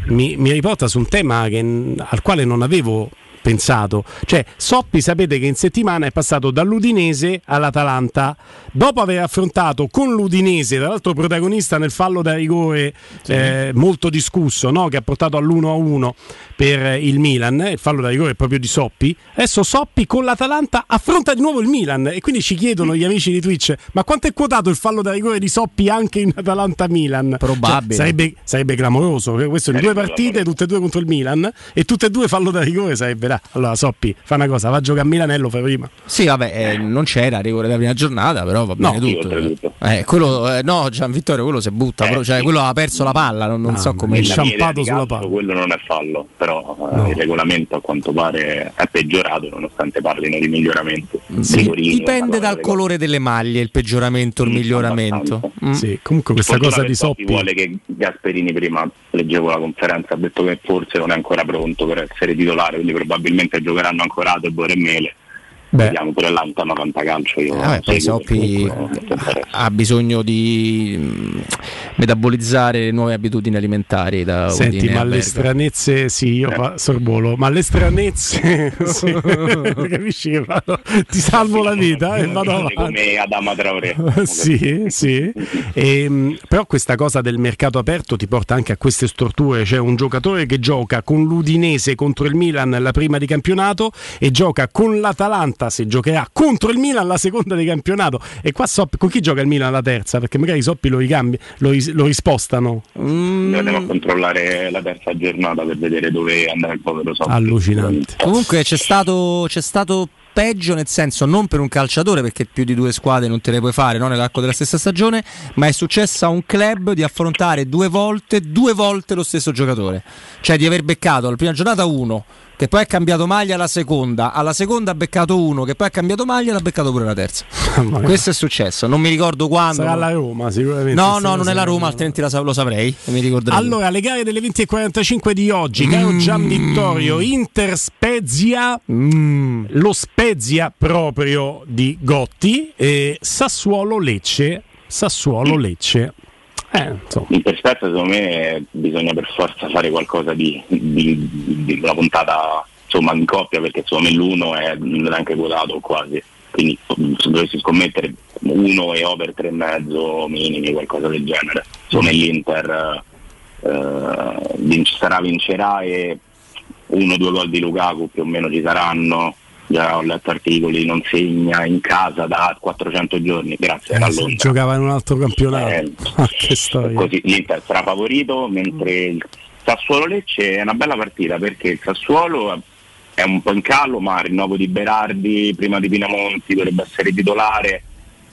mi, mi riporta su un tema che- al quale non avevo pensato. Cioè, Soppi sapete che in settimana è passato dall'Udinese all'Atalanta, dopo aver affrontato con l'Udinese, tra l'altro protagonista nel fallo da rigore eh, molto discusso, no? che ha portato all'1-1 per il Milan, il fallo da rigore è proprio di Soppi. Adesso Soppi con l'Atalanta affronta di nuovo il Milan e quindi ci chiedono gli amici di Twitch, ma quanto è quotato il fallo da rigore di Soppi anche in Atalanta-Milan? Probabile. Cioè, sarebbe, sarebbe clamoroso, questo in due partite, tutte e due contro il Milan e tutte e due fallo da rigore sarebbe là. Allora Soppi, fa una cosa, va a giocare a Milanello, fai prima. Sì, vabbè, eh, non c'era rigore della prima giornata, però va No, bene tutto. Eh, quello, eh, no, Gian Vittorio, quello si butta, però, cioè, quello ha perso la palla, non, non so come. Idea di calcio Quello non è fallo, però eh, il regolamento a quanto pare è peggiorato nonostante parlino di miglioramento. Sì, Rigorini, dipende dal colore delle maglie, il peggioramento, il miglioramento. Mm. Sì, comunque questa cosa di Soppi Soppi. vuole che Gasperini prima leggevo la conferenza ha detto che forse non è ancora pronto per essere titolare quindi probabilmente giocheranno ancora Adebor e Mele vediamo pure là un tema fantacalcio io Eh, poi seguo, Soppi ha bisogno di mm, metabolizzare nuove abitudini alimentari da Senti, Udine ma le stranezze, sì, io fa- sorvolo, ma le stranezze, sì, capisci che vado, ti salvo la vita e vado avanti. come Adama Traoré sì, sì. Ehm, però questa cosa del mercato aperto ti porta anche a queste storture. C'è un giocatore che gioca con l'Udinese contro il Milan la prima di campionato e gioca con l'Atalanta se giocherà contro il Milan la seconda di campionato. E qua Soppi, con chi gioca il Milan la terza? Perché magari i Soppi lo ricambia, lo, ris- lo rispostano. Mm. andiamo a controllare la terza giornata per vedere dove andrà il povero Soppi Allucinante. Comunque c'è stato, c'è stato peggio nel senso non per un calciatore perché più di due squadre non te le puoi fare no, nell'arco della stessa stagione ma è successo a un club di affrontare due volte due volte lo stesso giocatore cioè di aver beccato alla prima giornata uno che poi ha cambiato maglia alla seconda, alla seconda ha beccato uno, che poi ha cambiato maglia e l'ha beccato pure la terza. Questo è successo, non mi ricordo quando. Sarà la Roma, sicuramente. No, no, non è la Roma, altrimenti la lo saprei. Mi ricorderei. Allora, le gare delle 20.45 di oggi, caro Gian Vittorio, Inter Spezia, lo Spezia proprio di Gotti, e Sassuolo Lecce, Sassuolo Lecce. Eh. In perspettiva secondo me bisogna per forza fare qualcosa di, di- di una puntata insomma in coppia perché secondo me l'uno è neanche quotato quasi. Quindi se dovessi scommettere uno e over tre e mezzo minimi, qualcosa del genere. Secondo me l'Inter eh, vinc- sarà vincerà e uno o due gol di Lukaku più o meno ci saranno. Già ho letto articoli, non segna in casa da 400 giorni, grazie Eh, a Londra. giocava in un altro campionato. Eh, Ah, che storia. Così l'Inter sarà favorito, mentre il Sassuolo Lecce è una bella partita perché il Sassuolo è un po' in calo, ma il rinnovo di Berardi prima di Pinamonti dovrebbe essere titolare,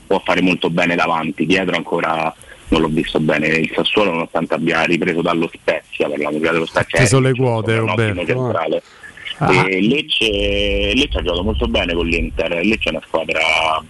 può fare molto bene davanti, dietro ancora non l'ho visto bene il Sassuolo nonostante abbia ripreso dallo Spezia, parliamo dello Spezia. Ci sono le quote, Roberto. Ah. Lecce, Lecce ha giocato molto bene con l'Inter, Lecce è una squadra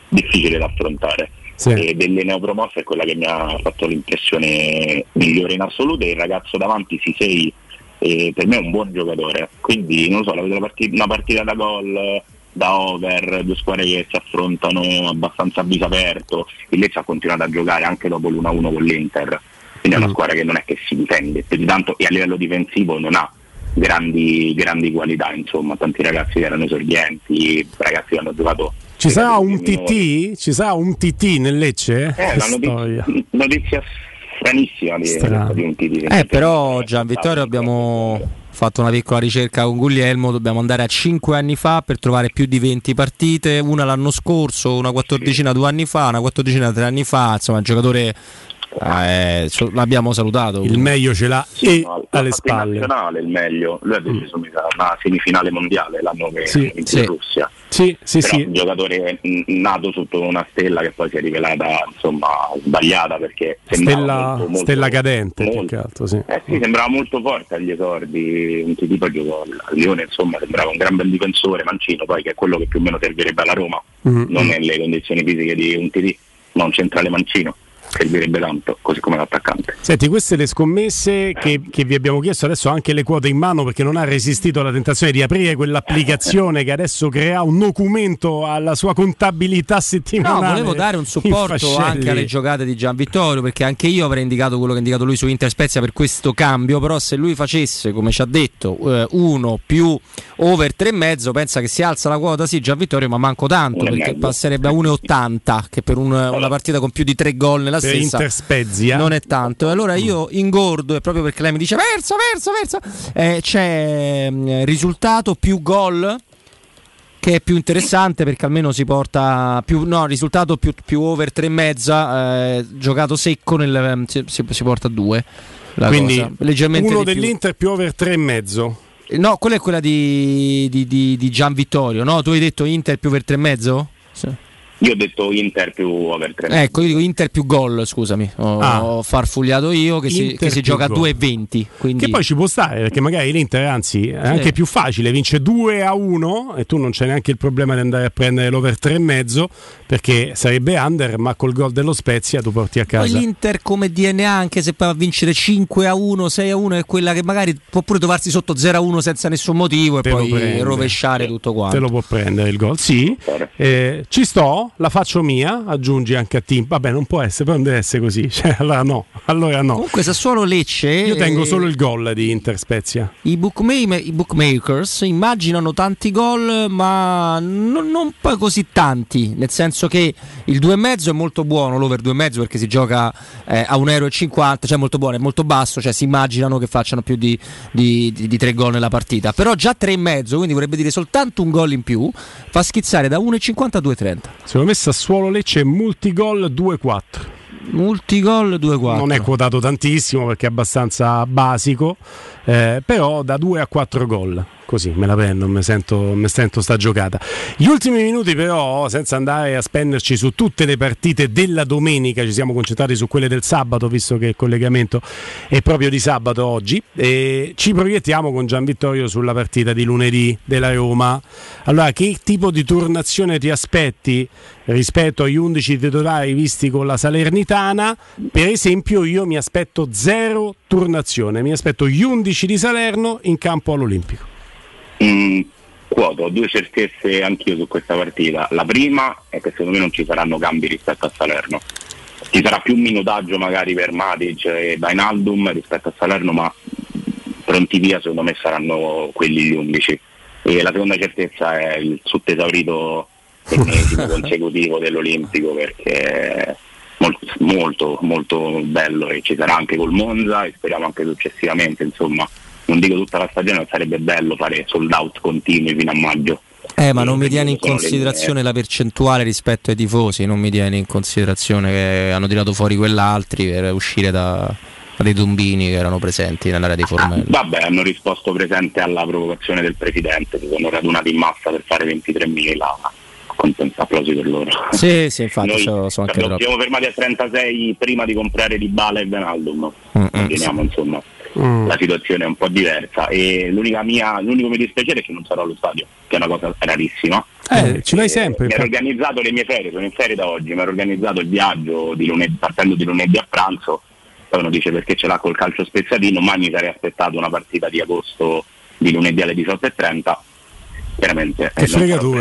difficile da affrontare. Sì. Delle neopromosse è quella che mi ha fatto l'impressione migliore in assoluto. E il ragazzo davanti Sisei eh, per me è un buon giocatore. Quindi non lo so la vedo una partita da gol da over due squadre che si affrontano abbastanza a viso aperto. Il Lecce ha continuato a giocare anche dopo l'1-1 con l'Inter. Quindi è una squadra che non è che si difende. Più di tanto e a livello difensivo non ha grandi, grandi qualità insomma tanti ragazzi che erano esordienti ragazzi che hanno giocato Ci sarà un. TT? Ci sarà un TT nel Lecce? Eh, una notizia, notizia stranissima di, di un TT. Eh, però Gian Vittorio abbiamo fatto una piccola ricerca con Guglielmo, dobbiamo andare a 5 anni fa per trovare più di 20 partite, una l'anno scorso, una quattordicina due anni fa, una quattordicina tre anni fa, insomma il giocatore eh, so- l'abbiamo salutato. Il meglio ce l'ha e No, alle spalle. nazionale il meglio lui ha deciso sa, una semifinale mondiale l'anno che Sì, vinto sì. in Russia Sì, sì, però sì. un giocatore mm, nato sotto una stella che poi si è rivelata insomma sbagliata perché sembrava Stella, molto, molto, stella cadente, molto- altro, sì. Eh sì, sembrava molto forte agli esordi, un tipo giocò al Lione, insomma, sembrava un gran bel difensore, Mancino, poi che è quello che più o meno servirebbe alla Roma, Mhm. non nelle condizioni fisiche di un TD, ma un centrale Mancino, servirebbe tanto, così come l'attaccante. Senti, queste le scommesse che, che vi abbiamo chiesto, adesso anche le quote in mano perché non ha resistito alla tentazione di aprire quell'applicazione che adesso crea un documento alla sua contabilità No, settimanale. volevo dare un supporto anche alle giocate di Gian Vittorio perché anche io avrei indicato quello che ha indicato lui su Inter Spezia per questo cambio, però se lui facesse, come ci ha detto, eh, uno più over 3,5 pensa che si alza la quota sì Gian Vittorio ma manco tanto perché passerebbe a 1,80 che per un- una partita con più di 3 gol nella stessa Inter Spezia. non è tanto. Allora io ingordo e proprio perché lei mi dice verso, verso, verso, eh, c'è mm, risultato più gol che è più interessante perché almeno si porta più no, risultato più, più over 3,5 eh, giocato secco nel, ehm, si, si- porta a 2 Quindi leggermente uno di più. dell'Inter più over 3,5. No, quella è quella di, di, di, di Gian Vittorio, no? Tu hai detto Inter più over 3,5? Sì. Io ho detto Inter più over 3. Ecco, io dico Inter più gol, scusami, ho, Ah. ho farfugliato io che si, che si gioca a gol. 2,20. Quindi... Che poi ci può stare perché magari l'Inter, anzi, è anche più facile, vince 2 a 1 e tu non c'è neanche il problema di andare a prendere l'over 3,5 perché sarebbe under, ma col gol dello Spezia tu porti a Poi casa. l'Inter come DNA, anche se poi va a vincere 5 a 1, 6 a 1, è quella che magari può pure trovarsi sotto 0 a 1 senza nessun motivo e Te poi rovesciare tutto Te quanto. lo può prendere il gol, sì. Eh, ci sto, la faccio mia, aggiungi anche a team. Vabbè, non può essere, però non deve essere così. Cioè, allora no, allora no. Comunque Sassuolo Lecce Io tengo eh, solo il gol di Inter Spezia. I, bookma- i bookmakers immaginano tanti gol, ma non, non poi così tanti. Nel senso che il 2,5 è molto buono, l'over 2,5 perché si gioca eh, a 1,50 euro, cioè molto buono, è molto basso, cioè si immaginano che facciano più di, di, di, di 3 gol nella partita. Però già 3,5, quindi vorrebbe dire soltanto un gol in più, fa schizzare da 1,50 a 2,30. Secondo me Sassuolo Lecce multigol 2-4. Multigol 2-4. Non è quotato tantissimo perché è abbastanza basico, eh, però da 2 a 4 gol. così me la prendo, mi sento, sento sta giocata. Gli ultimi minuti però, senza andare a spenderci su tutte le partite della domenica, ci siamo concentrati su quelle del sabato, visto che il collegamento è proprio di sabato oggi, e ci proiettiamo con Gian Vittorio sulla partita di lunedì della Roma. Allora, che tipo di turnazione ti aspetti rispetto agli 11 titolari visti con la Salernitana? Per esempio, io mi aspetto zero turnazione, mi aspetto gli 11 di Salerno in campo all'Olimpico. Mm, quoto, ho due certezze anch'io su questa partita. La prima è che secondo me non ci saranno cambi rispetto a Salerno. Ci sarà più minutaggio magari per Matic e Dainaldum rispetto a Salerno, ma pronti via secondo me saranno quelli gli 11. E la seconda certezza è il sottesaurito ennesimo consecutivo dell'Olimpico perché molto, molto, molto bello e ci sarà anche col Monza e speriamo anche successivamente, insomma non dico tutta la stagione, ma sarebbe bello fare sold out continui fino a maggio. Eh, ma non mi tieni in considerazione la percentuale rispetto ai tifosi, non mi tieni in considerazione che hanno tirato fuori quell'altri per uscire da, dei tombini che erano presenti nell'area dei Formelli. Vabbè, hanno risposto presente alla provocazione del presidente, si sono radunati in massa per fare 23.000, compensa applausi per loro. Sì, sì, infatti Noi so, so anche ci troppo. siamo fermati a 36 prima di comprare Di Bala e Benaldum, Mm, immaginiamo insomma. La situazione è un po' diversa e l'unica mia, l'unico mio dispiacere è che non sarò allo stadio, che è una cosa rarissima. Eh, ci vai sempre. Mi ero organizzato le mie ferie, sono in ferie da oggi, mi ero organizzato il viaggio di lunedì, partendo di lunedì a pranzo, poi uno dice perché ce l'ha col calcio spezzatino, ma mi sarei aspettato una partita di agosto di lunedì alle 18.30, chiaramente Che eh, non sarò.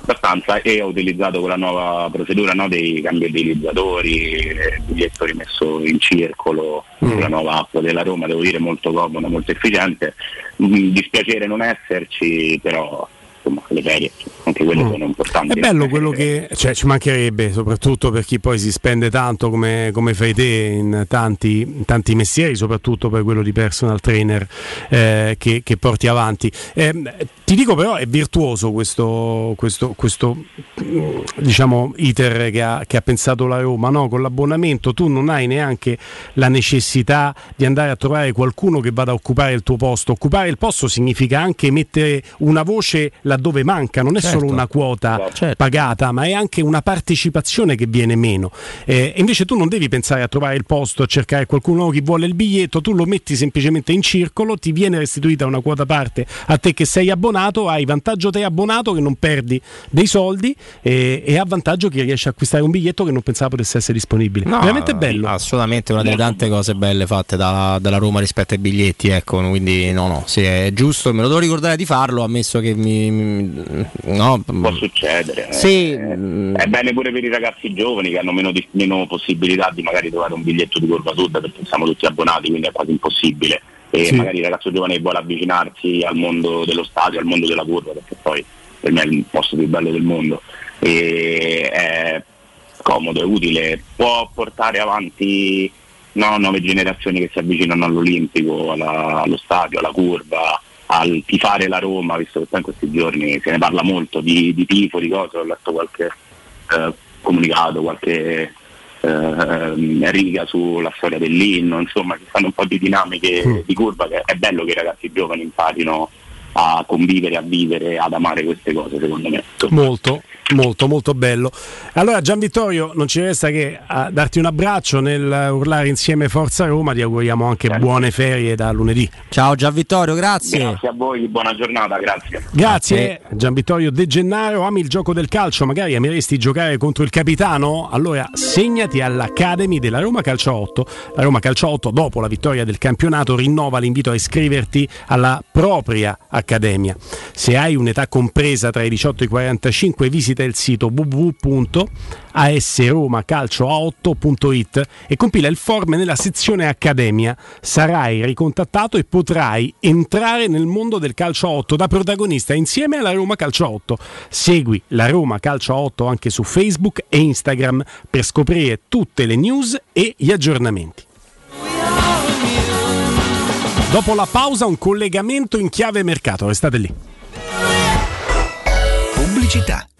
Abbastanza e ho utilizzato quella nuova procedura no, dei cambi utilizzatori, eh, biglietto rimesso in circolo, Mm. la nuova app della Roma, devo dire molto comoda, molto efficiente. Mm, dispiacere non esserci, però insomma le ferie, anche quelle Mm. sono importanti. È bello quello che cioè, ci mancherebbe, soprattutto per chi poi si spende tanto come, come fai te in tanti, in tanti mestieri, soprattutto per quello di personal trainer eh, che, che porti avanti. Eh, ti dico però è virtuoso questo, questo, questo diciamo, iter che ha, che ha pensato la Roma, no? con l'abbonamento tu non hai neanche la necessità di andare a trovare qualcuno che vada a occupare il tuo posto. Occupare il posto significa anche mettere una voce laddove manca, non è Certo. Solo una quota Certo. pagata, ma è anche una partecipazione che viene meno. Eh, invece tu non devi pensare a trovare il posto, a cercare qualcuno che vuole il biglietto, tu lo metti semplicemente in circolo, ti viene restituita una quota parte a te che sei abbonato, hai vantaggio te abbonato che non perdi dei soldi e, e ha vantaggio chi riesce a acquistare un biglietto che non pensava potesse essere disponibile. No, Veramente bello. Assolutamente una delle tante cose belle fatte da- dalla Roma rispetto ai biglietti, ecco, quindi no, no, sì, è giusto, me lo devo ricordare di farlo, ammesso che mi... mi- no, può succedere. Sì, Eh, è bene pure per i ragazzi giovani che hanno meno, di- meno possibilità di magari trovare un biglietto di curva sud perché siamo tutti abbonati, quindi è quasi impossibile. E Sì. magari il ragazzo giovane che vuole avvicinarsi al mondo dello stadio, al mondo della curva, perché poi per me è il posto più bello del mondo. E è comodo, è utile, può portare avanti no, nuove generazioni che si avvicinano all'Olimpico, alla- allo stadio, alla curva, al tifare la Roma, visto che poi in questi giorni se ne parla molto di, di tifo, di cose, ho letto qualche eh, comunicato, qualche eh, riga sulla storia dell'inno, insomma ci stanno un po' di dinamiche di curva che è bello che i ragazzi giovani imparino a convivere, a vivere, ad amare queste cose secondo me. Molto, molto, molto bello. Allora, Gian Vittorio, non ci resta che a darti un abbraccio nel urlare insieme Forza Roma. Ti auguriamo anche buone ferie da lunedì. Ciao Gian Vittorio, grazie. Grazie a voi, buona giornata, grazie. Grazie, Gian Vittorio De Gennaro. Ami il gioco del calcio? Magari ameresti giocare contro il capitano? Allora segnati all'Academy della Roma Calcio 8. La Roma Calcio 8, dopo la vittoria del campionato, rinnova l'invito a iscriverti alla propria accademia. Se hai un'età compresa tra i 18 e i 45, visita il sito www.asromacalcio8.it e compila il form nella sezione Accademia. Sarai ricontattato e potrai entrare nel mondo del calcio a 8 da protagonista insieme alla Roma Calcio a 8. Segui la Roma Calcio a 8 anche su Facebook e Instagram per scoprire tutte le news e gli aggiornamenti. Dopo la pausa un collegamento in chiave mercato, restate lì. Pubblicità.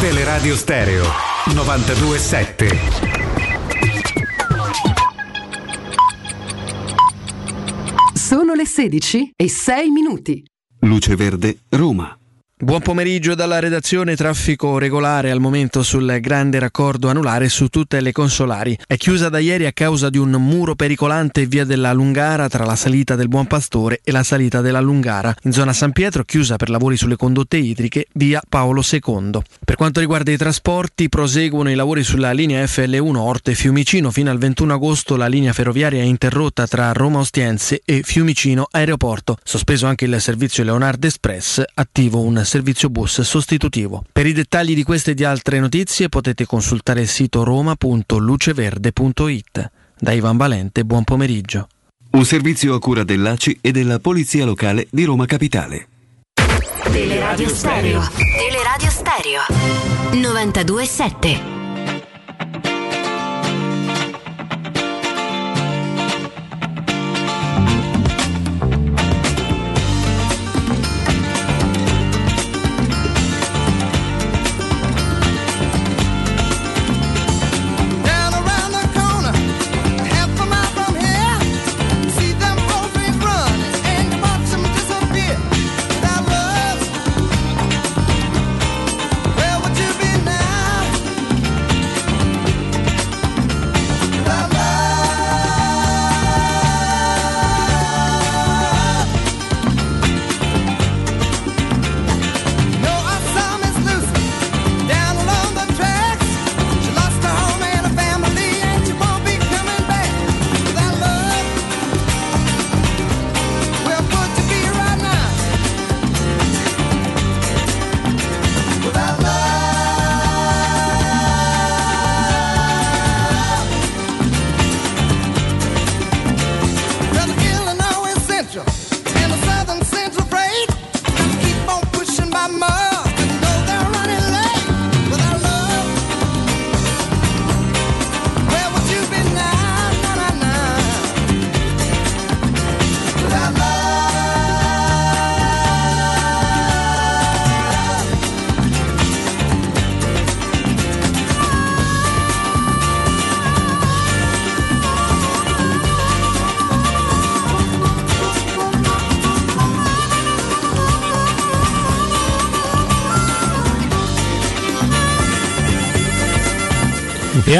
Teleradio Stereo 927. Sono le 16 e 6 minuti. Luce Verde, Roma. Buon pomeriggio dalla redazione. Traffico regolare al momento sul grande raccordo anulare su tutte le consolari. È chiusa da ieri a causa di un muro pericolante via della Lungara tra la salita del Buon Pastore e la salita della Lungara. In zona San Pietro chiusa per lavori sulle condotte idriche via Paolo II. Per quanto riguarda i trasporti, proseguono i lavori sulla linea FL1 Orte Fiumicino. Fino al 21 agosto la linea ferroviaria è interrotta tra Roma Ostiense e Fiumicino Aeroporto. Sospeso anche il servizio Leonardo Express, attivo un servizio bus sostitutivo. Per i dettagli di queste e di altre notizie potete consultare il sito roma.luceverde.it. Da Ivan Valente, buon pomeriggio. Un servizio a cura dell'ACI e della Polizia Locale di Roma Capitale. Teleradio Stereo. Teleradio Stereo. 92.7.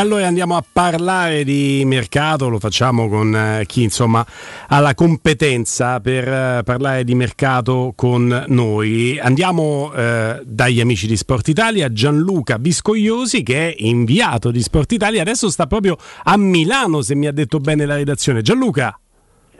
allora andiamo a parlare di mercato, lo facciamo con eh, chi insomma ha la competenza per eh, parlare di mercato con noi. Andiamo eh, dagli amici di Sport Italia, Gianluca Viscogliosi che è inviato di Sport Italia, adesso sta proprio a Milano se mi ha detto bene la redazione. Gianluca!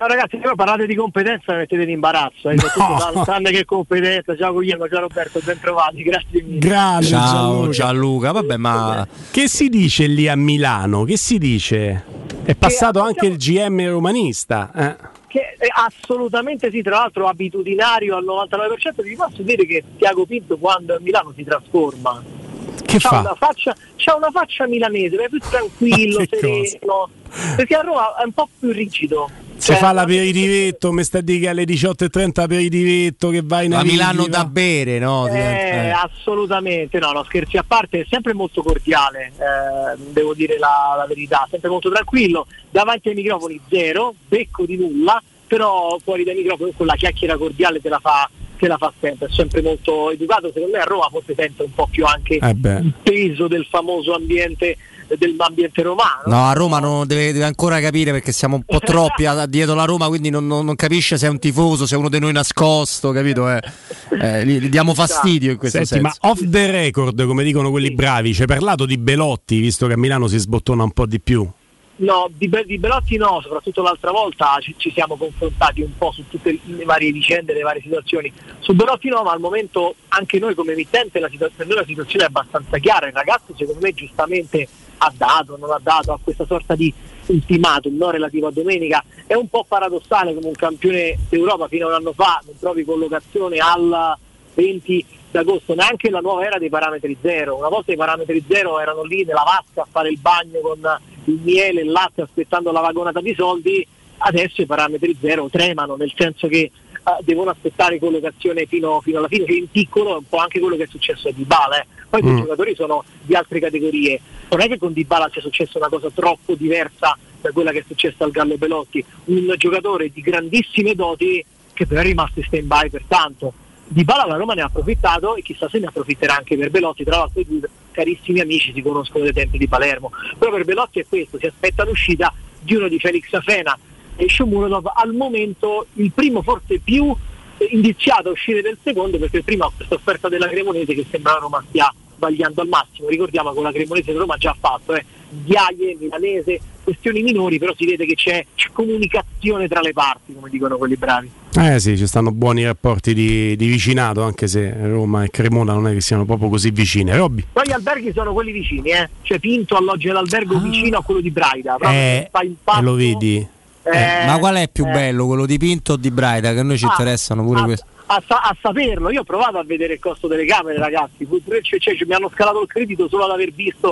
No ragazzi, però parlate di competenza e mettete in imbarazzo, eh, soprattutto tranne che competenza, ciao Guglielmo, ciao Roberto, ben trovati, grazie mille. Grande Ciao Gianluca. Gianluca, vabbè, ma Che si dice lì a Milano? Che si dice? È passato anche il GM romanista. eh. Che eh, assolutamente sì, tra l'altro abitudinario al 99%, vi posso dire che Tiago Pinto quando a Milano si trasforma. Che c'ha fa? Una faccia, c'ha una faccia milanese, ma è più tranquillo, sereno. Perché a Roma è un po' più rigido. Se fa l'aperitivetto, mi sta a dire che alle 18.30 aperitivetto che vai in a Milano da bere, no? Eh, Eh. assolutamente, no, no, scherzi a parte, è sempre molto cordiale, eh, devo dire la, la verità, sempre molto tranquillo, davanti ai microfoni zero, becco di nulla, però fuori dai microfoni con la chiacchiera cordiale te la fa, te la fa sempre, è sempre molto educato, secondo me a Roma forse sente un po' più anche Eh il peso del famoso ambiente dell'ambiente romano. No, a Roma non deve, deve ancora capire perché siamo un po' troppi a- dietro la Roma, quindi non, non- non capisce se è un tifoso, se è uno di noi nascosto, capito? Eh, eh, gli, gli diamo fastidio in questo Senti, senso. ma off the record, come dicono quelli bravi, ci hai parlato di Belotti, visto che a Milano si sbottona un po' di più. No, di, Be- di Belotti no, soprattutto l'altra volta ci, ci siamo confrontati un po' su tutte le varie vicende, le varie situazioni. Su Belotti no, ma al momento anche noi come emittente la, situa- per noi la situazione è abbastanza chiara. Il ragazzo secondo me giustamente ha dato, non ha dato, ha questa sorta di ultimatum no, relativo a domenica. È un po' paradossale come un campione d'Europa fino a un anno fa non trovi collocazione al 20 d'agosto, neanche la nuova era dei parametri zero. Una volta i parametri zero erano lì nella vasca a fare il bagno con il miele e il latte aspettando la vagonata di soldi, adesso i parametri zero tremano, nel senso che eh, devono aspettare collocazione fino, fino alla fine, che in piccolo è un po' anche quello che è successo a Dybala. eh. Poi Mm. giocatori sono di altre categorie, non è che con Dybala sia successa una cosa troppo diversa da quella che è successa al Gallo Belotti, un giocatore di grandissime doti che però è rimasto in stand by pertanto. Di Bala la Roma ne ha approfittato e chissà se ne approfitterà anche per Belotti, tra l'altro i due carissimi amici si conoscono dai tempi di Palermo. Però per Belotti è questo, si aspetta l'uscita di uno di Felix Afena e Shomurodov al momento il primo forse più indiziato a uscire del secondo perché il primo ha questa offerta della Cremonese che sembra la Roma stia sbagliando al massimo. Ricordiamo che la Cremonese la Roma ha già fatto, eh. Ghiaie, Milanese, questioni minori, però si vede che c'è, c'è comunicazione tra le parti, come dicono quelli bravi. Eh sì, ci stanno buoni rapporti di, di vicinato, anche se Roma e Cremona non è che siano proprio così vicine. Robby? Poi gli alberghi sono quelli vicini, eh. Cioè Pinto alloggia l'albergo vicino a quello di Braida. proprio Eh, fa il e patto- lo vedi? Eh, ma qual è più eh. bello, quello di Pinto o di Braida? Che a noi ci Ah, interessano pure ah, questo. A, sa- a saperlo. Io ho provato a vedere il costo delle camere, ragazzi. Cioè, cioè, mi hanno scalato il credito solo ad aver visto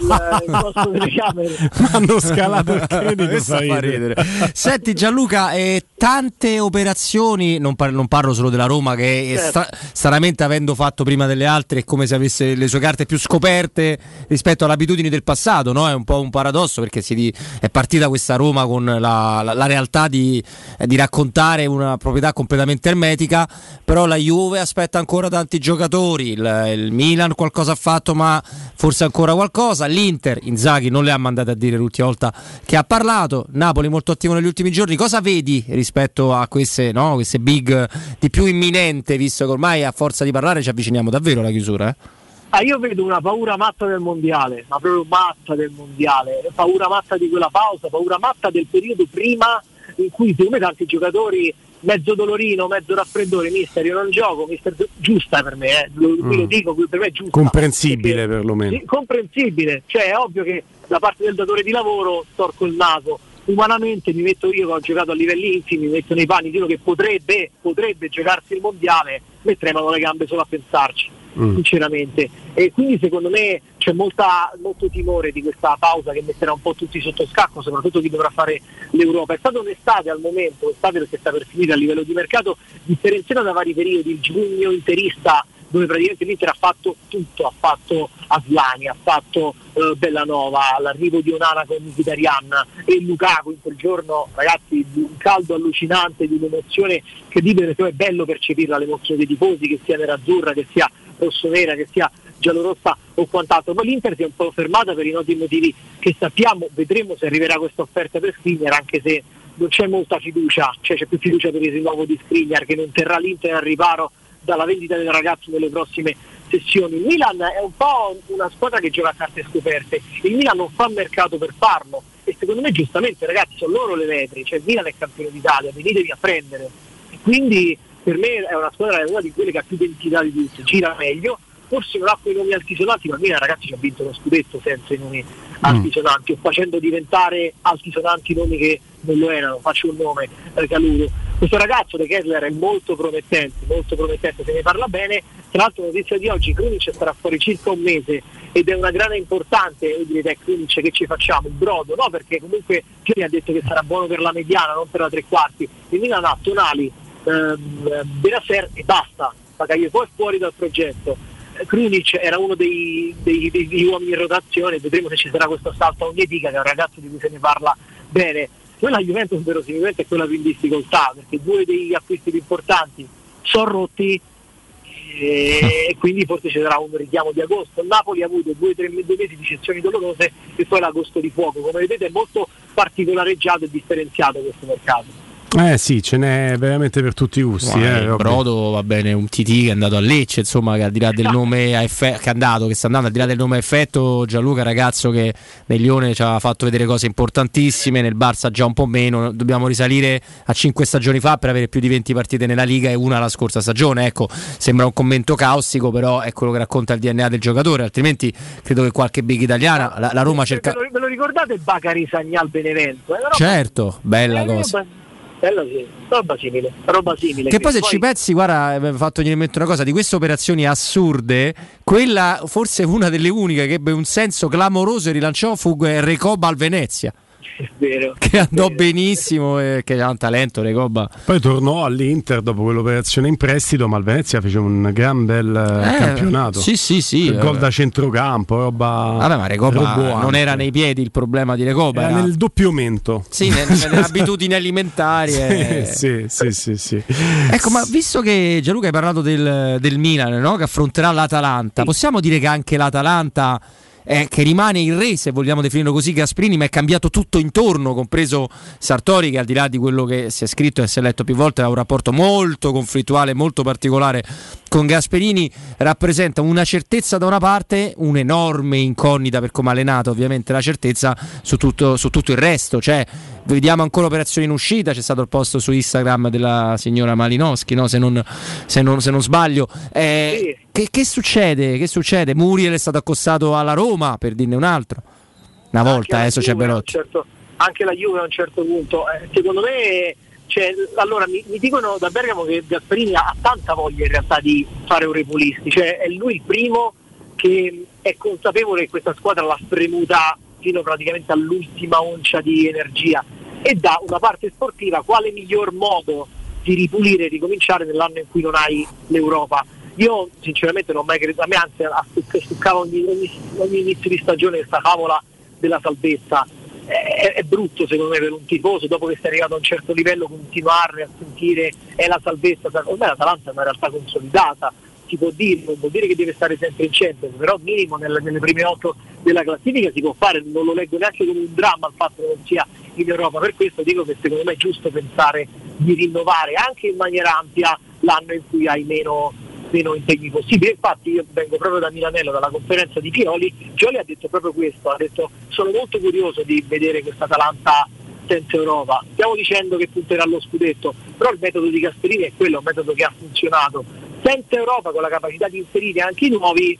il, il costo delle camere. hanno scalato il credito. Fa ridere. Senti Gianluca, eh, tante operazioni, non, par- non parlo solo della Roma che Certo. stra- stranamente avendo fatto prima delle altre è come se avesse le sue carte più scoperte rispetto alle abitudini del passato, no? è un po' un paradosso perché si di- è partita questa Roma con la, la- la realtà di, eh, di raccontare una proprietà completamente ermetica, però la Juve aspetta ancora tanti giocatori, il, il Milan qualcosa ha fatto ma forse ancora qualcosa, l'Inter, Inzaghi non le ha mandate a dire l'ultima volta che ha parlato, Napoli molto attivo negli ultimi giorni, cosa vedi rispetto a queste, no, queste big di più imminente, visto che ormai a forza di parlare ci avviciniamo davvero alla chiusura? eh? Ah, io vedo una paura matta del mondiale, ma proprio matta del mondiale, paura matta di quella pausa, paura matta del periodo prima in cui secondo me tanti giocatori mezzo dolorino, mezzo raffreddore, mister io non gioco, mister giusta per me, eh. lo, qui lo Mm. dico, per me è giusta. Comprensibile perlomeno. Sì, comprensibile, cioè è ovvio che da parte del datore di lavoro storco il naso. Umanamente mi metto io che ho giocato a livelli infimi, mi metto nei panni di uno che potrebbe, potrebbe giocarsi il mondiale, mi tremano le gambe solo a pensarci, Mm. sinceramente. E quindi secondo me c'è molta, molto timore di questa pausa che metterà un po' tutti sotto scacco, soprattutto chi dovrà fare l'Europa. È stata un'estate al momento, estate perché sta per finire a livello di mercato, differenziata da vari periodi, il giugno interista dove praticamente l'Inter ha fatto tutto, ha fatto Aslani, ha fatto eh, Bellanova, l'arrivo di Onana con Mkhitaryan e Lukaku in quel giorno, ragazzi, un caldo allucinante, di un'emozione incredibile, perché è bello percepirla l'emozione dei tifosi, che sia nerazzurra, che sia rossonera, che sia giallorossa o quant'altro. Poi l'Inter si è un po' fermata per i noti motivi che sappiamo, vedremo se arriverà questa offerta per Skriniar, anche se non c'è molta fiducia, cioè c'è più fiducia per il rinnovo di Skriniar che non terrà l'Inter al riparo dalla vendita del ragazzo nelle prossime sessioni. Il Milan è un po' una squadra che gioca a carte scoperte, il Milan non fa mercato per farlo e secondo me giustamente ragazzi sono loro le vetri, cioè il Milan è campione d'Italia, venitevi a prendere. Quindi per me è una squadra, è una di quelle che ha più identità di tutte, gira meglio, forse non ha quei nomi altisonanti, ma Milan ragazzi ci ha vinto lo scudetto senza i nomi altisonanti o facendo diventare altisonanti nomi che non lo erano, faccio un nome, eh, Caludo. Questo ragazzo De Kessler è molto promettente, molto promettente, se ne parla bene. Tra l'altro notizia di oggi, Krunic starà fuori circa un mese ed è una grana importante, voi direte Krunic che ci facciamo, il brodo, no? Perché comunque Pioli ha detto che sarà buono per la mediana, non per la tre quarti. Il Milan ha Tonali, ehm, Benasser e basta, Bakayoko è fuori dal progetto. Krunic era uno dei, dei- dei- uomini in rotazione, vedremo se ci sarà questo salto a Ognetica che è un ragazzo di cui se ne parla bene. Quella Juventus verosimilmente è quella più in difficoltà perché due degli acquisti più importanti sono rotti e, quindi forse ci sarà un richiamo di agosto. Napoli ha avuto due tre due mesi di cessioni dolorose e poi l'agosto di fuoco. Come vedete è molto particolareggiato e differenziato questo mercato. Eh sì, ce n'è veramente per tutti i gusti. Guarda, eh. Brodo va bene, un TT che è andato a Lecce, insomma, che al di là del nome a effetto, che è andato, che sta andando, al di là del nome a effetto, Gianluca ragazzo che nel Lione ci ha fatto vedere cose importantissime, nel Barça già un po' meno, dobbiamo risalire a 5 stagioni fa per avere più di 20 partite nella Liga e una la scorsa stagione, ecco, sembra un commento caustico, però è quello che racconta il DNA del giocatore, altrimenti credo che qualche big italiana, la, la Roma cerca... Ve lo, ve lo ricordate Bacari Sagnal Benevento? Roba- Certo, bella è cosa. roba- Bella sì, roba simile, roba simile. Che poi se Quindi ci pensi, guarda, mi ha fatto venire in mente una cosa, di queste operazioni assurde, quella forse una delle uniche che ebbe un senso clamoroso e rilanciò fu eh, Recoba al Venezia. Vero. Che andò benissimo e che ha un talento Recoba. Poi tornò all'Inter dopo quell'operazione in prestito, ma il Venezia fece un gran bel eh, campionato. sì, sì, sì, Il gol eh. da centrocampo, roba. Vabbè, ma Recoba non era nei piedi il problema di Recoba. Era Era nel doppio aumento. Sì, nel- nelle abitudini alimentari. sì, sì, sì, sì. Ecco, ma visto che Gianluca hai parlato del, del Milan, no? che affronterà l'Atalanta, possiamo dire che anche l'Atalanta, eh, che rimane il re, se vogliamo definirlo così, Gasprini, ma è cambiato tutto intorno, compreso Sartori, che al di là di quello che si è scritto e si è letto più volte, ha un rapporto molto conflittuale, molto particolare con Gasperini, rappresenta una certezza da una parte, un'enorme incognita per come allenato, ovviamente la certezza su tutto, su tutto il resto, cioè vediamo ancora operazioni in uscita, c'è stato il post su Instagram della signora Malinowski, no? se, non, se non- se non sbaglio. Eh, che, che succede? Che succede? Muriel è stato accostato alla Roma, per dirne un altro. Una volta, adesso c'è a un Belotti. certo- anche la Juve a un certo punto. Eh, secondo me cioè, allora mi, mi dicono da Bergamo che Gasperini ha tanta voglia in realtà di fare Eurepulisti, cioè è lui il primo che è consapevole che questa squadra l'ha spremuta fino praticamente all'ultima oncia di energia e dà una parte sportiva quale miglior modo di ripulire e ricominciare nell'anno in cui non hai l'Europa. Io sinceramente non ho mai creduto, a me anzi stuccava ogni, ogni, ogni inizio di stagione questa favola della salvezza. È, è brutto secondo me per un tifoso, dopo che sei arrivato a un certo livello, continuare a sentire è la salvezza, ormai l'Atalanta è una realtà consolidata, si può dire, non vuol dire che deve stare sempre in Champions, però minimo nelle, nelle prime otto della classifica si può fare, non lo leggo neanche come un dramma il fatto che non sia in Europa, per questo dico che secondo me è giusto pensare di rinnovare anche in maniera ampia l'anno in cui hai meno, meno impegni possibili. Infatti io vengo proprio da Milanello, dalla conferenza di Pioli, Pioli ha detto proprio questo, ha detto sono molto curioso di vedere questa Atalanta senza Europa. Stiamo dicendo che punterà allo scudetto, però il metodo di Gasperini è quello, un metodo che ha funzionato. Senza Europa, con la capacità di inserire anche i nuovi,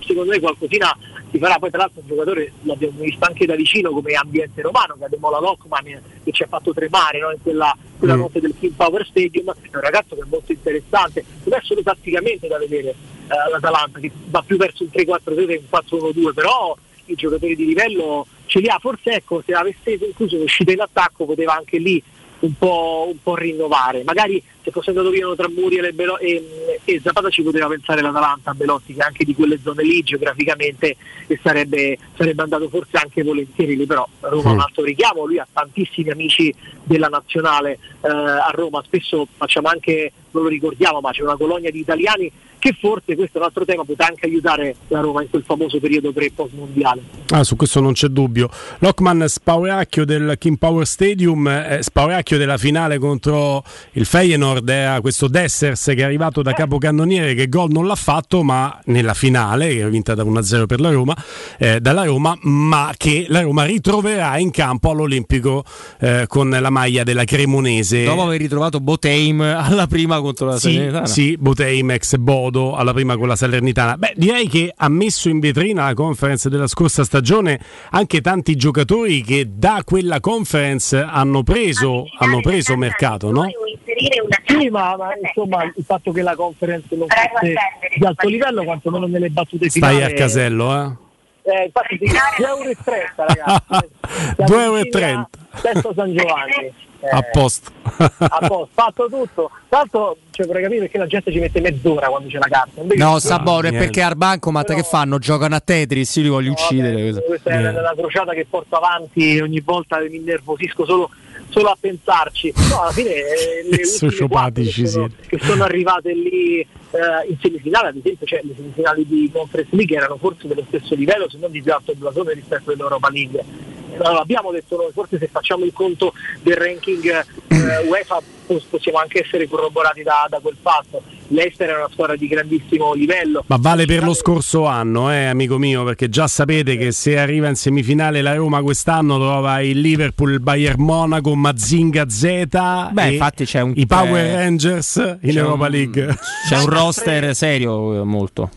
secondo me qualcosina si farà. Poi tra l'altro un giocatore l'abbiamo visto anche da vicino come ambiente romano, che abbiamo la Lockman che ci ha fatto tremare no? in quella, quella Mm. notte del King Power Stadium, è un ragazzo che è molto interessante, non è solo tatticamente da vedere eh, l'Atalanta, che va più verso un 3-4-3 che un 4-1-2, però i giocatori di livello ce li ha, forse ecco se avesse incluso l'uscita in attacco poteva anche lì un po', un po' rinnovare. Magari se fosse andato via tra Muriel e, Belo- e, e Zapata ci poteva pensare l'Atalanta a Belotti che anche di quelle zone lì geograficamente e sarebbe, sarebbe andato forse anche volentieri lì, però Roma ha un Mm. altro richiamo, lui ha tantissimi amici della nazionale eh, a Roma, spesso facciamo anche, non lo ricordiamo, ma c'è una colonia di italiani che forse questo è un altro tema, potrà anche aiutare la Roma in quel famoso periodo pre-post mondiale. Ah, su questo non c'è dubbio. Lockman spauracchio del King Power Stadium, eh, spauracchio della finale contro il Feyenoord, era questo Dessers che è arrivato da capocannoniere che gol non l'ha fatto, ma nella finale, che è vinta da 1-0 per la Roma, eh, dalla Roma, ma che la Roma ritroverà in campo all'Olimpico eh, con la maglia della Cremonese. Dopo aver ritrovato Boteim alla prima contro la Sì, Salernitana. sì, Boteim ex Bodo alla prima con la Salernitana. Beh, direi che ha messo in vetrina la conference della scorsa stagione anche tanti giocatori che da quella conference hanno preso, hanno preso mercato, no? Sì, ma, ma, insomma il fatto che la conference non fosse di alto livello, quantomeno nelle battute finali. Stai a casello, eh? Eh, infatti sì, 2,30 euro, ragazzi. Siamo 2,30 euro. San Giovanni. Eh, A posto. a posto, fatto tutto. Tra l'altro, cioè, vorrei capire perché la gente ci mette mezz'ora quando c'è la carta. No, Sabore, è perché al bancomat che fanno? Giocano a Tetris, io li voglio uccidere. questo. Questa è la crociata che porto avanti ogni volta mi innervosisco solo, solo a pensarci. No, alla fine eh, le Sociopatici quattro che sono, siete. che sono arrivate lì eh, in semifinale, ad esempio, cioè, le semifinali di Conference League erano forse dello stesso livello, se non di più alto blasone rispetto all'Europa League. Non l'abbiamo detto noi, forse se facciamo il conto del ranking eh, UEFA pos- possiamo anche essere corroborati da, da quel fatto. L'Ester è una squadra di grandissimo livello. Ma vale per lo scorso anno, eh, amico mio, perché già sapete che se arriva in semifinale la Roma quest'anno trova il Liverpool, il Bayern Monaco, Mazinga Z Beh, e infatti c'è un i Power Rangers in c'è Europa un- League. C'è un roster serio, eh, molto.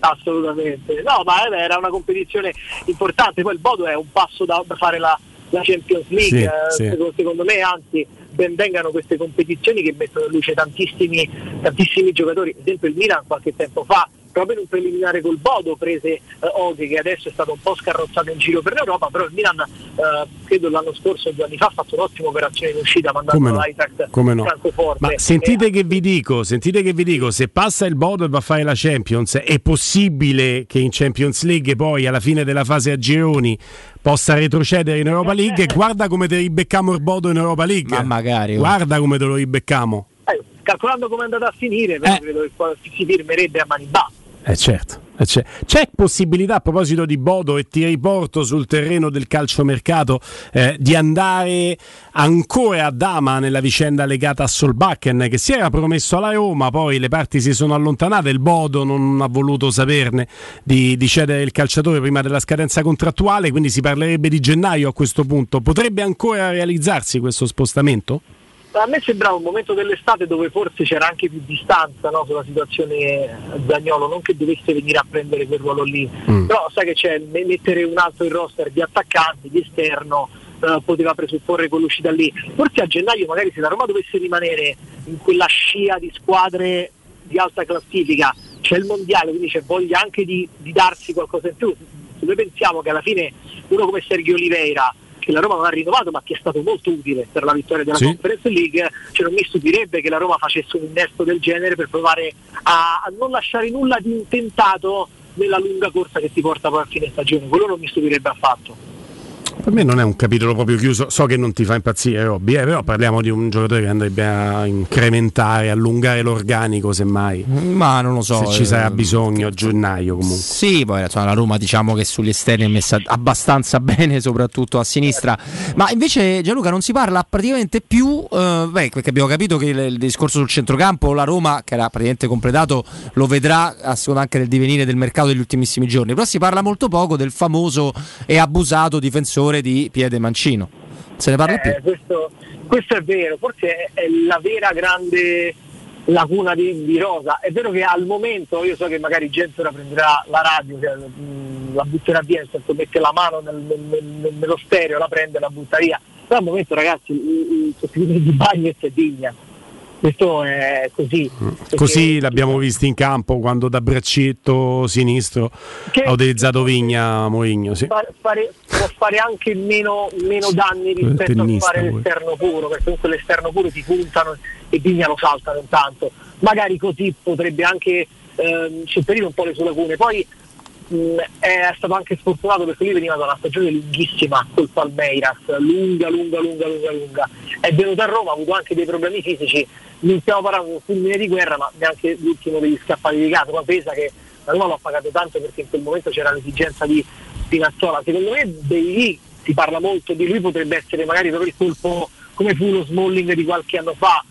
Assolutamente, no, ma eh, era una competizione importante. Poi il Bodo è un passo da, da fare la, la Champions League. Sì, eh, sì. Secondo, secondo me, anzi, ben vengano queste competizioni che mettono in luce tantissimi, tantissimi giocatori. Ad esempio, il Milan qualche tempo fa, proprio in un preliminare col Bodo, prese eh, Oghe, che adesso è stato un po' scarrozzato in giro per l'Europa. Però il Milan, eh, credo l'anno scorso, due anni fa, ha fatto un'ottima operazione in uscita mandando Come no? l'Eintracht Come no? Francoforte. Ma sentite che vi dico, sentite che vi dico, se passa il Bodo e va a fare la Champions, è possibile che in Champions League poi alla fine della fase a gironi possa retrocedere in Europa League e guarda come te ribeccamo il Bodo in Europa League. Ma magari, oh. Guarda come te lo ribeccamo. Eh, calcolando come è andata a finire, però credo che si firmerebbe a mani basse. Eh certo, eh, c'è. c'è possibilità a proposito di Bodo e ti riporto sul terreno del calciomercato eh, di andare ancora a Dama nella vicenda legata a Solbakken che si era promesso alla Roma, poi le parti si sono allontanate, il Bodo non ha voluto saperne di, di cedere il calciatore prima della scadenza contrattuale, quindi si parlerebbe di gennaio a questo punto. Potrebbe ancora realizzarsi questo spostamento? A me sembrava un momento dell'estate dove forse c'era anche più distanza no, sulla situazione Zagnolo, non che dovesse venire a prendere quel ruolo lì, Mm. però sai che c'è me- mettere un altro in roster di attaccanti, di esterno, eh, eh, poteva presupporre quell'uscita lì. Forse a gennaio magari se la Roma dovesse rimanere in quella scia di squadre di alta classifica, c'è il mondiale, quindi c'è voglia anche di, di darsi qualcosa in più. Se noi pensiamo che alla fine uno come Sergio Oliveira che la Roma non ha rinnovato ma che è stato molto utile per la vittoria della Sì. Conference League, cioè non mi stupirebbe che la Roma facesse un innesto del genere per provare a, a non lasciare nulla di intentato nella lunga corsa che ti porta poi a fine stagione, quello non mi stupirebbe affatto. Per me non è un capitolo proprio chiuso, so che non ti fa impazzire Robby, eh, però parliamo di un giocatore che andrebbe a incrementare, allungare l'organico semmai. Ma non lo so. Se ci eh, sarà bisogno a gennaio comunque. Sì, poi insomma, la Roma diciamo che sugli esterni è messa abbastanza bene, soprattutto a sinistra. Ma invece Gianluca non si parla praticamente più, eh, beh, perché abbiamo capito che il, il discorso sul centrocampo, la Roma, che era praticamente completato, lo vedrà a seconda anche del divenire del mercato degli ultimissimi giorni. Però si parla molto poco del famoso e abusato difensore di Piede Mancino. Se ne parla più. Eh, questo, questo è vero, forse è, la vera grande lacuna di, di Rosa. È vero che al momento, io so che magari gente ora prenderà la radio, cioè, mh, la butterà via, nel senso mette la mano nel- nel- nel- nello stereo, la prende e la butta via. Però al momento ragazzi il, il sostituto di Bagnes è Digna. Questo è così. Così l'abbiamo visto in campo quando da braccetto sinistro ha utilizzato Vigna Mourinho. Sì. Fare- fare- può fare anche meno, meno danni rispetto a tennista, fare poi. l'esterno puro, perché comunque l'esterno puro ti puntano e Vigna lo saltano intanto. Magari così potrebbe anche ehm, un po' le sue lacune. Poi mh, è stato anche sfortunato perché lui veniva da una stagione lunghissima col Palmeiras, lunga, lunga, lunga, lunga, lunga. È venuto a Roma, ha avuto anche dei problemi fisici, non stiamo parlando di un fulmine di guerra, ma neanche l'ultimo degli scappati di casa, ma pesa che la Roma l'ha pagato tanto perché in quel momento c'era l'esigenza di Spinazzola. Secondo me lì si parla molto di lui, potrebbe essere magari proprio il colpo come fu lo Smalling di qualche anno fa,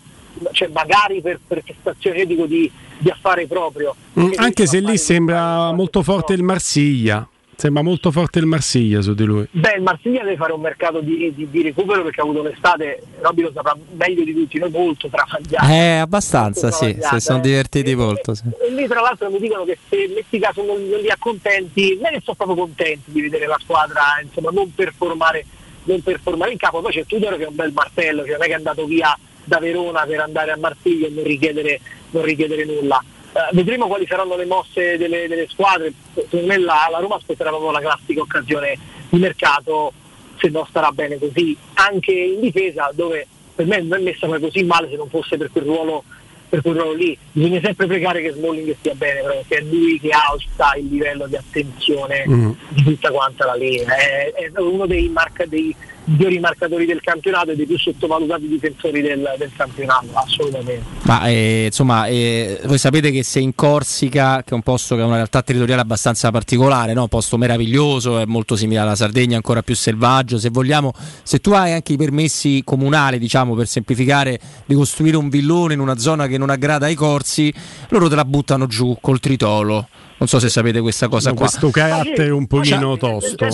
cioè magari per, per prestazione io dico di, di affare proprio. Mm, Anche se lì sembra molto forte il Marsiglia. Sembra molto forte il Marsiglia su di lui. Beh, il Marsiglia deve fare un mercato di, di- di recupero perché ha avuto un'estate, Robby lo saprà meglio di tutti, noi molto travagliata. Eh, abbastanza, sì, si sono eh. divertiti molto. Sì. E lì tra l'altro mi dicono che se metti caso non, non li accontenti, me ne sono proprio contenti di vedere la squadra insomma non performare, non performare in campo. Poi c'è Tudor che è un bel martello, cioè non è che è andato via da Verona per andare a Marsiglia e non richiedere, non richiedere nulla. Eh, vedremo quali saranno le mosse delle, delle squadre. Secondo me la, la Roma aspetterà proprio la classica occasione di mercato, se no starà bene così, anche in difesa dove per me non è messa mai così male se non fosse per quel ruolo per quel ruolo lì. Bisogna sempre pregare che Smalling stia bene, però, perché è lui che alza il livello di attenzione Mm. di tutta quanta la linea. È, è uno dei, marca- dei migliori marcatori del campionato e dei più sottovalutati difensori del, del campionato, assolutamente. Ma eh, insomma, eh, voi sapete che se in Corsica, che è un posto che ha una realtà territoriale abbastanza particolare, no? un posto meraviglioso, è molto simile alla Sardegna, ancora più selvaggio, se vogliamo, se tu hai anche i permessi comunali, diciamo, per semplificare, di costruire un villone in una zona che non aggrada ai corsi, loro te la buttano giù col tritolo. Non so se sapete questa cosa No, qua. questo carattere un pochino Cioè, tosto.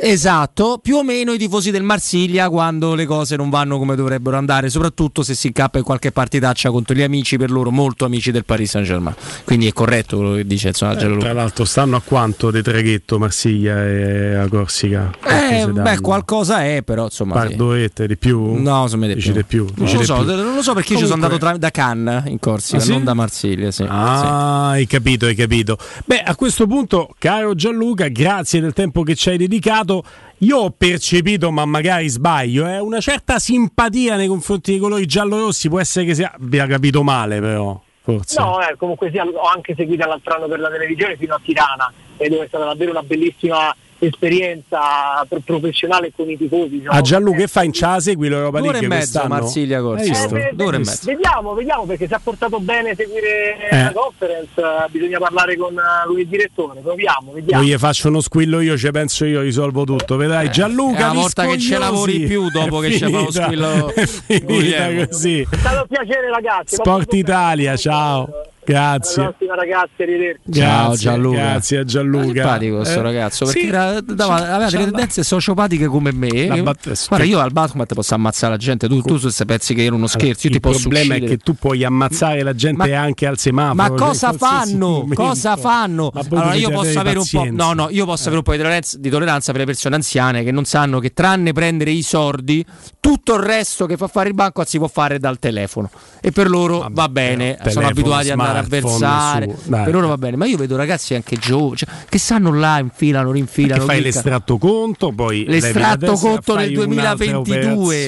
Esatto, più o meno i tifosi del Marsiglia quando le cose non vanno come dovrebbero andare, soprattutto se si incappa in qualche partitaccia contro gli amici, per loro molto amici del Paris Saint Germain. Quindi è corretto quello che dice insomma, Eh, tra l'altro stanno a quanto di traghetto Marsiglia e a Corsica? Eh, beh, qualcosa è, però insomma. sì. Pardoette di più? No, insomma, di più. di più. Non lo, di so, più. non lo so perché io ci sono Comunque- andato tra- da Cannes in Corsica, Ah, sì? non da Marsiglia. Sì. Ah, hai capito, hai capito. Beh, a questo punto, caro Gianluca, grazie del tempo che ci hai dedicato. Io ho percepito, ma magari sbaglio, eh, una certa simpatia nei confronti dei colori giallo-rossi. Può essere che sia... abbia capito male, però. Forse. No, eh, comunque sia, ho anche seguito l'altro anno per la televisione fino a Tirana e dove è stata davvero una bellissima esperienza pro- professionale con i tifosi. diciamo. A Gianluca che fa in Cia segui l'Europa League e mezzo? Marsiglia visto? Eh, e eh, mezzo. Vediamo, vediamo perché si è portato bene seguire Eh. la conference, eh, bisogna parlare con, eh, con il direttore, proviamo, vediamo. Io gli faccio uno squillo io, ci penso io, risolvo tutto. Vedrai, Gianluca. è una volta che ce lavori più dopo che ci fa lo squillo È finita così. È stato un piacere ragazzi. Sport Italia, ciao. Grazie. Alla prossima ragazzi, arrivederci. Grazie, Gianluca. Grazie a Gianluca. simpatico questo Eh, ragazzo perché sì, era- dava- aveva delle tendenze sociopatiche come me. Bat- Guarda, io al Batman posso ammazzare la gente. Tu, tu se pensi che io non scherzo, io ti il posso problema uccidere. è che tu puoi ammazzare la gente Ma- anche al semaforo. Ma cioè, cosa fanno? Cosa fanno? Allora io posso avere un po'. No, no, io posso avere un po' di tolleranza, di tolleranza per le persone anziane che non sanno che tranne prendere i soldi, tutto il resto che fa fare il banco si può fare dal telefono. E per loro va bene, sono abituati ad andare a versare. su, dai. per loro va bene. Ma io vedo ragazzi anche giovani cioè, che stanno là, infilano, rinfilano. fai cliccano. l'estratto conto, poi L'estratto conto nel fai un'altra 2022.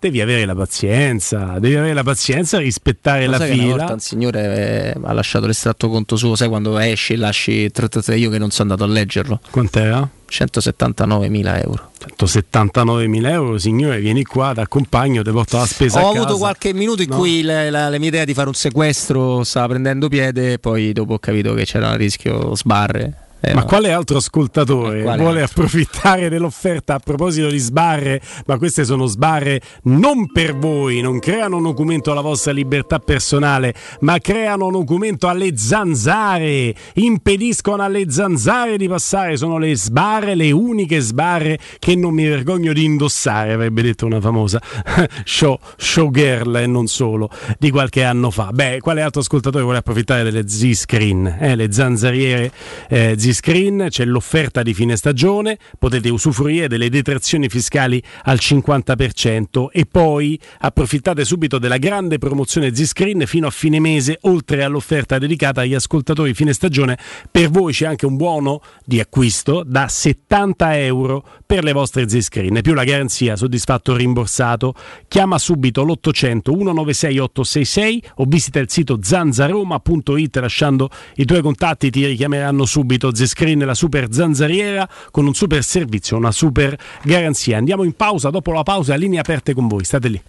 Devi avere la pazienza, devi avere la pazienza, rispettare Lo la che una fila. volta un signore eh, ha lasciato l'estratto conto suo, sai quando esci lasci 33 io che non sono andato a leggerlo. Quant'era? 179.000 euro. 179.000 euro, signore, vieni qua, ti accompagno, ti porto la spesa Ho avuto qualche minuto in No. cui le, la, le mie idee di fare un sequestro stava prendendo piede, poi dopo ho capito che c'era il rischio sbarre. Eh, Ma no. quale altro ascoltatore quale vuole approfittare dell'offerta a proposito di sbarre? Ma queste sono sbarre non per voi, non creano un documento alla vostra libertà personale, ma creano un documento alle zanzare, impediscono alle zanzare di passare, sono le sbarre, le uniche sbarre che non mi vergogno di indossare, avrebbe detto una famosa show, showgirl e non solo, di qualche anno fa. Beh, quale altro ascoltatore vuole approfittare delle Z-Screen, eh, le zanzariere eh, Z-Screen, c'è l'offerta di fine stagione, potete usufruire delle detrazioni fiscali al 50% e poi approfittate subito della grande promozione Z-Screen fino a fine mese, oltre all'offerta dedicata agli ascoltatori fine stagione, per voi c'è anche un buono di acquisto da 70 euro per le vostre Z-Screen, più la garanzia soddisfatto o rimborsato. Chiama subito l'800 196 866 o visita il sito zanzaroma.it lasciando i tuoi contatti, ti richiameranno subito Z-Screen, la super zanzariera con un super servizio, una super garanzia. Andiamo in pausa, dopo la pausa linee aperte con voi, state lì.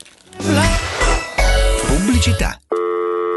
Pubblicità.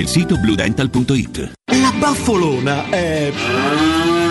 il sito bluedental.it. La baffolona è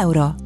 euro.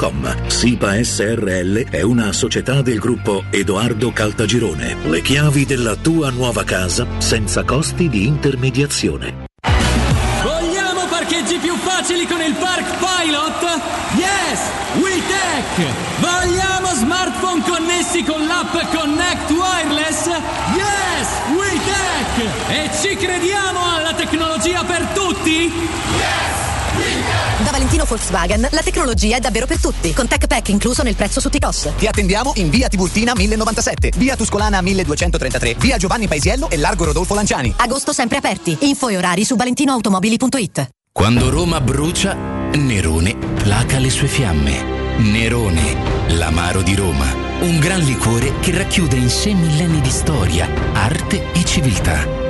www.kcalt.com. SIPA SRL è una società del gruppo Edoardo Caltagirone. Le chiavi della tua nuova casa senza costi di intermediazione. Vogliamo parcheggi più facili con il Park Pilot? Yes! WeTech! Vogliamo smartphone connessi con l'app Connect Wireless? Yes! WeTech! E ci crediamo alla tecnologia per tutti? Da Valentino Volkswagen la tecnologia è davvero per tutti, con Tech Pack incluso nel prezzo su T-Cos. Ti attendiamo in via Tiburtina 1097, via Tuscolana 1233, via Giovanni Paisiello e largo Rodolfo Lanciani. Agosto sempre aperti. Info e orari su valentinoautomobili.it. Quando Roma brucia, Nerone placa le sue fiamme. Nerone, l'amaro di Roma. Un gran liquore che racchiude in sé millenni di storia, arte e civiltà.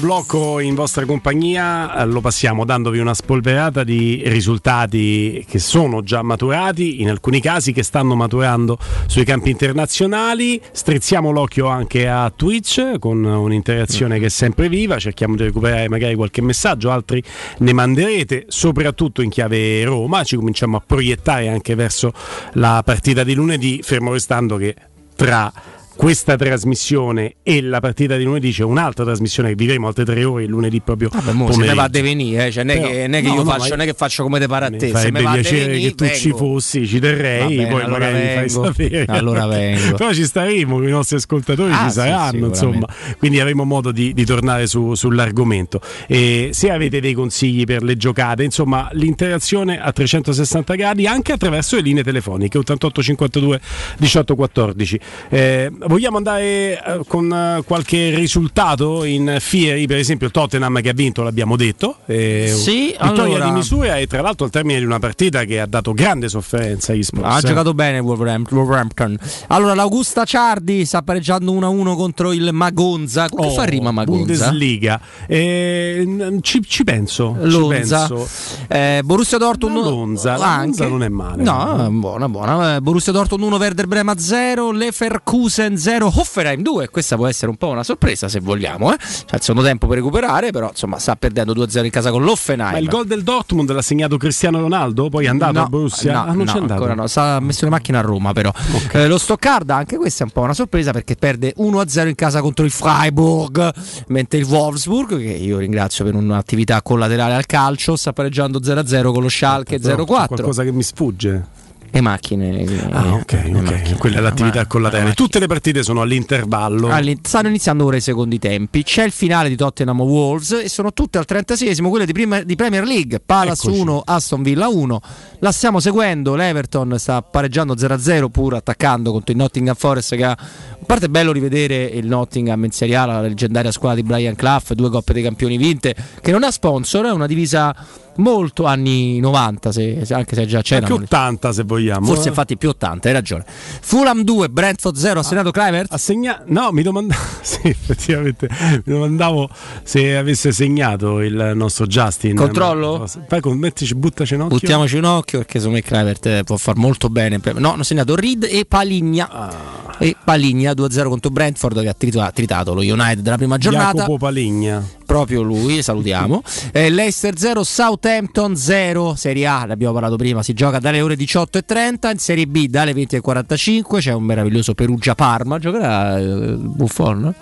Blocco in vostra compagnia eh, lo passiamo dandovi una spolverata di risultati che sono già maturati, in alcuni casi che stanno maturando sui campi internazionali. Strizziamo l'occhio anche a Twitch con un'interazione che è sempre viva, cerchiamo di recuperare magari qualche messaggio, altri ne manderete, soprattutto in chiave Roma, ci cominciamo a proiettare anche verso la partita di lunedì, fermo restando che tra questa trasmissione e la partita di lunedì c'è un'altra trasmissione che vivremo altre tre ore il lunedì proprio Vabbè, mo se pomeriggio. ne va a devenire, cioè, non è che, non è che no, io no, faccio, non è che faccio come te pare a Mi te. Se farebbe piacere devenire, che tu ci vengo. fossi, ci terrei, Va bene, poi allora magari mi fai sapere. Allora vengo. Però ci staremo, i nostri ascoltatori Ah, ci sì, saranno, insomma, quindi avremo modo di, di tornare su- sull'argomento. E se avete dei consigli per le giocate, insomma, l'interazione a 360 gradi anche attraverso le linee telefoniche 88 52 18 14. Eh, vogliamo andare eh, con eh, qualche risultato in Fieri, per esempio il Tottenham che ha vinto, l'abbiamo detto. eh, Sì, vittoria allora- di misura e tra l'altro al termine di una partita che ha dato grande sofferenza agli Spurs. Ha eh. giocato bene Wolverhampton. Allora, l'Augusta Ciardi sta pareggiando 1-1 contro il Magonza. Come Oh, fa rima Magonza? Bundesliga. Eh, ci, ci penso. ci Lonza. penso. Eh, Borussia Dortmund La Lonza, la anche. Lonza non è male. No, buona, buona. Eh, Borussia Dortmund 1, Werder Brema 0, Leverkusen 0, Hoffenheim 2. Questa può essere un po' una sorpresa se vogliamo. Eh. C'è il secondo tempo per recuperare, però insomma sta perdendo 2-0 in casa con l'Hoffenheim. Ma il gol del Dortmund l'ha segnato Cristiano Ronaldo? Poi è andato No, a Borussia? no, ah, non no, c'è andato. ancora no, sta- ha messo le macchine a Roma però. Eh, lo Stoccarda, anche questa è un po' una sorpresa perché perde 1-0 in casa contro il Freiburg, mentre il Wolfsburg, che io ringrazio per un'attività collaterale al calcio, sta pareggiando 0-0 con lo Schalke Però c'è 0-4. qualcosa che mi sfugge. Le macchine. Ah, ok, ok. Quella è l'attività collaterale. Tutte le partite sono all'intervallo. All'in- stanno iniziando ora i secondi tempi. C'è il finale di Tottenham Wolves e sono tutte al 36esimo quelle di, prima- di Premier League. Palace Eccoci. 1, Aston Villa 1. La stiamo seguendo. L'Everton sta pareggiando 0-0 pur attaccando contro il Nottingham Forest. Che ha... A parte è bello rivedere il Nottingham in Serie A, la leggendaria squadra di Brian Clough, due coppe dei campioni vinte, che non ha sponsor, è una divisa molto anni 90, se, anche se già c'era. Anche 80 se vogliamo. Forse eh. infatti più 80, hai ragione. Fulham 2, Brentford 0, ha segnato Clivert? Assegna... No, mi domandavo, sì, effettivamente, mi domandavo se avesse segnato il nostro Justin. Controllo? Fai con mettici, buttaci un occhio. Buttiamoci un occhio perché secondo me Clivert eh, può far molto bene. No, hanno segnato Reed e Paligna. Ah. E Paligna 2-0 contro Brentford che ha tritato, tritato lo United della prima giornata. Jacopo Paligna. Proprio lui, salutiamo. eh, Leicester 0, Southampton 0, Serie A, ne abbiamo parlato prima, si gioca dalle ore 18.30, in Serie B dalle 20.45 c'è un meraviglioso Perugia-Parma, giocherà eh, Buffon?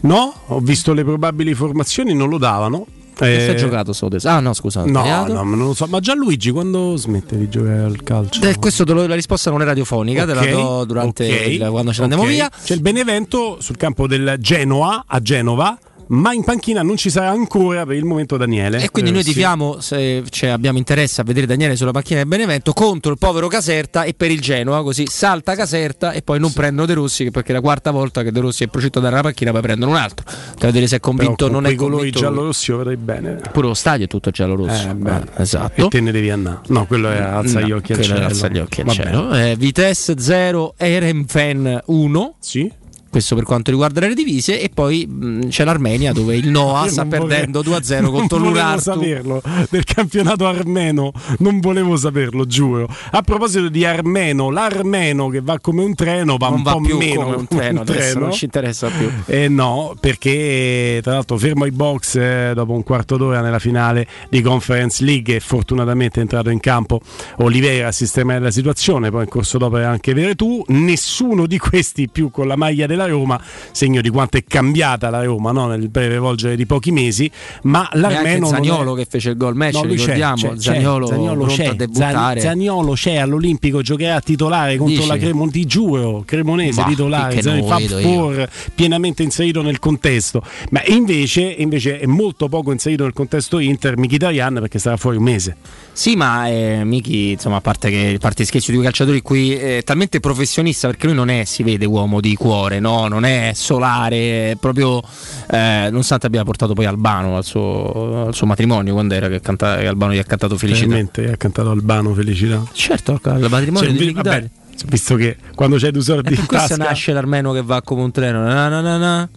No, ho visto le probabili formazioni, non lo davano. Eh, si è giocato Sodes? Ah no, scusa. No, no, non lo so. Ma Gianluigi quando smette di giocare al calcio? Eh, questo lo, la risposta non è radiofonica, okay, te la do durante okay, il, quando ce ne andiamo okay. via. C'è il Benevento sul campo del Genoa a Genova ma in panchina non ci sarà ancora per il momento Daniele. E quindi eh, noi tifiamo, sì. se cioè, abbiamo interesse a vedere Daniele sulla panchina del Benevento, contro il povero Caserta e per il Genoa, così salta Caserta e poi non sì. prendono De Rossi, perché è la quarta volta che De Rossi è prosciutto a dare la panchina, poi prendono un altro. Per vedere se è convinto o non è convinto. colori giallo-rossi lo vedrei bene. Pure lo stadio è tutto giallo-rosso. Eh, ah, esatto. E te ne devi andare. No, quello è alza gli occhi al cielo. Alza gli occhi al cielo. Eh, Vitesse 0, Erenfen 1. Sì questo per quanto riguarda le divise e poi mh, c'è l'Armenia dove il Noah sta perdendo 2-0 contro l'Urartu. non saperlo del campionato armeno non volevo saperlo giuro. A proposito di armeno l'armeno che va come un treno va non un va po' più meno come un treno, un treno. non ci interessa più. Eh no perché tra l'altro fermo i box eh, dopo un quarto d'ora nella finale di Conference League e fortunatamente è entrato in campo Oliveira a sistemare la situazione poi in corso d'opera anche Veretù nessuno di questi più con la maglia della Roma, segno di quanto è cambiata la Roma no? nel breve volgere di pochi mesi, ma l'Armeno Zagnolo è... che fece il gol match, no, ricordiamo, c'è, c'è, Zagnolo, Zagnolo c'è, a debuttare. Zagnolo c'è all'Olimpico, giocherà titolare contro Dici? la Cremonese, ti giuro, Cremonese bah, titolare, Fab Four pienamente inserito nel contesto, ma invece, invece, è molto poco inserito nel contesto Inter Mkhitaryan perché sarà fuori un mese. Sì, ma eh, Miki, insomma, a parte che parte scherzi di quei calciatori qui è talmente professionista perché lui non è, si vede uomo di cuore, no? Non è solare, è proprio eh, nonostante abbia portato poi Albano al suo, al suo matrimonio quando era che, canta, che Albano gli ha cantato Felicità. Veramente ha cantato Albano Felicità. Certo, al matrimonio Cioè, di vabbè, visto che quando c'hai due soldi E in questo tasca nasce l'armeno che va come un treno. Na, na, na, na.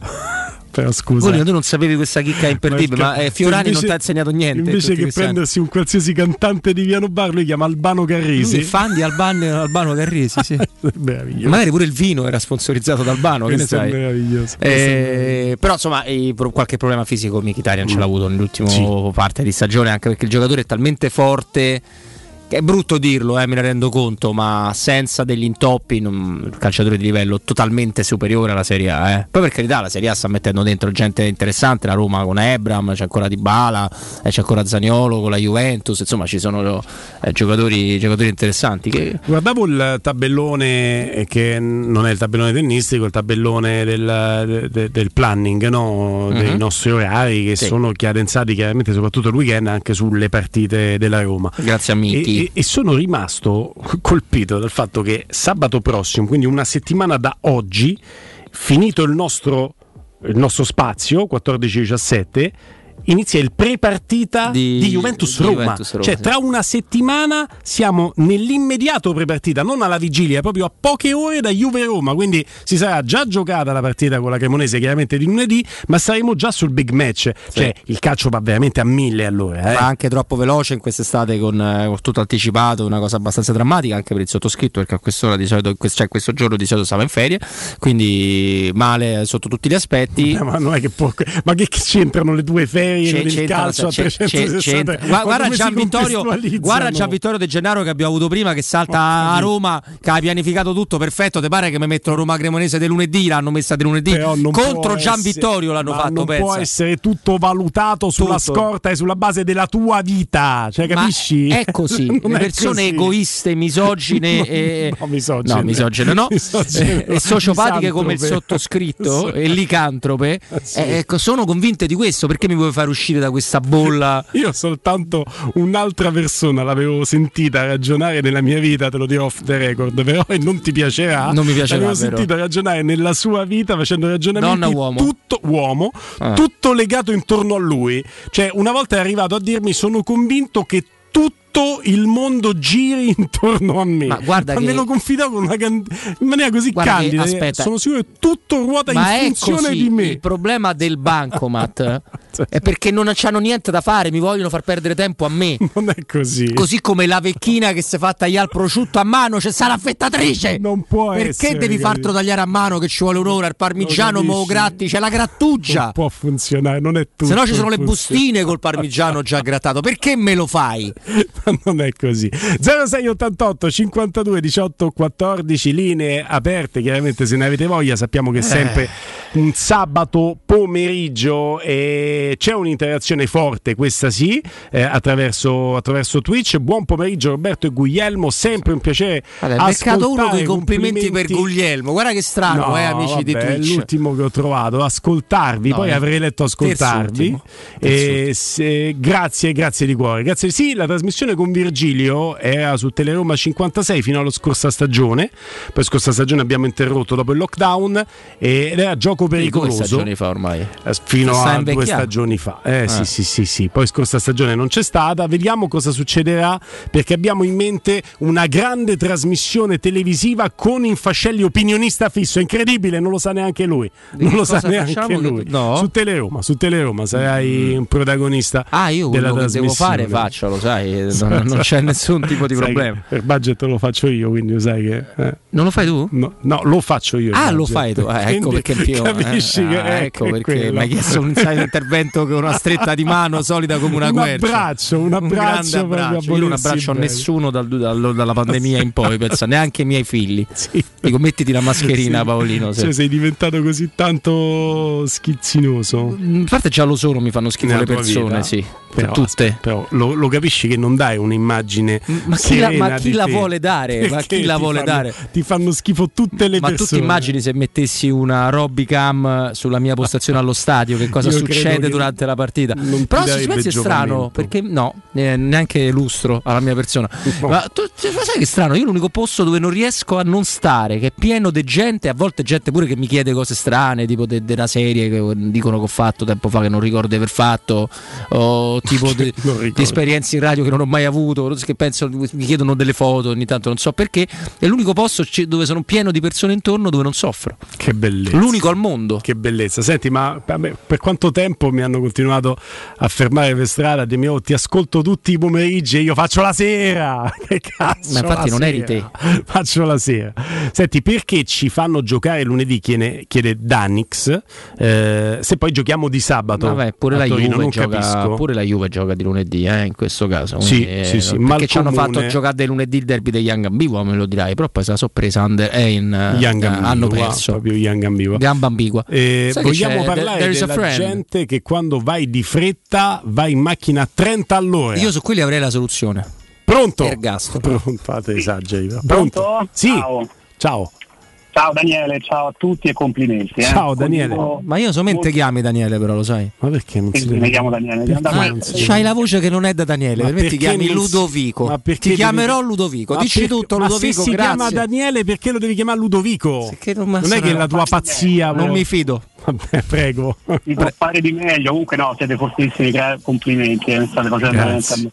Però scusa Volino, tu non sapevi questa chicca imperdibile, ma, eh, Fiorani invece- non ti ha insegnato niente. in invece che questi anni. prendersi un qualsiasi cantante di Piano Bar lui chiama Albano Carrisi Lui fan di Albano, Albano Carrisi, sì. meraviglioso Magari pure il vino era sponsorizzato da Albano, che ne sai. meraviglioso Eh, però insomma eh, qualche problema fisico Mkhitaryan ce l'ha avuto nell'ultima Sì. parte di stagione anche perché il giocatore è talmente forte è brutto dirlo, eh, me ne rendo conto, ma senza degli intoppi, non- un calciatore di livello totalmente superiore alla Serie A. eh. Poi per carità la Serie A sta mettendo dentro gente interessante, la Roma con Ebram, c'è ancora Di Bala, eh, c'è ancora Zaniolo con la Juventus, insomma ci sono eh, giocatori, giocatori interessanti. Che... Guardavo il tabellone eh, che non è il tabellone tennistico, il tabellone del, de- del planning no? dei Mhm. nostri orari che Sì. sono cadenzati chiaramente soprattutto il weekend anche sulle partite della Roma. Grazie a Miki. E, e- e sono rimasto colpito dal fatto che sabato prossimo, quindi una settimana da oggi, finito il nostro, il nostro spazio, 14-17, inizia il pre-partita di, Di- Juventus Roma. Juventus Roma, Cioè, sì. tra una settimana siamo nell'immediato pre-partita, non alla vigilia, proprio a poche ore da Juve Roma. Quindi si sarà già giocata la partita con la Cremonese, chiaramente di lunedì, ma saremo già sul big match. Cioè, il calcio va veramente a mille allora. Eh? ma anche troppo veloce in quest'estate con, eh, con tutto anticipato, una cosa abbastanza drammatica anche per il sottoscritto perché a quest'ora di solito, cioè questo giorno di solito stava in ferie, quindi male sotto tutti gli aspetti. Eh, ma non è che può- ma che che c'entrano le due ferie C'è- del c'entra- calcio a c'è- c'è- 360 c'entra. Gua- Guarda si Gian Vittorio, guarda Gian Vittorio De Gennaro che abbiamo avuto prima che salta a Roma, che ha pianificato tutto perfetto. Ti pare che mi mettono Roma Cremonese del lunedì? L'hanno messa del lunedì contro può Gian essere- Vittorio l'hanno ma fatto. non può pensa. essere tutto valutato sulla Tutto. scorta e sulla base della tua vita cioè Ma capisci? È così, le persone così. egoiste, misogine e no, misogine. no, misogine no, Misogine e sociopatiche come il sottoscritto e licantrope Sì. eh, ecco, sono convinte di questo perché mi vuoi far far uscire da questa bolla. Io soltanto un'altra persona l'avevo sentita ragionare nella mia vita, te lo dirò off the record, però e non ti piacerà. Non mi piacerà. L'avevo sentita ragionare nella sua vita facendo ragionamenti Donna, uomo. tutto uomo, Ah. tutto legato intorno a lui. Cioè, una volta è arrivato a dirmi sono convinto che tutto il mondo giri intorno a me. Ma guarda me che- lo confidò con una can- in maniera così Guarda che- candida. aspetta. Sono sicuro che tutto ruota Ma in funzione così, di me. il problema del bancomat è perché non hanno niente da fare, mi vogliono far perdere tempo a me. Non è così. Così come la vecchina che si fa tagliare il prosciutto a mano, c'è sta l'affettatrice. Non può Perché essere, devi capito? fartelo tagliare a mano che ci vuole un'ora? Il parmigiano, Lo mo gratti, c'è la grattugia. Non può funzionare, non è tutto. Se no ci sono le funziona. bustine col parmigiano già grattato. Perché me lo fai? Ma non è così. 0688 52 18 14 linee aperte, chiaramente se ne avete voglia, sappiamo che è sempre un sabato pomeriggio e c'è un'interazione forte, questa sì, eh, attraverso, attraverso Twitch. Buon pomeriggio Roberto e Guglielmo, sempre un piacere. Guarda, è beccato uno dei complimenti, per Guglielmo. Guarda che strano, No, eh, amici di vabbè, È Twitch. l'ultimo che ho trovato, ascoltarvi, No, poi eh. avrei letto ascoltarvi. E se- grazie, grazie di cuore. Grazie. Sì, la trasmissione con Virgilio era su Teleroma 56 fino alla scorsa stagione. Poi scorsa stagione abbiamo interrotto dopo il lockdown ed era gioco Due pericoloso. stagioni fa ormai. Eh, Fino a due stagioni fa, eh, Ah. sì, sì, sì, sì. Poi scorsa stagione non c'è stata. Vediamo cosa succederà perché abbiamo in mente una grande trasmissione televisiva con Infascelli opinionista fisso. Incredibile, non lo sa neanche lui. Non lo sa neanche lui. no? Su Teleroma, su Teleroma sarai un protagonista. Ah, io della quello che devo fare faccio, lo sai, non, non c'è nessun tipo di problema. che Per budget lo faccio io, quindi lo sai che. eh. Non lo fai tu? No, no, lo faccio io. Ah, lo fai tu. Eh, ecco Quindi perché io, Capisci eh, che ah, ecco perché mi hai chiesto un un intervento con una stretta di mano solida come una Un quercia. abbraccio, un abbraccio a abbraccio. Io non abbraccio a nessuno dal- dal- dalla pandemia in poi, pensa, neanche i miei figli. Dico, mettiti la mascherina, Sì. Paolino. se- Cioè, sei diventato così tanto schizzinoso. A parte già lo sono, mi fanno schifo Nella le persone, vita. sì. Però, tutte. però lo, lo capisci che non dai un'immagine Ma chi la- ma chi la vuole dare? Ma chi la ti vuole fanno- dare? Ti fanno schifo tutte le Ma tu persone. ti immagini se mettessi una Robicam sulla mia postazione allo stadio, che cosa Io succede durante la partita? Però se ci pensi è strano, perché no, eh, neanche lustro alla mia persona. Ma tu ma sai che è strano? Io l'unico posto dove non riesco a non stare, che è pieno di gente, a volte gente pure che mi chiede cose strane, tipo de- della serie che dicono che ho fatto tempo fa che non ricordo di aver fatto, o tipo de- di esperienze in radio che non ho mai avuto, che penso, mi chiedono delle foto ogni tanto, non so perché. È l'unico posto dove sono pieno di persone intorno dove non soffro. Che bellezza. L'unico al mondo. Che bellezza. Senti, ma per quanto tempo mi hanno continuato a fermare per strada a dirmi oh, ti ascolto tutti i pomeriggi e io faccio la sera. Che cazzo? Ma infatti non eri sera? Faccio la sera. Senti, perché ci fanno giocare lunedì? Chiede, chiede Danix. eh, se poi giochiamo di sabato. Vabbè, pure la, Torino, Juve non gioca, capisco. pure la Juve gioca di lunedì, eh, in questo caso. Sì, Quindi, sì, eh, sì, Perché mal ci hanno fatto giocare del lunedì il derby degli Young Ambigua, me lo dirai, però poi se la sorpresa under, è in, eh, Young eh, hanno perso. proprio Young Ambigua. Gamba ambigua. Eh, vogliamo parlare della gente che quando vai di fretta vai in macchina a 30 all'ora. Io su quelli avrei la soluzione. Pronto? Ergastolo. Pronto, fate esageri. però. Pronto? Sì. Ciao. Ciao. Ciao Daniele, ciao a tutti e complimenti. eh. Ciao, Daniele. Ma io solamente chiami Daniele, però lo sai. Ma perché non Sì, si mi chiamo Daniele. Perché si- C'hai la voce che non è da Daniele, Ma per me ti perché chiami non Ludovico. Ma perché Ti chiamerò devi- Ludovico. Ma Dici perché- tutto, ma Ludovico. se si grazie. chiama Daniele perché lo devi chiamare Ludovico? Non, Non è che la tua pazzia. Non mi fido. Vabbè, prego. Si può fare di meglio, comunque no, siete fortissimi, complimenti, eh, state facendo veramente Grazie.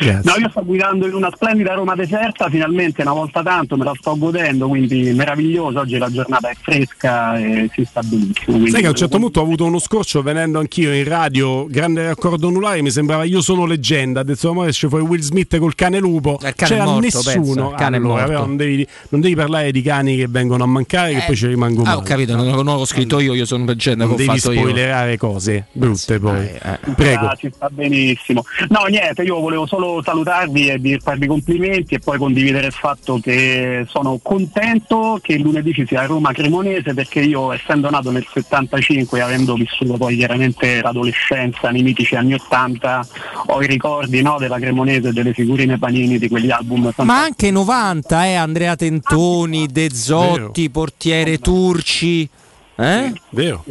Grazie. No, io sto guidando in una splendida Roma deserta, finalmente una volta tanto me la sto godendo, quindi meraviglioso, oggi la giornata è fresca e si sta benissimo. Sai che a un certo punto ho avuto uno scorcio venendo anch'io in radio, grande raccordo anulare, mi sembrava io sono leggenda, adesso ma esce fuori Will Smith col cane lupo, Il cane c'era morto, nessuno, pensa, il cane Allora, morto. però non, devi, non devi parlare di cani che vengono a mancare che poi ci rimango Ah, male. ho capito, non, non l'ho scritto io, io sono leggenda non che ho devi fatto io. spoilerare cose brutte poi. eh. Prego. Ah, ci sta benissimo. No, niente, io volevo solo salutarvi e dir- farvi complimenti e poi condividere il fatto che sono contento che lunedì ci sia Roma Cremonese perché io essendo nato nel 75 e avendo vissuto poi chiaramente l'adolescenza nei mitici anni 80 ho i ricordi no, della Cremonese e delle figurine panini di quegli album Ma anche 90, eh, Andrea Tentoni, De Zotti, portiere Turci. Eh? Vero.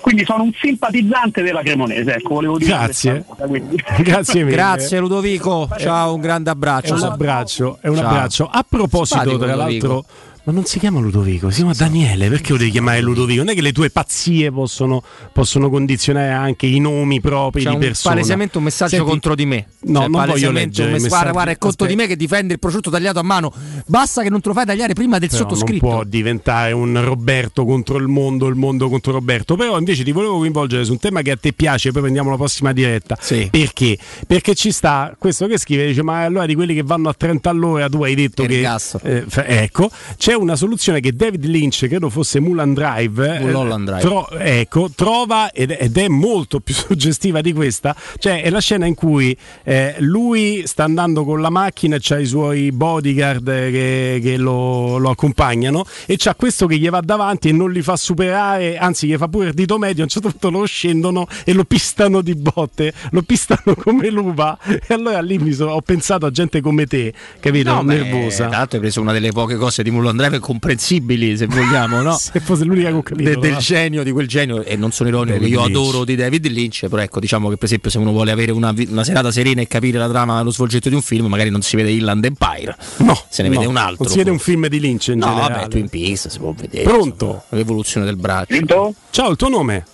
Quindi sono un simpatizzante della Cremonese, ecco, volevo dire Grazie. cosa. Grazie mille. Grazie Ludovico, ciao, un grande È abbraccio. un abbraccio, è un abbraccio. A proposito, Simpatico tra Ludovico. Ma non si chiama Ludovico, si chiama Daniele. Perché lo devi chiamare Ludovico? Non è che le tue pazzie possono, possono condizionare anche i nomi propri C'è di persone. palesemente un messaggio Senti, contro di me. No, Cioè, non voglio leggere mess- Guarda, guarda, è contro di me che difende il prosciutto tagliato a mano. Basta che non te lo fai tagliare prima del Però sottoscritto. Non può diventare un Roberto contro il mondo, il mondo contro Roberto. Però invece ti volevo coinvolgere su un tema che a te piace, poi prendiamo la prossima diretta. Perché? Perché ci sta questo che scrive, dice, ma allora di quelli che vanno a 30 all'ora tu hai detto che... eh, ecco, c'è una soluzione che David Lynch, credo fosse Mulan Drive, eh, Mulholland Drive. tro- ecco, trova ed, ed è molto più suggestiva di questa, cioè è la scena in cui eh, lui sta andando con la macchina e c'ha i suoi bodyguard che, che lo, lo accompagnano e c'ha questo che gli va davanti e non li fa superare, anzi gli fa pure il dito medio, a un certo punto lo scendono e lo pistano di botte, lo pistano come l'uva e allora lì mi so- ho pensato a gente come te, capito? No, beh, Nervosa. Tra l'altro hai preso una delle poche cose di Mulholland Drive comprensibili, se vogliamo, no? Se fosse l'unica che ho capito. De- del va. genio di quel genio e non sono ironico David che io Lynch. adoro di David Lynch però ecco diciamo che per esempio se uno vuole avere una, una serata serena e capire la trama lo svolgimento di un film magari non si vede Inland Empire no se ne no, vede un altro Non si vede un film di Lynch in no generale. vabbè Twin Peaks si può vedere Pronto? insomma, l'evoluzione del braccio Ciao, il tuo nome?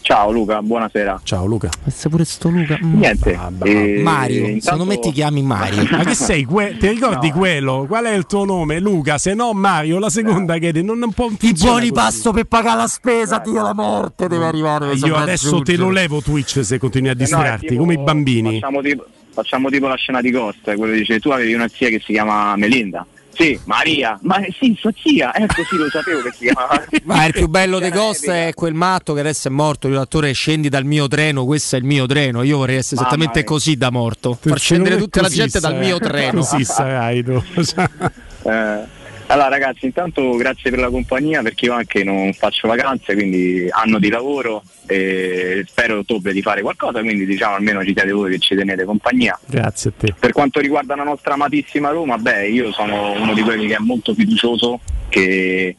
Ciao Luca, buonasera. Ciao Luca. Questo pure sto Luca. Niente. eh, Mario, intanto- secondo me ti chiami Mario. Ma che sei? Que- ti ricordi quello? Qual è il tuo nome? Luca, se no Mario, la seconda che non, non può I buoni così. pasto per pagare la spesa, Dio la morte deve arrivare. questo Io adesso te lo levo Twitch se continui a Eh no, distrarti, tipo- come i bambini. Facciamo tipo, facciamo tipo la scena di Costa, quello che dice tu avevi una zia che si chiama Melinda. Sì, Maria. Ma sì, sua zia. Ecco, sì, lo sapevo che si chiamava. Ma il più bello dei Ghost è quel matto che adesso è morto. Io l'attore scendi dal mio treno, questo è il mio treno. Io vorrei essere Mamma esattamente mia. così da morto. Far scendere è tutta la gente dal mio treno. Così sarai tu. Eh, allora ragazzi, intanto grazie per la compagnia perché io anche non faccio vacanze, quindi anno di lavoro e spero a ottobre di fare qualcosa, quindi diciamo almeno ci siete voi che ci tenete compagnia. Grazie a te. Per quanto riguarda la nostra amatissima Roma, beh, io sono uno di quelli che è molto fiducioso, che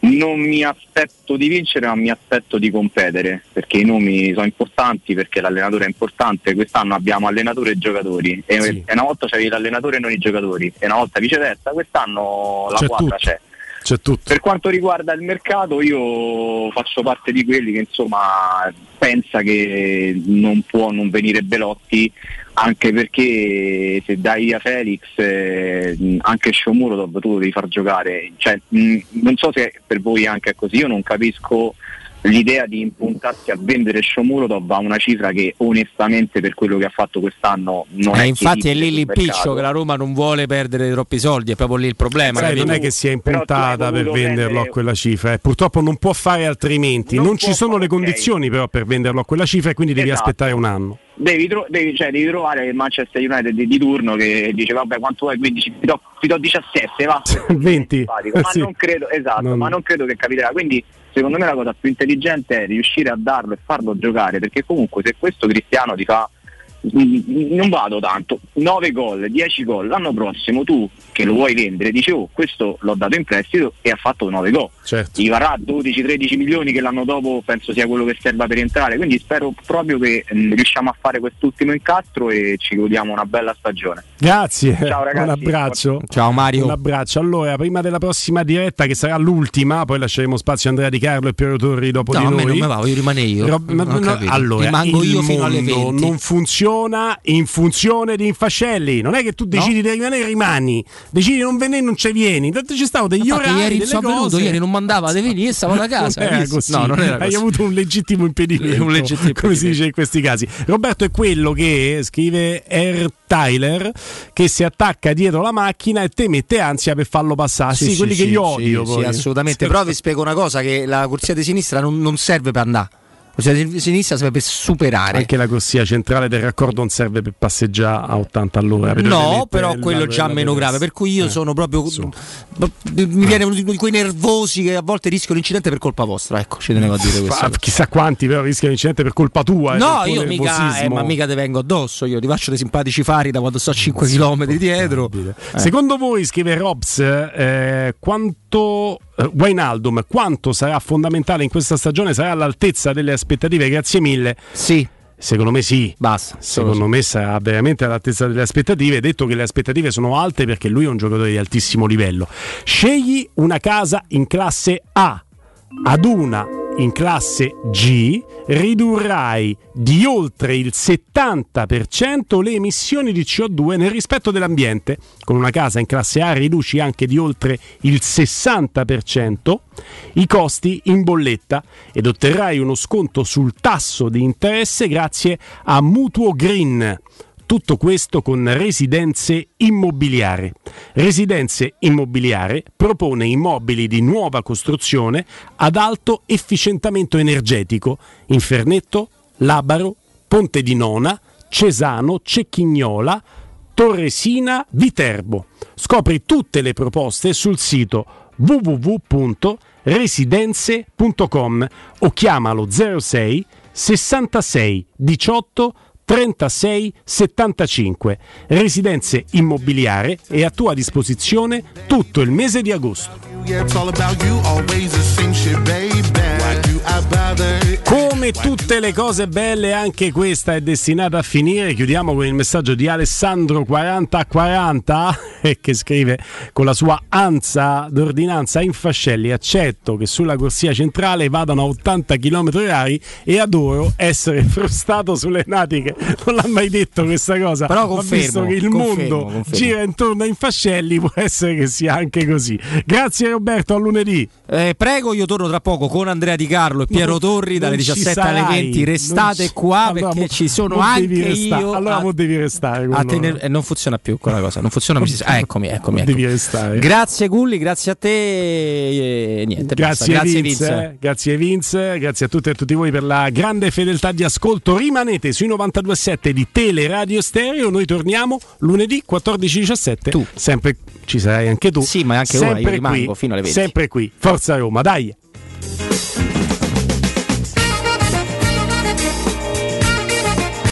non mi aspetto di vincere, ma mi aspetto di competere, perché i nomi sono importanti, perché l'allenatore è importante. Quest'anno abbiamo allenatore e giocatori, e, Sì. una volta c'avevi l'allenatore e non i giocatori, e una volta viceversa. Quest'anno la C'è quadra tutto. c'è. C'è tutto. Per quanto riguarda il mercato, io faccio parte di quelli che insomma pensa che non può non venire Belotti, anche perché se dai via Felix, eh, anche Shomurodov tu lo devi far giocare. Cioè, mh, non so se per voi anche è così, io non capisco l'idea di impuntarsi a vendere Shomurodov a una cifra che onestamente per quello che ha fatto quest'anno non Eh, è infatti è lì l'impiccio che la Roma non vuole perdere troppi soldi, è proprio lì il problema. Sai, non è che sia Però impuntata per venderlo a prendere- quella cifra, eh. purtroppo non può fare altrimenti. Non, ci sono le condizioni però per venderlo a quella cifra e quindi devi Esatto. aspettare un anno. Devi, tro- devi- cioè, devi trovare il Manchester United di, di turno che dice vabbè quanto vuoi 15 ti do, ti do 17 va 20. Simpatico, ma Sì. non credo esatto Non- ma non credo che capiterà quindi secondo me la cosa più intelligente è riuscire a darlo e farlo giocare perché comunque se questo Cristiano ti fa mm, non vado tanto 9 gol 10 gol l'anno prossimo tu che lo vuoi vendere dici oh questo l'ho dato in prestito e ha fatto 9 gol Certo. gli varrà 12-13 milioni che l'anno dopo penso sia quello che serva per entrare quindi spero proprio che mm, riusciamo a fare quest'ultimo incastro e ci godiamo una bella stagione Grazie, Ciao, ragazzi. un abbraccio. Ciao Mario. Un abbraccio. Allora, prima della prossima diretta, che sarà l'ultima, poi lasceremo spazio a Andrea Di Carlo e Piero Torri dopo No, di a me noi. non mi va, voglio rimanere io. Rob- no, capito. allora, Rimango il io fino alle mondo 20. non funziona in funzione di infascelli. Non è che tu decidi di rimanere, rimani. Decidi di non venire, non ci vieni. Tanto ci stavo degli Infatti, orari, ieri sono venuto, ieri non mandava di venire, stavo da casa. Non hai così. No, non era Hai così. avuto un legittimo impedimento. Un legittimo come si dice in questi casi. Roberto è quello che scrive R. Tyler che si attacca dietro la macchina e te mette ansia per farlo passare. Sì, quelli che io odio. Sì, assolutamente. Però vi spiego una cosa: che la corsia di sinistra non, non serve per andare. Di sinistra serve per superare. Anche la corsia centrale del raccordo non serve per passeggiare a 80 all'ora. per No, però quello già meno grave. Per cui io Eh. sono proprio. Mi viene uno di quei nervosi che a volte rischiano l'incidente per colpa vostra. Ecco, ci tenevo a dire questo. Chissà quanti però rischiano incidente per colpa tua. eh, No, io mica, eh, ma mica te vengo addosso. Io ti faccio dei simpatici fari da quando sto a 5 km dietro. Eh. Secondo voi, scrive Robs, eh, quanto uh, Wijnaldum quanto sarà fondamentale in questa stagione, sarà all'altezza delle aspettative, grazie mille. Sì. Secondo me sì, Basta, secondo me sarà veramente all'altezza delle aspettative. Detto che le aspettative sono alte perché lui è un giocatore di altissimo livello. Scegli una casa in classe A ad una in classe G ridurrai di oltre il 70% le emissioni di CO2 nel rispetto dell'ambiente. Con una casa in classe A riduci anche di oltre il 60% i costi in bolletta ed otterrai uno sconto sul tasso di interesse grazie a Mutuo Green. Tutto questo con Residenze Immobiliare. Residenze Immobiliare propone immobili di nuova costruzione ad alto efficientamento energetico in Fernetto, Labaro, Ponte di Nona, Cesano, Cecchignola, Torresina, Viterbo. Scopri tutte le proposte sul sito www.residenze.com o chiamalo 06 66 18 36 75. Residenze immobiliare è a tua disposizione tutto il mese di agosto. Come tutte le cose belle, anche questa è destinata a finire. Chiudiamo con il messaggio di Alessandro 4040 che scrive con la sua ansia d'ordinanza in fascelli. Accetto che sulla corsia centrale vadano a 80 km h e adoro essere frustato sulle natiche. Non l'ha mai detto questa cosa. Però confermo, visto che il confermo, mondo confermo. gira intorno ai fascelli, può essere che sia anche così. Grazie Roberto, a lunedì. Eh, prego, io torno tra poco con Andrea Di Carlo e Piero Torri dalle Non ci 17 alle sarai, 20. non Restate ci- qua Allora, perché mo- ci sono anche devi restare. io. Allora a- mo devi restare. tener- eh, non funziona più quella cosa, non funziona più. Ah, eccomi, eccomi. Devi eccomi. restare. Grazie Gulli, grazie a te. E niente, basta. Grazie, grazie Vince, Vince. grazie Vince, grazie a tutte e a tutti voi per la grande fedeltà di ascolto. Rimanete sui 92.7 di Tele Radio Stereo. Noi torniamo lunedì 14.17. Tu. Sempre ci sarai anche tu. Sì, ma anche ora, io rimango qui, fino alle 20. Sempre qui. Forza Roma, dai.